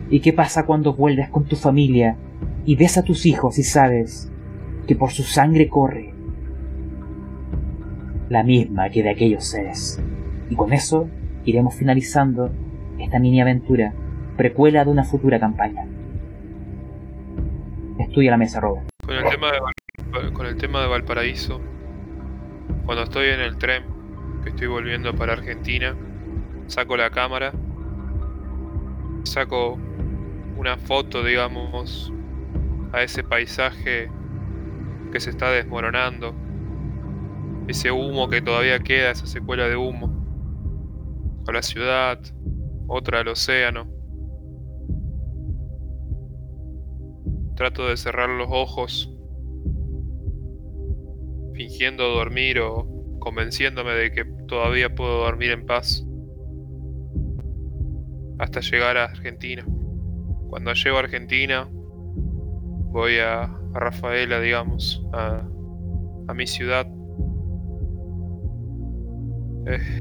¿Y qué pasa cuando vuelves con tu familia y ves a tus hijos y sabes que por su sangre corre la misma que de aquellos seres? Y con eso iremos finalizando esta mini aventura, precuela de una futura campaña. Estudia la mesa, Robert. Con el tema de, con el tema de Valparaíso, cuando estoy en el tren, que estoy volviendo para Argentina, saco la cámara, saco una foto, digamos, a ese paisaje que se está desmoronando, ese humo que todavía queda, esa secuela de humo, a la ciudad, otra al océano. Trato de cerrar los ojos fingiendo dormir o convenciéndome de que todavía puedo dormir en paz hasta llegar a Argentina. Cuando llego a Argentina voy a, a Rafaela, digamos, a, a mi ciudad. Eh,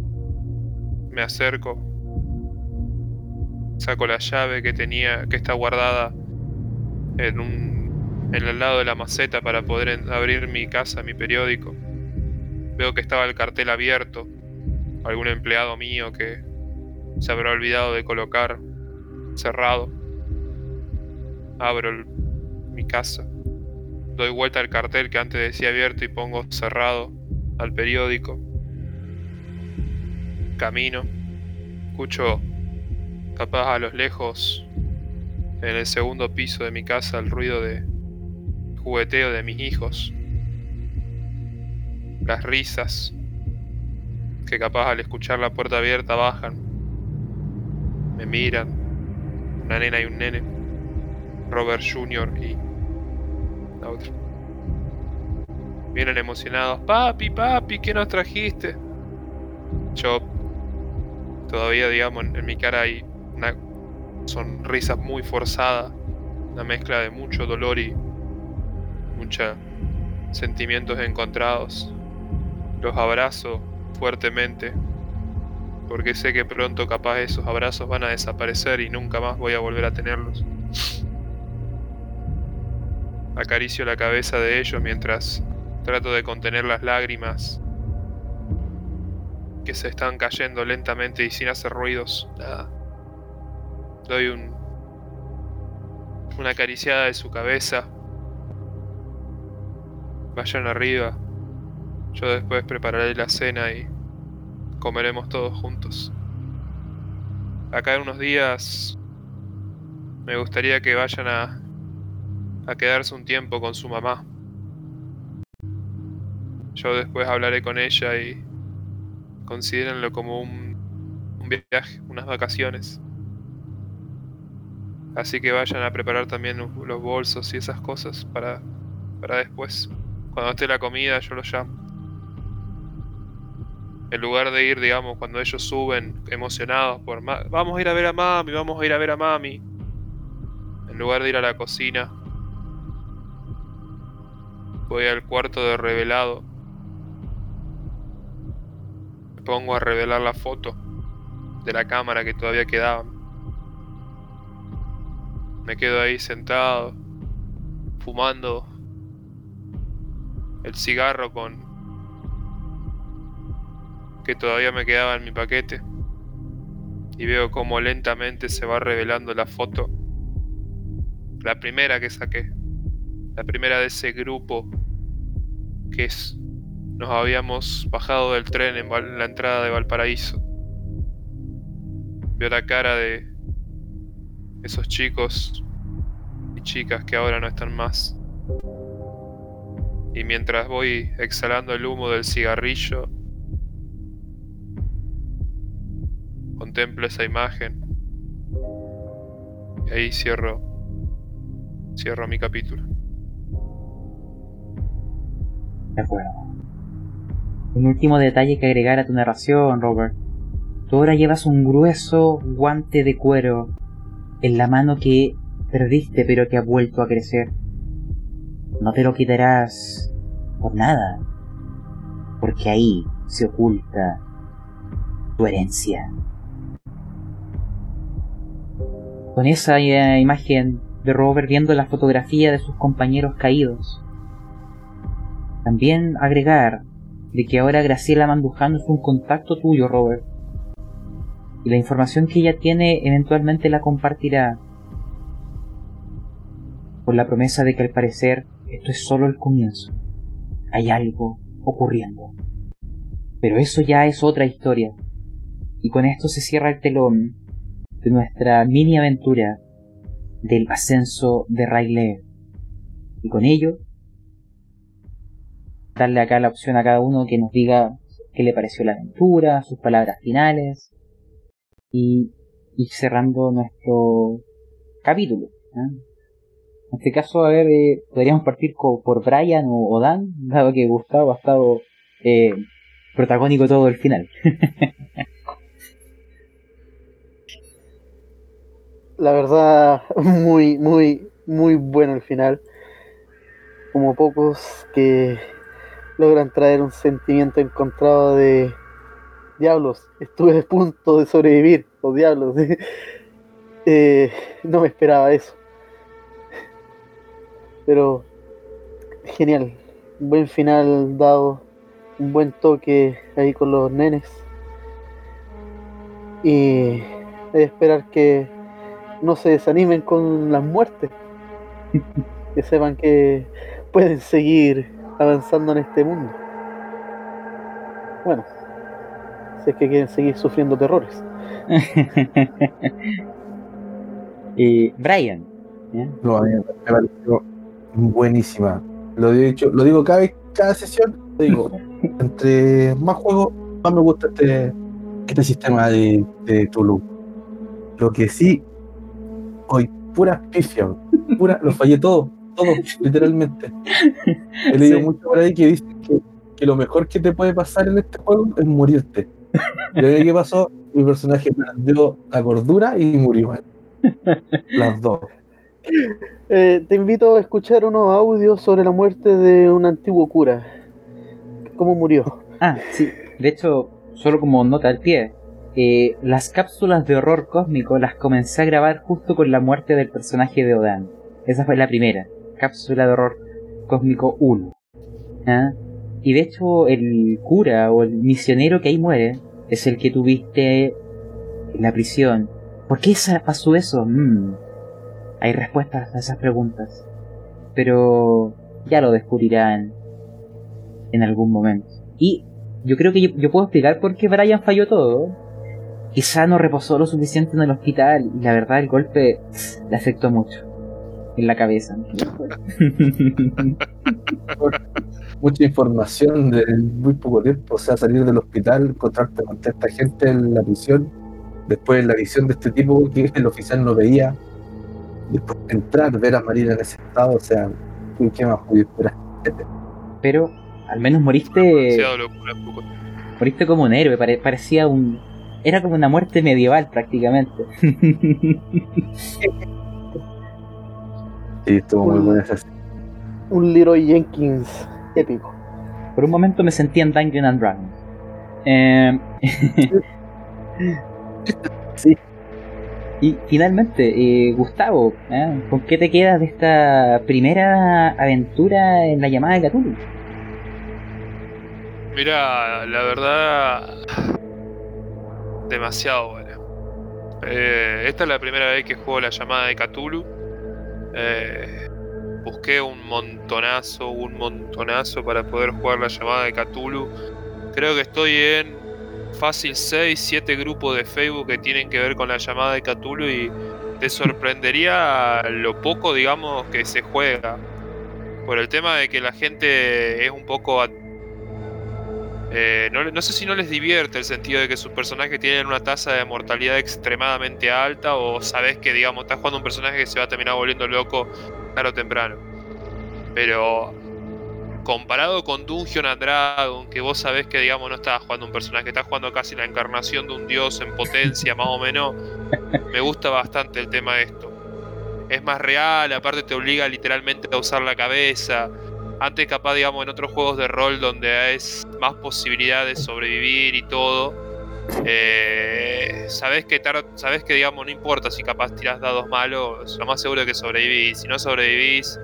me acerco, saco la llave que tenía, que está guardada en un en el lado de la maceta para poder abrir mi casa, mi periódico. Veo que estaba el cartel abierto. Algún empleado mío que se habrá olvidado de colocar cerrado. Abro mi casa. Doy vuelta al cartel que antes decía abierto y pongo cerrado al periódico. Camino. Escucho capaz a los lejos en el segundo piso de mi casa el ruido de jugueteo de mis hijos. Las risas que capaz al escuchar la puerta abierta bajan. Me miran. Una nena y un nene. Robert Jr. y la otra. Vienen emocionados. Papi, papi, ¿qué nos trajiste? Yo todavía, digamos, en, mi cara hay una sonrisa muy forzada. Una mezcla de mucho dolor y muchos sentimientos encontrados. Los abrazo fuertemente porque sé que pronto capaz esos abrazos van a desaparecer y nunca más voy a volver a tenerlos. Acaricio la cabeza de ellos mientras trato de contener las lágrimas que se están cayendo lentamente y sin hacer ruidos. Nada. Doy un una acariciada de su cabeza Vayan arriba. Yo después prepararé la cena y comeremos todos juntos. Acá en unos días me gustaría que vayan a, a quedarse un tiempo con su mamá. Yo después hablaré con ella y considérenlo como un, un viaje, unas vacaciones. Así que vayan a preparar también los bolsos y esas cosas para, para después. Cuando esté la comida yo los llamo. En lugar de ir, digamos, cuando ellos suben emocionados por "Ma- vamos a ir a ver a mami, vamos a ir a ver a mami. En lugar de ir a la cocina, voy al cuarto de revelado. Me pongo a revelar la foto de la cámara que todavía quedaban. Me quedo ahí sentado, fumando el cigarro con que todavía me quedaba en mi paquete y veo cómo lentamente se va revelando la foto La primera que saqué. La primera de ese grupo que es. Nos habíamos bajado del tren en, en la entrada de Valparaíso. Veo la cara de esos chicos y chicas que ahora no están más. Y mientras voy exhalando el humo del cigarrillo, contemplo esa imagen. Y ahí cierro. Cierro mi capítulo. De acuerdo. Un último detalle que agregar a tu narración, Robert. Tú ahora llevas un grueso guante de cuero en la mano que perdiste pero que ha vuelto a crecer. No te lo quitarás por nada, porque ahí se oculta tu herencia. Con esa eh, imagen de Robert viendo la fotografía de sus compañeros caídos, también agregar de que ahora Graciela Mandujano es un contacto tuyo, Robert. Y la información que ella tiene eventualmente la compartirá. Con la promesa de que al parecer esto es solo el comienzo. Hay algo ocurriendo. Pero eso ya es otra historia. Y con esto se cierra el telón de nuestra mini aventura del ascenso de Rayleigh. Y con ello darle acá la opción a cada uno que nos diga qué le pareció la aventura, sus palabras finales y ir cerrando nuestro capítulo. ¿eh? En este caso, a ver, eh, podríamos partir co- por Brian o, o Dan, dado que Gustavo ha estado eh, protagónico todo el final. La verdad, muy, muy, muy bueno el final. Como pocos que logran traer un sentimiento encontrado de diablos. Estuve a punto de sobrevivir, los diablos. Eh, no me esperaba eso. Pero genial. Buen final dado. Un buen toque ahí con los nenes. Y es esperar que no se desanimen con las muertes. que sepan que pueden seguir avanzando en este mundo. Bueno, si es que quieren seguir sufriendo terrores. Eh, Brian. ¿ya? No, a mí me pareció buenísima. Lo he dicho, lo digo cada vez, cada sesión, lo digo. Entre más juegos, más me gusta este, este sistema de, de Tulu. Lo que sí, hoy pura pifia, pura, lo fallé todo, todo, literalmente. He leído Sí. mucho por ahí que dicen que, que lo mejor que te puede pasar en este juego es morirte. Y ahí qué pasó, mi personaje perdió la cordura y murió. Las dos. Eh, te invito a escuchar unos audios sobre la muerte de un antiguo cura. ¿Cómo murió? Ah, sí. De hecho, solo como nota al pie, eh, las cápsulas de horror cósmico las comencé a grabar justo con la muerte del personaje de Odan. Esa fue la primera, cápsula de horror cósmico 1. ¿Ah? Y de hecho, el cura o el misionero que ahí muere es el que tuviste en la prisión. ¿Por qué pasó eso? Mm. Hay respuestas a esas preguntas. Pero ya lo descubrirán en algún momento. Y yo creo que yo, yo puedo explicar por qué Brian falló todo. Quizá no reposó lo suficiente en el hospital y la verdad el golpe le afectó mucho. En la cabeza. mucha información de muy poco tiempo, o sea, salir del hospital, encontrarte con tanta gente en la prisión, después la visión de este tipo que el oficial no veía, después entrar, ver a Marina en ese estado, o sea, ¿qué más podía esperar? Pero al menos moriste Demasiado locura, poco. moriste como un héroe, pare- parecía un... Era como una muerte medieval prácticamente. Sí, estuvo muy buena esa Un Leroy Jenkins épico. Por un momento me sentí en Dungeon and Dragons. Eh, Sí. Y finalmente, eh, Gustavo, ¿eh? ¿con qué te quedas de esta primera aventura en la llamada de Cthulhu? Mira, la verdad. Demasiado buena. Eh, esta es la primera vez que juego la llamada de Cthulhu. Eh, busqué un montonazo, un montonazo para poder jugar la llamada de Cthulhu. Creo que estoy en fácil 6, 7 grupos de Facebook que tienen que ver con la llamada de Cthulhu y te sorprendería lo poco, digamos, que se juega. Por el tema de que la gente es un poco... eh, no, no sé si no les divierte el sentido de que sus personajes tienen una tasa de mortalidad extremadamente alta o sabes que, digamos, estás jugando un personaje que se va a terminar volviendo loco tarde o temprano. Pero comparado con Dungeon and Dragon, que vos sabés que, digamos, no estás jugando un personaje, estás jugando casi la encarnación de un dios en potencia, más o menos, me gusta bastante el tema de esto. Es más real, aparte te obliga literalmente a usar la cabeza. Antes capaz, digamos, en otros juegos de rol donde es más posibilidad de sobrevivir y todo, eh, sabes que sabes que digamos no importa si capaz tiras dados malos, lo más seguro es que sobrevivís. Si no sobrevivís,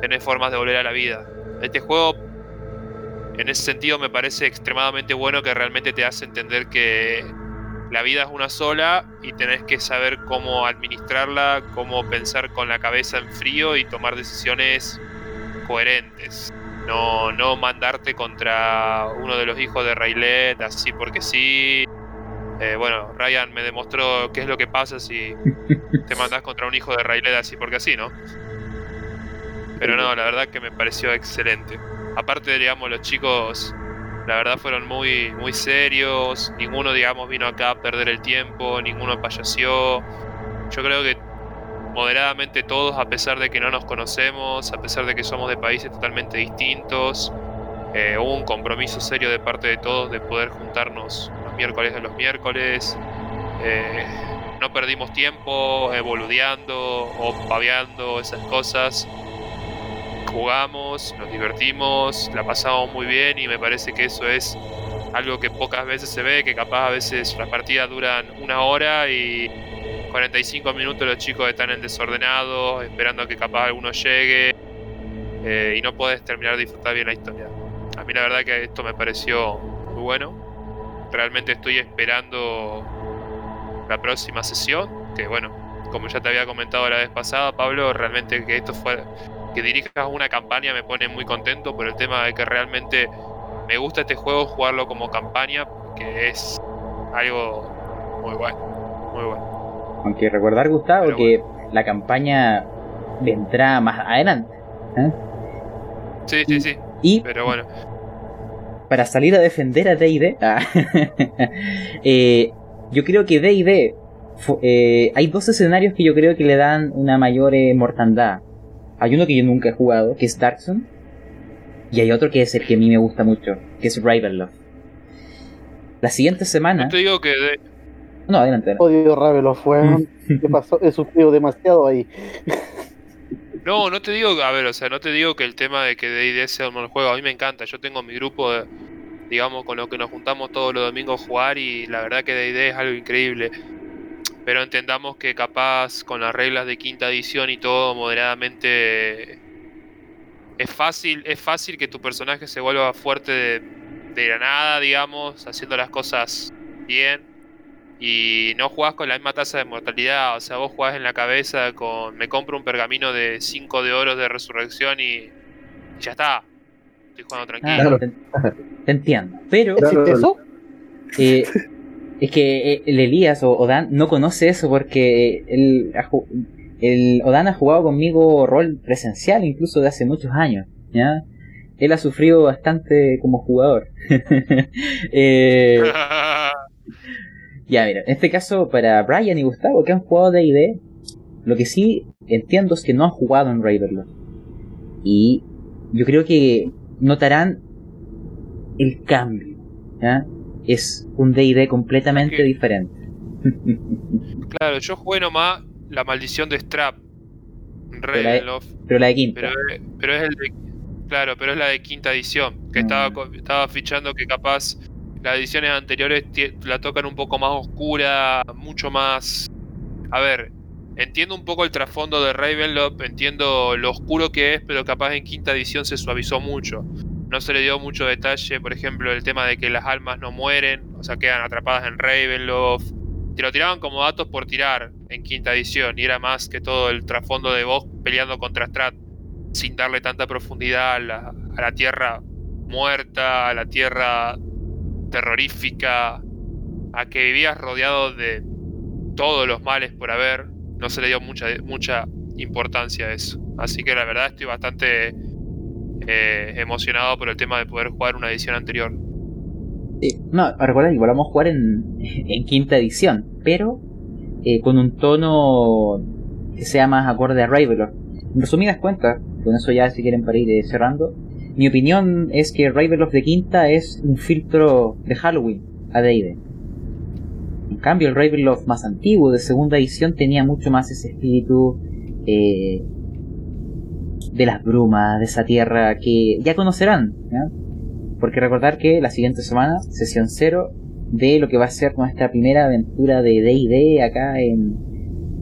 tenés formas de volver a la vida. Este juego, en ese sentido, me parece extremadamente bueno que realmente te hace entender que la vida es una sola y tenés que saber cómo administrarla, cómo pensar con la cabeza en frío y tomar decisiones coherentes. No, no mandarte contra uno de los hijos de Raylet así porque sí. Eh, bueno, Ryan me demostró qué es lo que pasa si te mandas contra un hijo de Raylet así porque así, ¿no? Pero no, la verdad que me pareció excelente. Aparte, digamos, los chicos, la verdad fueron muy, muy serios. Ninguno, digamos, vino acá a perder el tiempo, ninguno payaseó. Yo creo que moderadamente todos, a pesar de que no nos conocemos, a pesar de que somos de países totalmente distintos, eh, hubo un compromiso serio de parte de todos de poder juntarnos los miércoles de los miércoles. Eh, no perdimos tiempo boludeando o paveando esas cosas. Jugamos, nos divertimos, la pasamos muy bien y me parece que eso es algo que pocas veces se ve, que capaz a veces las partidas duran una hora y 45 minutos los chicos están en desordenado, esperando a que capaz alguno llegue eh, y no puedes terminar de disfrutar bien la historia. A mí la verdad que esto me pareció muy bueno. Realmente estoy esperando la próxima sesión, que bueno, como ya te había comentado la vez pasada, Pablo, realmente que esto fue que dirijas una campaña me pone muy contento por el tema de que realmente me gusta este juego jugarlo como campaña, que es algo muy bueno, muy bueno. Aunque recordar, Gustavo, Pero que la campaña vendrá más adelante. ¿eh? Sí, sí, sí, Y pero bueno. para salir a defender a D&D, ah, eh, yo creo que D&D eh, hay dos escenarios que yo creo que le dan una mayor mortandad. Hay uno que yo nunca he jugado, que es Darkson, y hay otro que es el que a mí me gusta mucho, que es Ravenloft. La siguiente semana... No te digo que de- No, adelante. adelante. Odio Ravenloft, weón. ¿Qué pasó? He sufrido demasiado ahí. No, no te digo, a ver, o sea, no te digo que el tema de que D&D sea un mal juego, a mí me encanta, yo tengo mi grupo, de, digamos, con lo que nos juntamos todos los domingos a jugar y la verdad que D&D es algo increíble. Pero entendamos que capaz con las reglas de quinta edición y todo moderadamente es fácil, es fácil que tu personaje se vuelva fuerte de, de la nada, digamos, haciendo las cosas bien. Y no jugás con la misma tasa de mortalidad, o sea, vos jugás en la cabeza con me compro un pergamino de 5 de oro de resurrección y, y ya está. Estoy jugando tranquilo. Ah, Claro. te, te entiendo. Pero Claro. ¿Existe eso? eh, es que eh, el Elías o Odan no conoce eso porque él el Odan ha jugado conmigo rol presencial incluso de hace muchos años. ¿ya? Él ha sufrido bastante como jugador. Eh, ya, mira, en este caso, para Brian y Gustavo, que han jugado D&D, lo que sí entiendo es que no han jugado en Ravenloft. Y yo creo que notarán el cambio. Es un D&D completamente diferente. claro, yo jugué nomás la maldición de Strap. en Pero Ravenloft. Pero la de quinta. Pero, pero es el de. Claro, pero es la de quinta edición. Que Mm. estaba, co- estaba fichando que capaz las ediciones anteriores la tocan un poco más oscura, mucho más. A ver, entiendo un poco el trasfondo de Ravenloft, entiendo lo oscuro que es, pero capaz en quinta edición se suavizó mucho. No se le dio mucho detalle, por ejemplo, el tema de que las almas no mueren, o sea, quedan atrapadas en Ravenloft. Te lo tiraban como datos por tirar. en quinta edición y era más que todo el trasfondo de vos peleando contra Strat sin darle tanta profundidad a la, a la tierra muerta, a la tierra terrorífica, a que vivías rodeado de todos los males por haber, no se le dio mucha, mucha importancia a eso. Así que la verdad estoy bastante eh, emocionado por el tema de poder jugar una edición anterior. Sí. No, recuerda que volvamos a jugar en, en quinta edición, pero eh, con un tono que sea más acorde a Ravenloft. En resumidas cuentas, con eso ya si quieren para ir eh, cerrando, mi opinión es que Ravenloft de quinta es un filtro de Halloween a D&D. En cambio, el Ravenloft más antiguo de segunda edición tenía mucho más ese espíritu eh, de las brumas, de esa tierra que ya conocerán. Porque recordar que la siguiente semana, sesión cero, de lo que va a ser esta primera aventura de D&D acá en,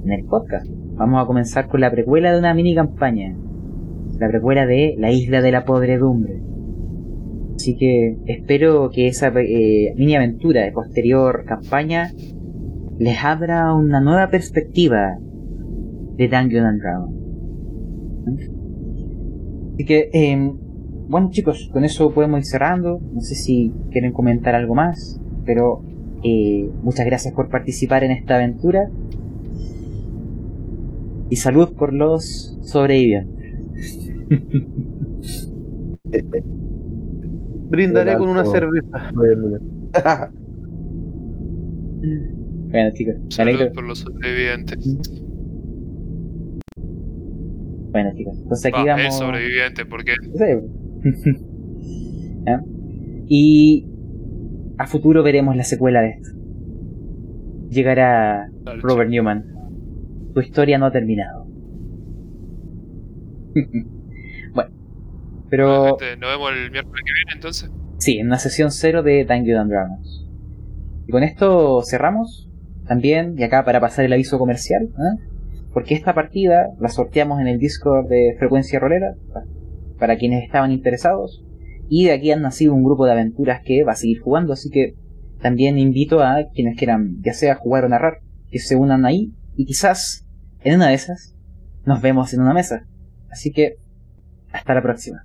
en el podcast. Vamos a comenzar con la precuela de una mini campaña. La precuela de La Isla de la Podredumbre. Así que espero que esa eh, mini aventura de posterior campaña les abra una nueva perspectiva de Dungeon and Dragon. Así que, eh, bueno chicos, con eso podemos ir cerrando. No sé si quieren comentar algo más, pero eh, muchas gracias por participar en esta aventura. Y salud por los sobrevivientes. Brindaré con una cerveza. bueno chicos, me Salud alegro. por los sobrevivientes. Bueno chicos, entonces aquí vamos... el sobreviviente, porque Sí. Y a futuro veremos la secuela de esto. Llegará Dale, Robert Newman. Tu historia no ha terminado. pero nos vemos el miércoles que viene entonces. sí, en una sesión cero de Dungeons and Dragons. Y con esto cerramos también, y acá para pasar el aviso comercial, ¿eh? porque esta partida la sorteamos en el Discord de Frecuencia Rolera, pa- para quienes estaban interesados, y de aquí han nacido un grupo de aventuras que va a seguir jugando, así que también invito a quienes quieran, ya sea jugar o narrar, que se unan ahí, y quizás en una de esas nos vemos en una mesa. Así que, hasta la próxima.